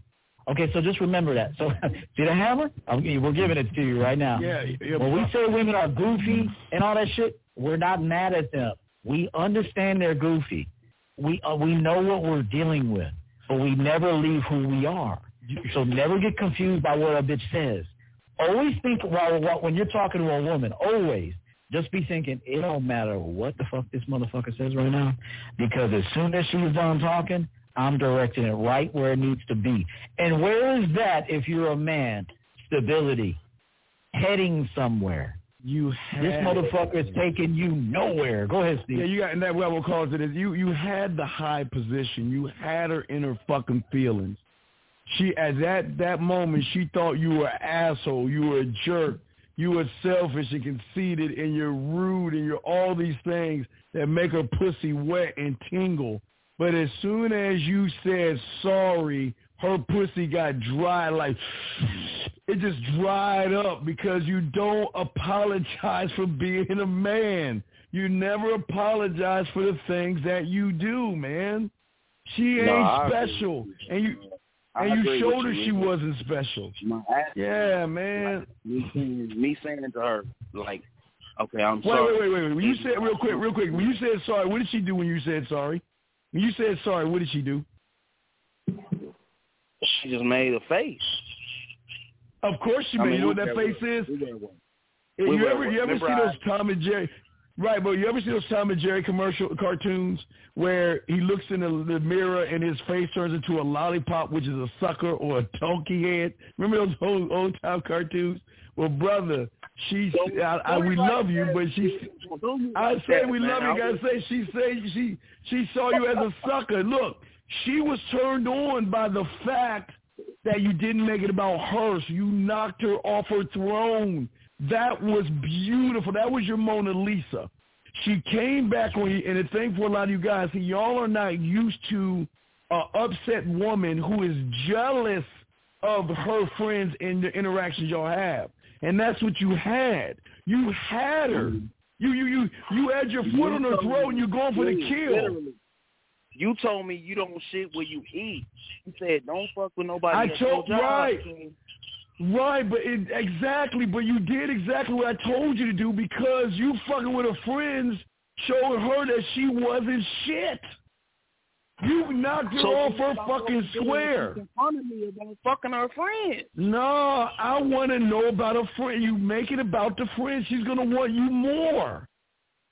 Okay, so just remember that. So, see the hammer? I'm, we're giving it to you right now. Yeah, yeah, When we say women are goofy and all that shit, we're not mad at them. We understand they're goofy. We uh, we know what we're dealing with, but we never leave who we are. So never get confused by what a bitch says. Always think while, while when you're talking to a woman, always just be thinking it don't matter what the fuck this motherfucker says right now, because as soon as she's done talking, I'm directing it right where it needs to be. And where is that if you're a man? Stability, heading somewhere. You This motherfucker is taking you nowhere. Go ahead, Steve. Yeah, you got, and that what we'll call it is you you had the high position. You had her in her fucking feelings. She at that that moment she thought you were an asshole, you were a jerk, you were selfish and conceited, and you're rude, and you're all these things that make her pussy wet and tingle. But as soon as you said sorry, her pussy got dry like it just dried up because you don't apologize for being a man. You never apologize for the things that you do, man. She ain't No, I special, and you I and you showed her you. she wasn't special. Yeah, man. Me saying, me saying to her, like, okay, I'm Wait, sorry. wait, wait, wait, wait. When you said real quick, real quick. When you said sorry, what did she do when you said sorry? When you said sorry, what did she do? She just made a face. Of course she I made. mean, you know what that face is? we were one. If We you ever you ever see Remember those Tom and Jerry? Right, but you ever see those Tom and Jerry commercial cartoons where he looks in the, the mirror and his face turns into a lollipop, which is a sucker or a donkey head? Remember those old old time cartoons? Well, brother, she's I, I, we love you, but she. I say we love you. Gotta say she said she she saw you as a sucker. Look, she was turned on by the fact that you didn't make it about her. So you knocked her off her throne. That was beautiful. That was your Mona Lisa. She came back on you, and the thing for a lot of you guys, see, y'all are not used to a upset woman who is jealous of her friends and the interactions y'all have. And that's what you had. You had her. You you you you had your foot on her throat and you're going for the kill. You told me you don't shit where you eat. You said don't fuck with nobody. I told right, right, but it, exactly. But you did exactly what I told you to do because you fucking with her friends showed her that she wasn't shit. You knocked her So off her fucking square. In front of me about fucking her friend. No, I want to know about her friend. You make it about the friend. She's gonna want you more.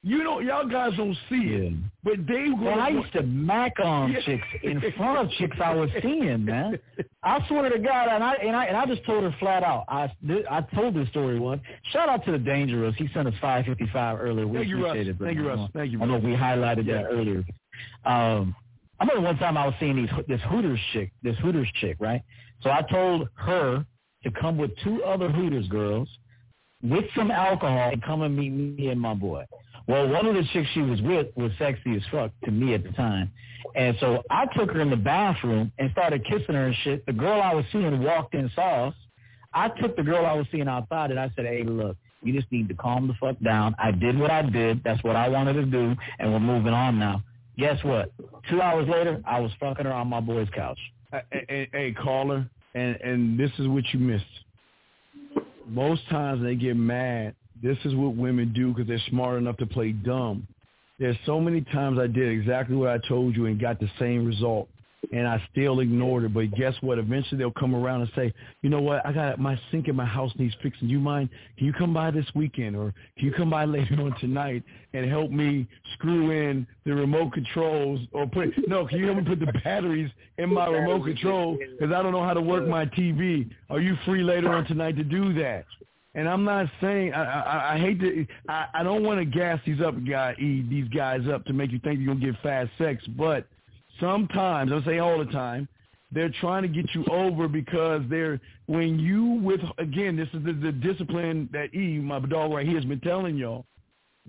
You know, y'all guys don't see it, but they. Man, I used to mac on Yeah. chicks in front of chicks I was seeing, man. I swear to God, and I and I and I just told her flat out. I I told this story once. Shout out to the Dangerous. He sent us five fifty five earlier. We Thank you, Russ. it, Thank you. Russ. Thank you, I know we highlighted Yeah. that earlier. Um, I remember one time I was seeing these this Hooters chick, this Hooters chick, right? So I told her to come with two other Hooters girls with some alcohol and come and meet me and my boy. Well, one of the chicks she was with was sexy as fuck to me at the time. And so I took her in the bathroom and started kissing her and shit. The girl I was seeing walked in, saw us. I took the girl I was seeing outside and I said, hey, look, you just need to calm the fuck down. I did what I did. That's what I wanted to do, and we're moving on now. Guess what? Two hours later, I was fucking her on my boy's couch. Hey, hey, hey, caller, and and this is what you missed. Most times they get mad. This is what women do because they're smart enough to play dumb. There's so many times I did exactly what I told you and got the same result, and I still ignored it. But guess what? Eventually they'll come around and say, you know what? I got my sink in my house needs fixing. Do you mind? Can you come by this weekend, or can you come by later on tonight and help me screw in the remote controls, or put no? Can you help me put the batteries in my remote control because I don't know how to work my TV? Are you free later on tonight to do that? And I'm not saying I I, I hate to I, I don't want to gas these up guy E these guys up to make you think you're gonna get fast sex, but sometimes I say all the time they're trying to get you over because they're when you with again this is the, the discipline that E my dog right here has been telling y'all.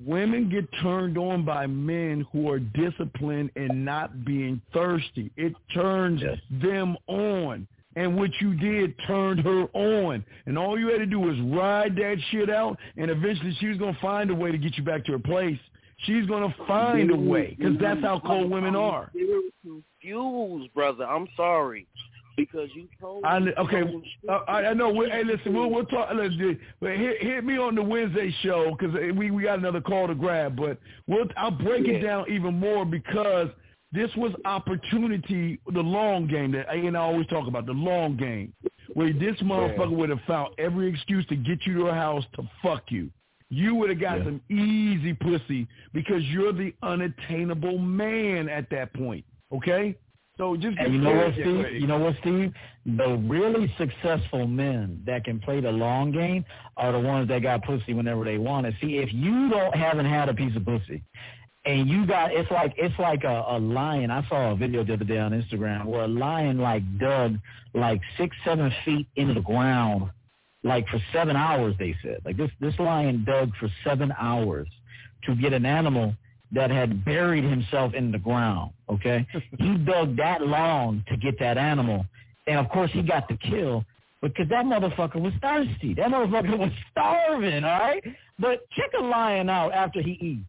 Women get turned on by men who are disciplined and not being thirsty. It turns them on. And what you did turned her on. And all you had to do was ride that shit out, and eventually she was going to find a way to get you back to her place. She's going to find a way, because that's how cold women are. Confused, brother. I'm sorry. Because you told I, me okay, uh, I, I know. We, hey, listen, we'll, we'll talk. But hit, hit me on the Wednesday show because we we got another call to grab. But we'll I'll break it down even more because this was opportunity, the long game that A and I always talk about, the long game, where this motherfucker would have found every excuse to get you to her house to fuck you. You would have got some easy pussy because you're the unattainable man at that point. Okay, so just And you know what, Steve? go ahead. You know what, Steve? The really successful men that can play the long game are the ones that got pussy whenever they want it. See, if you don't haven't had a piece of pussy, and you got it's like it's like a, a lion. I saw a video the other day on Instagram where a lion like dug like six seven feet into the ground, like for seven hours. They said like this this lion dug for seven hours to get an animal that had buried himself in the ground. Okay, he dug that long to get that animal, and of course he got the kill because that motherfucker was thirsty. That motherfucker was starving. All right, but check a lion out after he eats.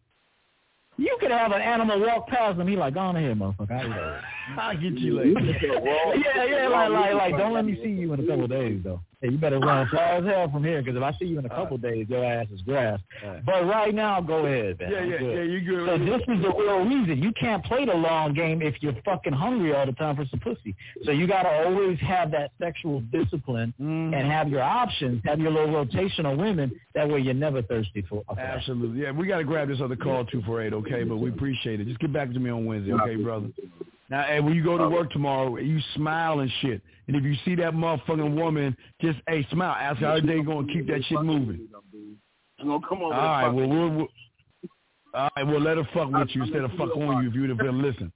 You could have an animal walk past him. He like, go on ahead, motherfucker. I'll, eat that." I'll get you later. yeah, yeah, like, like, like, don't let me see you in a couple of days, though. Hey, you better run far as hell from here, because if I see you in a couple of days, your ass is grass. But right now, go ahead, man. Yeah, yeah, good. yeah, you good. So this is the real reason. You can't play the long game if you're fucking hungry all the time for some pussy. So you got to always have that sexual discipline Mm-hmm. and have your options, have your little rotation of women. That way you're never thirsty for. for. Absolutely. Yeah, we got to grab this other call, 248, okay? Okay, but we appreciate it. Just get back to me on Wednesday, okay, brother? Now, hey, when you go to work tomorrow, you smile and shit. And if you see that motherfucking woman, just, hey, smile. Ask her how they going to keep that shit moving. I'm gonna come over. All right, well, we'll, we'll, all right, well, let her fuck with you instead of fuck on you if you would have been listen.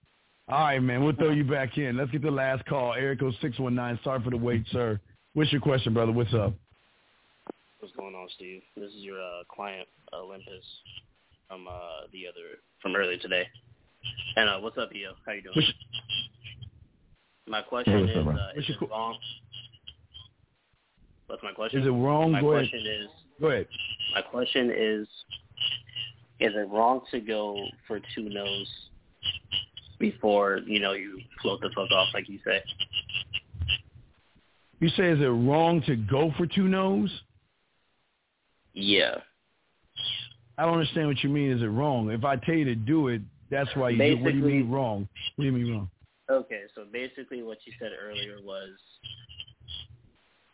All right, man, we'll throw you back in. Let's get the last call. Eric 619. Sorry for the wait, sir. What's your question, brother? What's up? What's going on, Steve? This is your uh, client, Olympus, from uh, the other from earlier today. And uh, what's up, Eo? How you doing? What's- My question is, uh, is it wrong? What's my question? Is it wrong? My Go ahead. question is, Go ahead. my question is, is it wrong to go for two no's before you know you float the fuck off like you say? You say is it wrong to go for two no's? Yeah. I don't understand what you mean. Is it wrong? If I tell you to do it, that's why you do. it. What do you mean wrong? What do you mean wrong? Okay, so basically what you said earlier was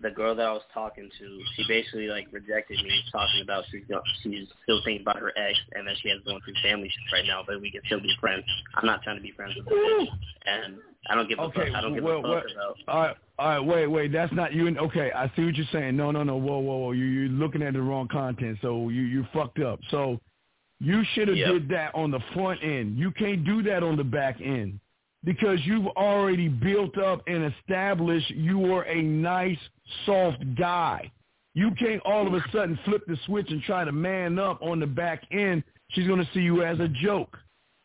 the girl that I was talking to, she basically like rejected me, talking about she's she's still thinking about her ex, and that she has going through family shit right now, but we can still be friends. I'm not trying to be friends with her, bitch, and I don't give a Okay, fuck. I don't give well, a fuck well, about. All right, all right, wait, wait. That's not you. And okay, I see what you're saying. No, no, no. Whoa, whoa, whoa. You you're looking at the wrong content. So you you fucked up. So you should have Yep. did that on the front end. You can't do that on the back end because you've already built up and established you are a nice, soft guy. You can't all of a sudden flip the switch and try to man up on the back end. She's going to see you as a joke.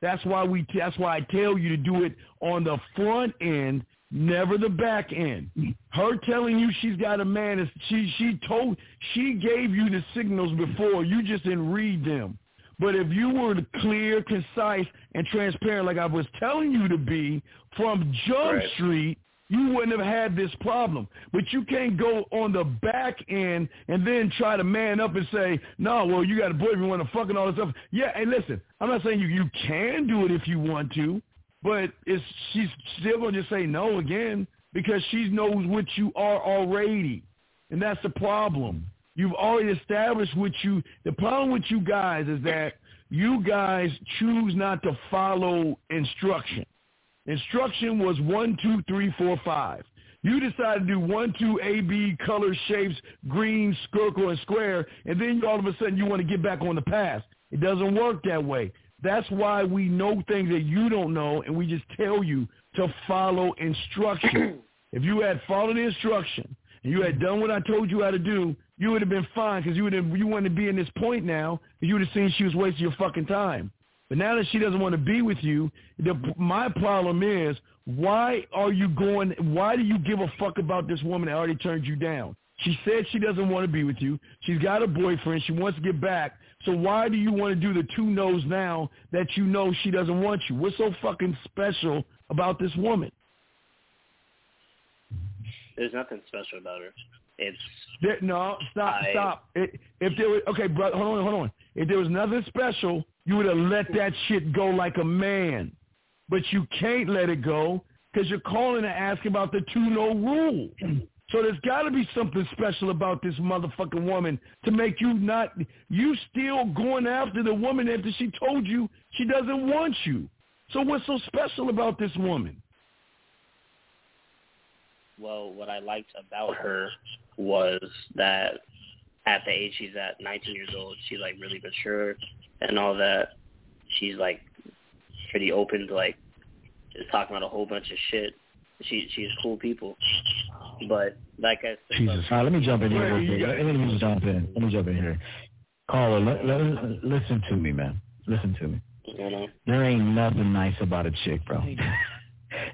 That's why we. That's why I tell you to do it on the front end, never the back end. Her telling you she's got a man is she. She told. She gave you the signals before. You just didn't read them. But if you were clear, concise, and transparent, like I was telling you to be from Jump Right. Street, you wouldn't have had this problem. But you can't go on the back end and then try to man up and say, no, well, you got a boyfriend, you want to fuck and all this stuff. Yeah, and listen, I'm not saying you, you can do it if you want to, but it's, she's still going to just say no again because she knows what you are already. And that's the problem. You've already established what you, the problem with you guys is that you guys choose not to follow instruction. Instruction was one, two, three, four, five. You decide to do one, two, A, B, color, shapes, green, circle, and square, and then all of a sudden you want to get back on the path. It doesn't work that way. That's why we know things that you don't know, and we just tell you to follow instruction. if you had followed the instruction and you had done what I told you how to do, you would have been fine because you would have you wouldn't be in this point now. You would have seen she was wasting your fucking time. But now that she doesn't want to be with you, the, my problem is why are you going? Why do you give a fuck about this woman that already turned you down? She said she doesn't want to be with you. She's got a boyfriend. She wants to get back. So why do you want to do the two no's now that you know she doesn't want you? What's so fucking special about this woman? There's nothing special about her. It's There, no, stop, I- stop. It, if there was, okay, brother, hold on, hold on. If there was nothing special, you would have let that shit go like a man. But you can't let it go because you're calling to ask about the two no rule. So there's got to be something special about this motherfucking woman to make you not, you still going after the woman after she told you she doesn't want you. So what's so special about this woman? Well, what I liked about her was that at the age she's at, 19 years old, she's like really mature and all that. She's like pretty open to like just talking about a whole bunch of shit. She she's cool people, um, but like I said, Jesus. All right, let me jump in here real quick. Let me just jump in. Let me jump in here. Caller, let, let, listen to me, man. Listen to me. you know, There ain't nothing nice about a chick, bro.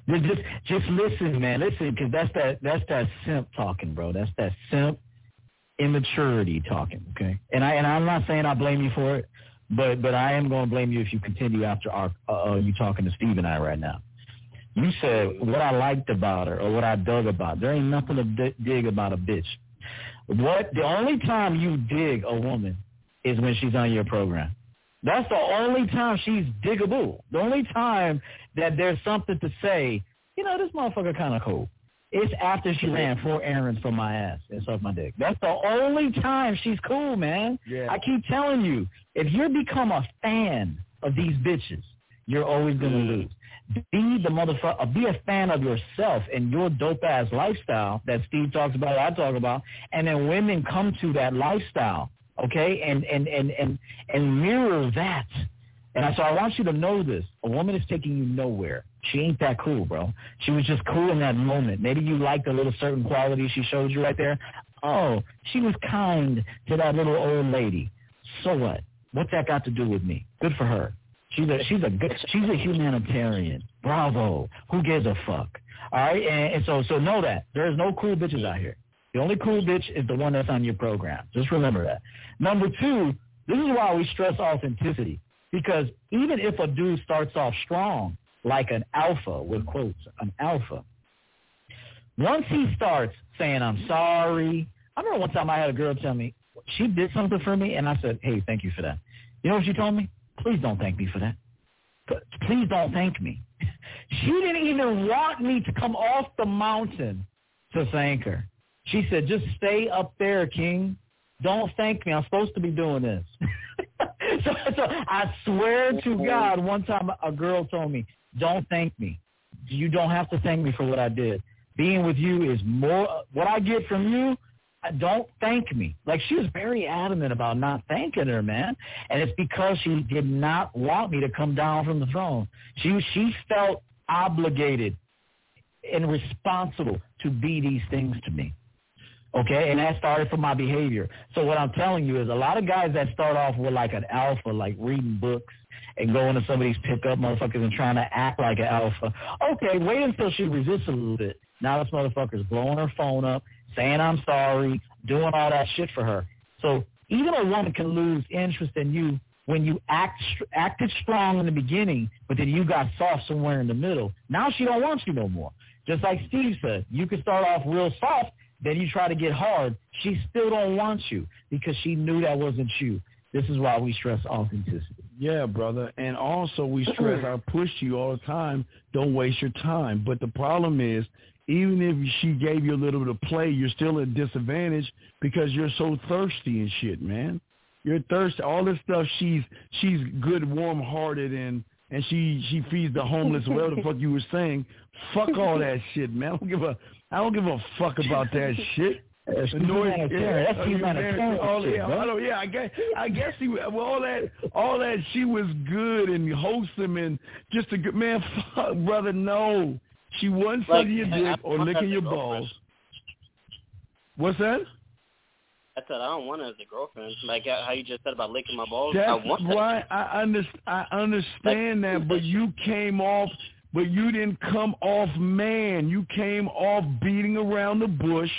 Just, just, just listen, man. Listen, because that's that, that's that simp talking, bro. That's that simp immaturity talking. Okay, and I and I'm not saying I blame you for it, but but I am going to blame you if you continue after our uh, you talking to Steve and I right now. You said what I liked about her or what I dug about. There ain't nothing to di- dig about a bitch. What the only time you dig a woman is when she's on your program. That's the only time she's diggable. The only time that there's something to say, you know, this motherfucker kind of cool. It's after she ran four errands for my ass and sucked my dick. That's the only time she's cool, man. Yeah. I keep telling you, if you become a fan of these bitches, you're always gonna mm. lose. Be the motherfucker. Uh, be a fan of yourself and your dope ass lifestyle that Steve talks about, I talk about, and then women come to that lifestyle, okay, and and and and and mirror that. And I, so I want you to know this: a woman is taking you nowhere. She ain't that cool, bro. She was just cool in that moment. Maybe you liked a little certain quality she showed you right there. Oh, she was kind to that little old lady. So what? What's that got to do with me? Good for her. She's a she's a good she's a humanitarian. Bravo. Who gives a fuck? All right, and, and so so know that there's no cool bitches out here. The only cool bitch is the one that's on your program. Just remember that. Number two, this is why we stress authenticity because even if a dude starts off strong, like an alpha with quotes, an alpha, once he starts saying I'm sorry, I remember one time I had a girl tell me she did something for me, and I said, "Hey, thank you for that." You know what she told me? Please don't thank me for that. Please don't thank me. She didn't even want me to come off the mountain to thank her. She said, just stay up there, King. Don't thank me. I'm supposed to be doing this. so, so I swear to God, one time a girl told me, don't thank me. You don't have to thank me for what I did. Being with you is more, what I get from you uh, don't thank me. Like she was very adamant about not thanking her, man. And it's because she did not want me to come down from the throne. She she felt obligated and responsible to be these things to me. Okay, and that started from my behavior. So what I'm telling you is a lot of guys that start off with like an alpha, like reading books and going to somebody's pickup motherfuckers and trying to act like an alpha. Okay, wait until she resists a little bit. Now this motherfucker's blowing her phone up, saying I'm sorry, doing all that shit for her. So even a woman can lose interest in you when you act acted strong in the beginning, but then you got soft somewhere in the middle. Now she don't want you no more. Just like Steve said, you can start off real soft, then you try to get hard. She still don't want you because she knew that wasn't you. This is why we stress authenticity. Yeah, brother. And also we stress, I push you all the time, don't waste your time. But the problem is even if she gave you a little bit of play, you're still at disadvantage because you're so thirsty and shit, man. You're thirsty. All this stuff, she's she's good, warm hearted, and and she she feeds the homeless. well, the fuck you were saying? Fuck all that shit, man. I don't give a I don't give a fuck about that shit. That's humanitarian. That's oh, humanitarian. All, yeah, I don't, yeah, I guess I guess he well all that all that she was good and wholesome and just a good man. Fuck, brother, no. She wasn't like, sucking your dick or licking your balls. What's that? I said I don't want her as a girlfriend. Like uh, how you just said about licking my balls. That's I want why I, under, I understand that, but you came off, but you didn't come off man. You came off beating around the bush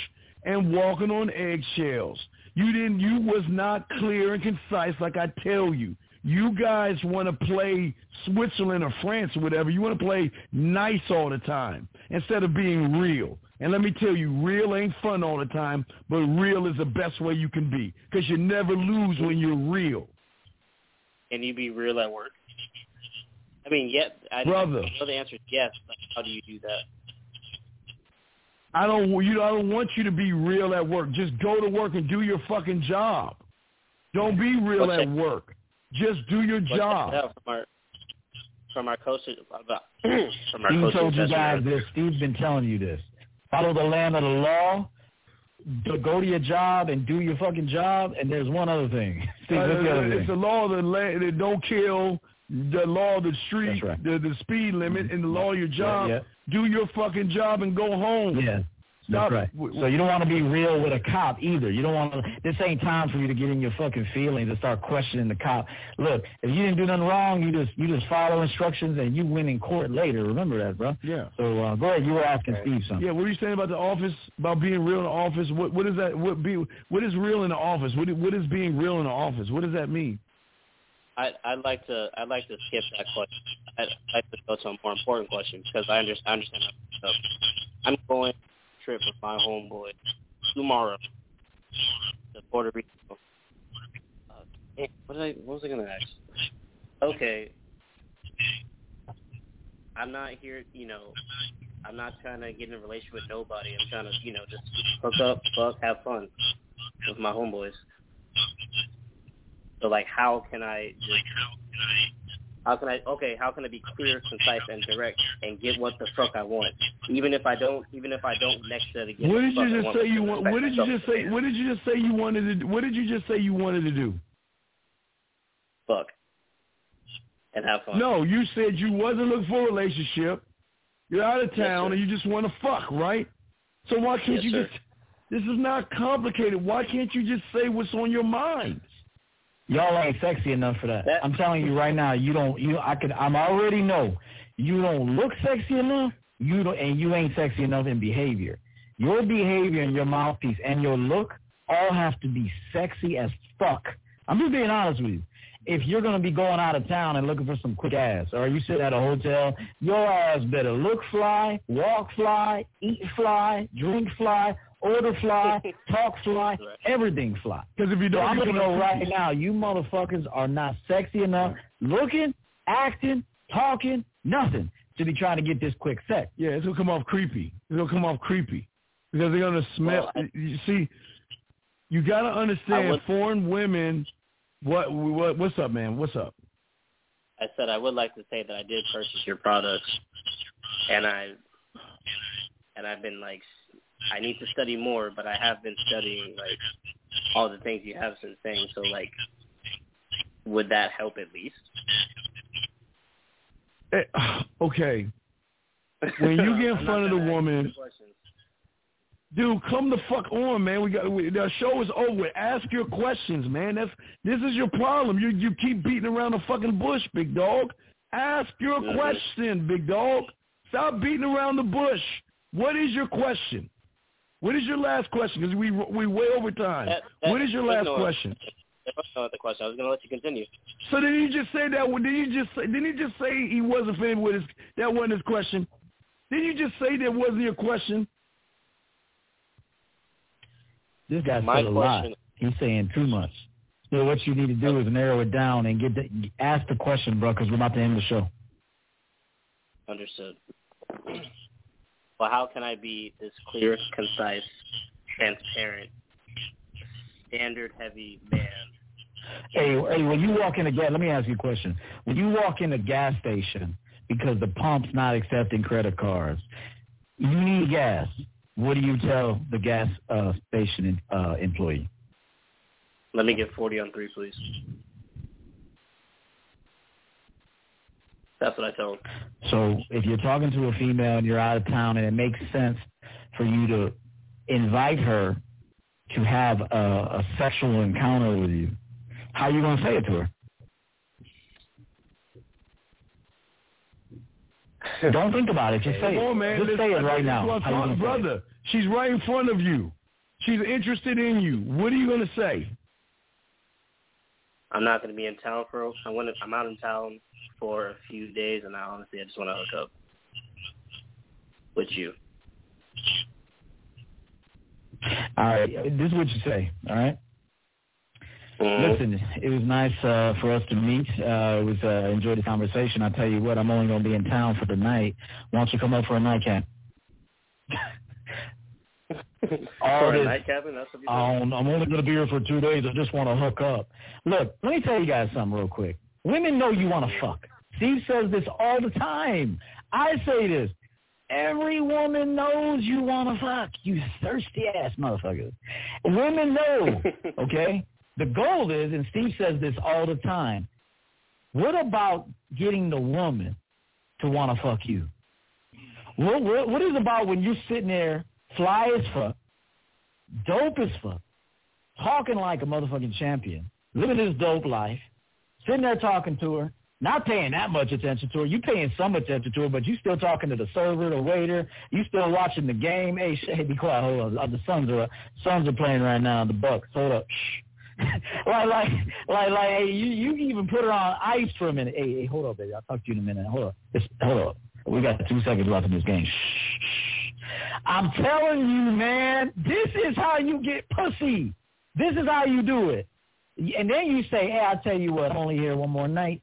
and walking on eggshells. You didn't. You was not clear and concise, like I tell you. You guys want to play Switzerland or France or whatever. You want to play nice all the time instead of being real. And let me tell you, real ain't fun all the time, but real is the best way you can be because you never lose when you're real. Can you be real at work? I mean, yes. I, Brother. I know the answer is yes, but how do you do that? I don't. You. know, I don't want you to be real at work. Just go to work and do your fucking job. Don't be real What's at that? work. Just do your But job. check it out From our, from our about, from our Steve told you guys this. Steve's been telling you this. Follow the land of the law. Go to your job and do your fucking job. And there's one other thing. Steve, Uh, what's the other it's thing? the law of the land. that Don't kill. The law of the street. Right. Mm-hmm. The the speed limit and the law of your job. yeah. Do your fucking job and go home. Yeah. Stop. That's right. So you don't want to be real with a cop either. You don't want to. This ain't time for you to get in your fucking feelings and start questioning the cop. Look, if you didn't do nothing wrong, you just you just follow instructions and you win in court later. Remember that, bro. Yeah. So uh, go ahead. You were asking Steve something. Yeah, what are you saying about the office? About being real in the office? What what is that? What be? What is real in the office? What what is being real in the office? What does that mean? I, I'd like to I'd like to skip that question. I'd like to go to a more important question because I understand I understand I'm going on a trip with my homeboy tomorrow to Puerto Rico. Uh, what did I what was I gonna ask? Okay. I'm not here, you know. I'm not trying to get in a relationship with nobody. I'm trying to, you know, just hook up, fuck, have fun with my homeboys. So like, how can I just? How can I? Okay, how can I be clear, concise, and direct, and get what the fuck I want, even if I don't, even if I don't necessarily get. What the did you just want say you want? What did you just say? What did you just say you wanted to? What did you just say you wanted to do? Fuck. And have fun. No, you said you wasn't looking for a relationship. You're out of town sir. and you just want to fuck, right? So why can't Yes, you sir. just? This is not complicated. Why can't you just say what's on your mind? Y'all ain't sexy enough for that. That- I'm telling you right now, you don't. You, I can. I'm already know you don't look sexy enough. You don't, and you ain't sexy enough in behavior. Your behavior and your mouthpiece and your look all have to be sexy as fuck. I'm just being honest with you. If you're gonna be going out of town and looking for some quick ass, or you sit at a hotel, your ass better look fly, walk fly, eat fly, drink fly, order fly, talk fly, everything fly. Because if you don't, I'm gonna gonna go right now. You motherfuckers are not sexy enough, looking, acting, talking, nothing to be trying to get this quick sex. Yeah, it's gonna come off creepy. It's gonna come off creepy because they're gonna smell. Well, you see, you gotta understand would- foreign women. What what what's up, man? What's up? I said I would like to say that I did purchase your products, and I and I've been like I need to study more, but I have been studying like all the things you have been saying. So like, would that help at least? Eh, okay, when you get in front of the woman, dude, come the fuck on, man. We got we, the show is over. Ask your questions, man. That's this is your problem. You you keep beating around the fucking bush, big dog. Ask your Mhm. question, big dog. Stop beating around the bush. What is your question? What is your last question? Because we we way over time. That- that- what is your there's last no- question? There was no other question. I was going to let you continue. So did he just say that? Did he just say? Didn't he just say he wasn't finished with his? That wasn't his question. Didn't you just say that wasn't your question? This guy's My said a lot. question- He's saying too much. So what you need to do is narrow it down and get the, ask the question, bro, because we're about to end the show. Understood. Well, how can I be this clear, concise, transparent, standard-heavy man? Hey, hey, when you walk in a gas, let me ask you a question. When you walk in a gas station because the pump's not accepting credit cards, you need gas. What do you tell the gas uh, station uh, employee? Let me get 40 on three, please. That's what I tell him. So if you're talking to a female and you're out of town and it makes sense for you to invite her to have a, a sexual encounter with you, how are you gonna say it to her? Don't think about it. Just say Come it. on, man. Just Listen, say it right now. what How you talking- it? brother. She's right in front of you. She's interested in you. What are you gonna say? I'm not going to be in town for. I want to. I'm out in town for a few days, and I honestly, I just want to hook up with you. All right. This is what you say. All right. Mhm. Listen, it was nice uh, for us to meet. Uh, it was uh, enjoyed the conversation. I tell you what, I'm only going to be in town for the night. Why don't you come up for a nightcap? All for a this- nightcapping, that's what you Um, I'm only going to be here for two days. I just want to hook up. Look, let me tell you guys something real quick. Women know you want to fuck. Steve says this all the time. I say this. Every woman knows you want to fuck. You thirsty ass motherfuckers. Women know, okay? The goal is, and Steve says this all the time, what about getting the woman to want to fuck you? What, what, what is about when you're sitting there, fly as fuck, dope as fuck, talking like a motherfucking champion, living this dope life, sitting there talking to her, not paying that much attention to her. You paying some attention to her, but you still talking to the server, the waiter. You still watching the game. Hey, sh- hey, be quiet. Hold on. Uh, The Suns are Suns are playing right now. The Bucks. Hold up. Shh. like, like, like, like. Hey, you you even put her on ice for a minute. Hey, hey, hold up, baby. I'll talk to you in a minute. Hold up. Just, hold up. We got two seconds left in this game. Shh. I'm telling you, man. This is how you get pussy. This is how you do it. And then you say, "Hey, I'll tell you what. I'm only here one more night.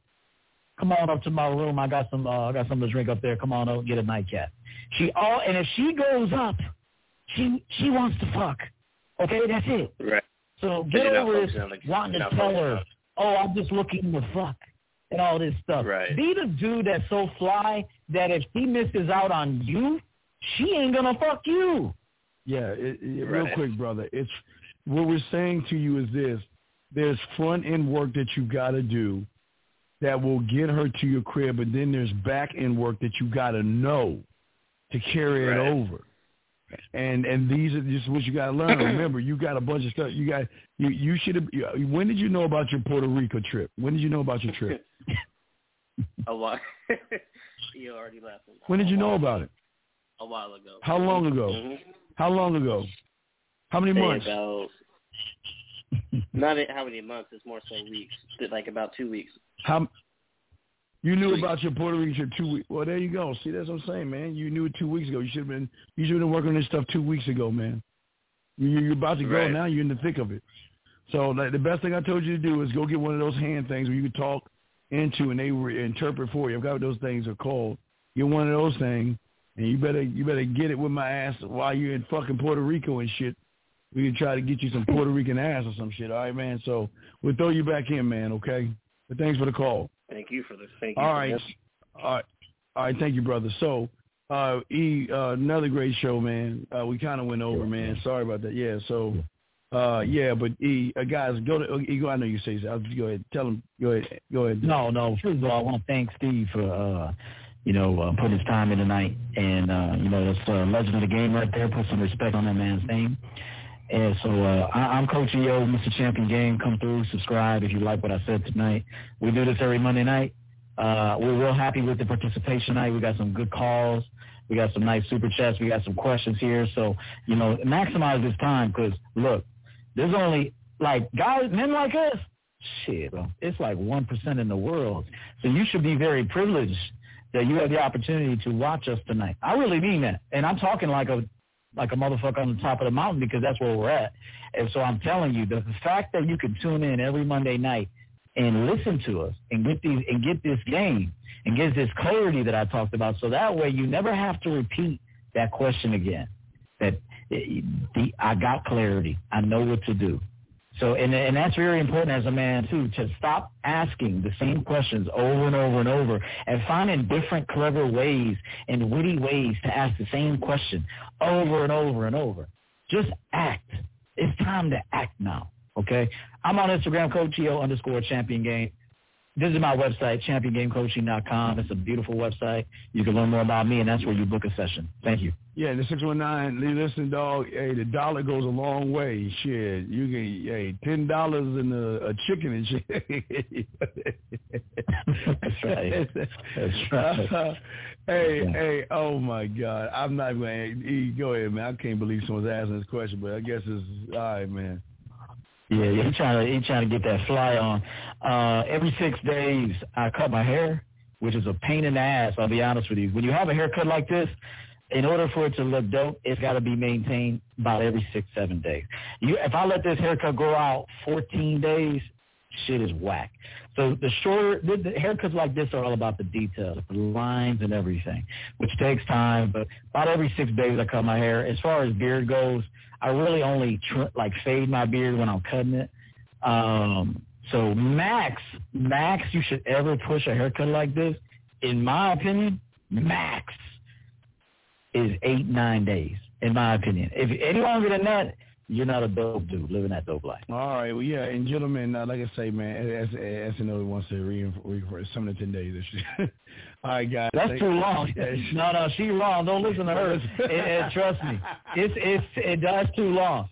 Come on up to my room. I got some. Uh, I got something to drink up there. Come on up, get a nightcap." She all, and if she goes up, she she wants to fuck. Okay, that's it. Right. So get over this focusing on the- wanting to tell her, "Oh, I'm just looking to fuck," and all this stuff. Right. Be the dude that's so fly that if he misses out on you, she ain't gonna fuck you. Yeah, it, it, real quick, brother. It's what we're saying to you is this: there's front end work that you got to do that will get her to your crib, but then there's back end work that you got to know to carry Right. it over. and and these are just what you got to learn. Remember, you got a bunch of stuff. You got you you should have. When did you know about your Puerto Rico trip? When did you know about your trip? a while. you already left. When did you know about it? A while ago. How long ago? Mm-hmm. How long ago? How many months? About, not how many months. It's more so weeks. Like about two weeks. How you knew about your Puerto Rico trip two weeks? Well, there you go. See, that's what I'm saying, man. You knew it two weeks ago. You should have been. You should have been working on this stuff two weeks ago, man. You, you're about to go Right. now. You're in the thick of it. So like, the best thing I told you to do is go get one of those hand things where you can talk into and they re- interpret for you. I forgot what those things are called. Get one of those things, and you better you better get it with my ass while you're in fucking Puerto Rico and shit. We can try to get you some Puerto Rican ass or some shit. All right, man. So we'll throw you back in, man. Okay. But thanks for the call. Thank you for this. Thank you. All for right. this. All right. All right. Thank you, brother. So, uh, E, uh, another great show, man. Uh, we kind of went over, man. Sorry about that. Yeah. So, uh, yeah, but E, uh, guys, go to E. Go. I know you say so. I'll just go ahead. Tell them. Go ahead. Go ahead. No, no. First of all, I want to thank Steve for, uh, you know, uh, putting his time in tonight. And, uh, you know, that's uh, legend of the game right there. Put some respect on that man's name. And so uh, I, I'm Coach EO, Mr. Champion Game. Come through, subscribe if you like what I said tonight. We do this every Monday night. Uh, we're real happy with the participation tonight. We got some good calls. We got some nice super chats. We got some questions here. So, you know, maximize this time because, look, there's only, like, guys, men like us, shit, it's like 1% in the world. So you should be very privileged that you have the opportunity to watch us tonight. I really mean that. And I'm talking like a like a motherfucker on the top of the mountain because that's where we're at. And so I'm telling you, the, fact that you can tune in every Monday night and listen to us and get these and get this game and get this clarity that I talked about, so that way you never have to repeat that question again. That eh, the I got clarity. I know what to do. So, and and that's very important as a man too, to stop asking the same questions over and over and over, and finding different clever ways and witty ways to ask the same question over and over and over. Just act. It's time to act now. Okay. I'm on Instagram, Coach EO underscore Champion Game. Visit my website, championgamecoaching.com. It's a beautiful website. You can learn more about me, and that's where you book a session. Thank you. Yeah, the six one nine. Listen, dog. Hey, the dollar goes a long way. Shit, you can hey ten dollars and a, a chicken and shit. That's right. That's right. Uh, hey, hey, oh my God, I'm not going. E, go ahead, man. I can't believe someone's asking this question, but I guess it's all right, man. Yeah, yeah, he trying to he trying to get that fly on. Uh, every six days, I cut my hair, which is a pain in the ass. I'll be honest with you. When you have a haircut like this, in order for it to look dope, it's got to be maintained about every six seven days. You, if I let this haircut grow out 14 days, shit is whack. So the shorter the, the haircuts like this are all about the details, the lines and everything, which takes time. But about every six days, I cut my hair. As far as beard goes, I really only tr- like fade my beard when I'm cutting it. Um, so max, max, you should ever push a haircut like this, in my opinion, max is eight nine days. In my opinion, if any longer than that, you're not a dope dude living that dope life. All right, well, yeah, and gentlemen, uh, like I say, man, as as SNL wants to reinforce some of ten days. Right, guys. That's too long. no, no, she wrong. Don't listen to her. It- it- trust me, it's it's it does too long.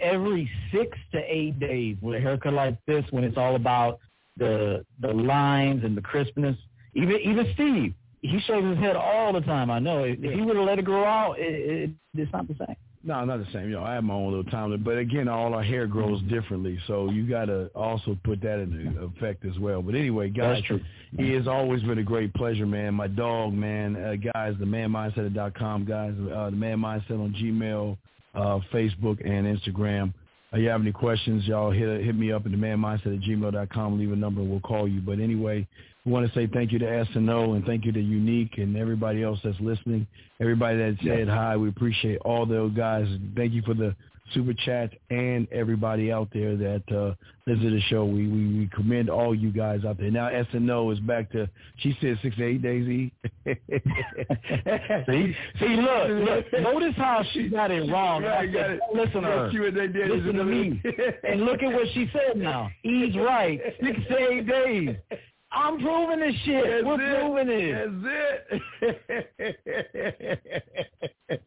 Every six to eight days with a haircut like this, when it's all about the the lines and the crispness. Even even Steve, he shaves his head all the time. I know. If he would have let it grow out, it, it, it's not the same. No, not the same. You know, I have my own little time, but again, all our hair grows differently, so you got to also put that into effect as well. But anyway, guys, it has always been a great pleasure, man. My dog, man, uh, guys, the manmindset.com, guys, uh, the man mindset on Gmail, uh, Facebook, and Instagram. Uh, you have any questions, y'all hit hit me up at the man mindset at gmail.com. Leave a number, and we'll call you. But anyway, we want to say thank you to SNO and thank you to Unique and everybody else that's listening. Everybody that said hi, we appreciate all those guys. Thank you for the super chat and everybody out there that uh, to the show. We, we we commend all you guys out there. Now SNO is back to she said six to eight days. E. See, see, look, look. Notice how she got it wrong. Yeah, got it. Listen to her. That's they did. Listen to me. and look at what she said now. He's right. Six to eight days. I'm proving this shit. That's We're it. proving it. That's it.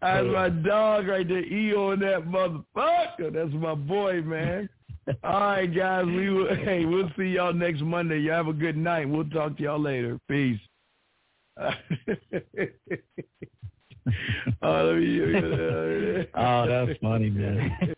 That's my dog right there. E on that motherfucker. That's my boy, man. All right, guys. We will, hey, we'll see y'all next Monday. Y'all have a good night. We'll talk to y'all later. Peace. oh, let me, uh, oh, that's funny, man.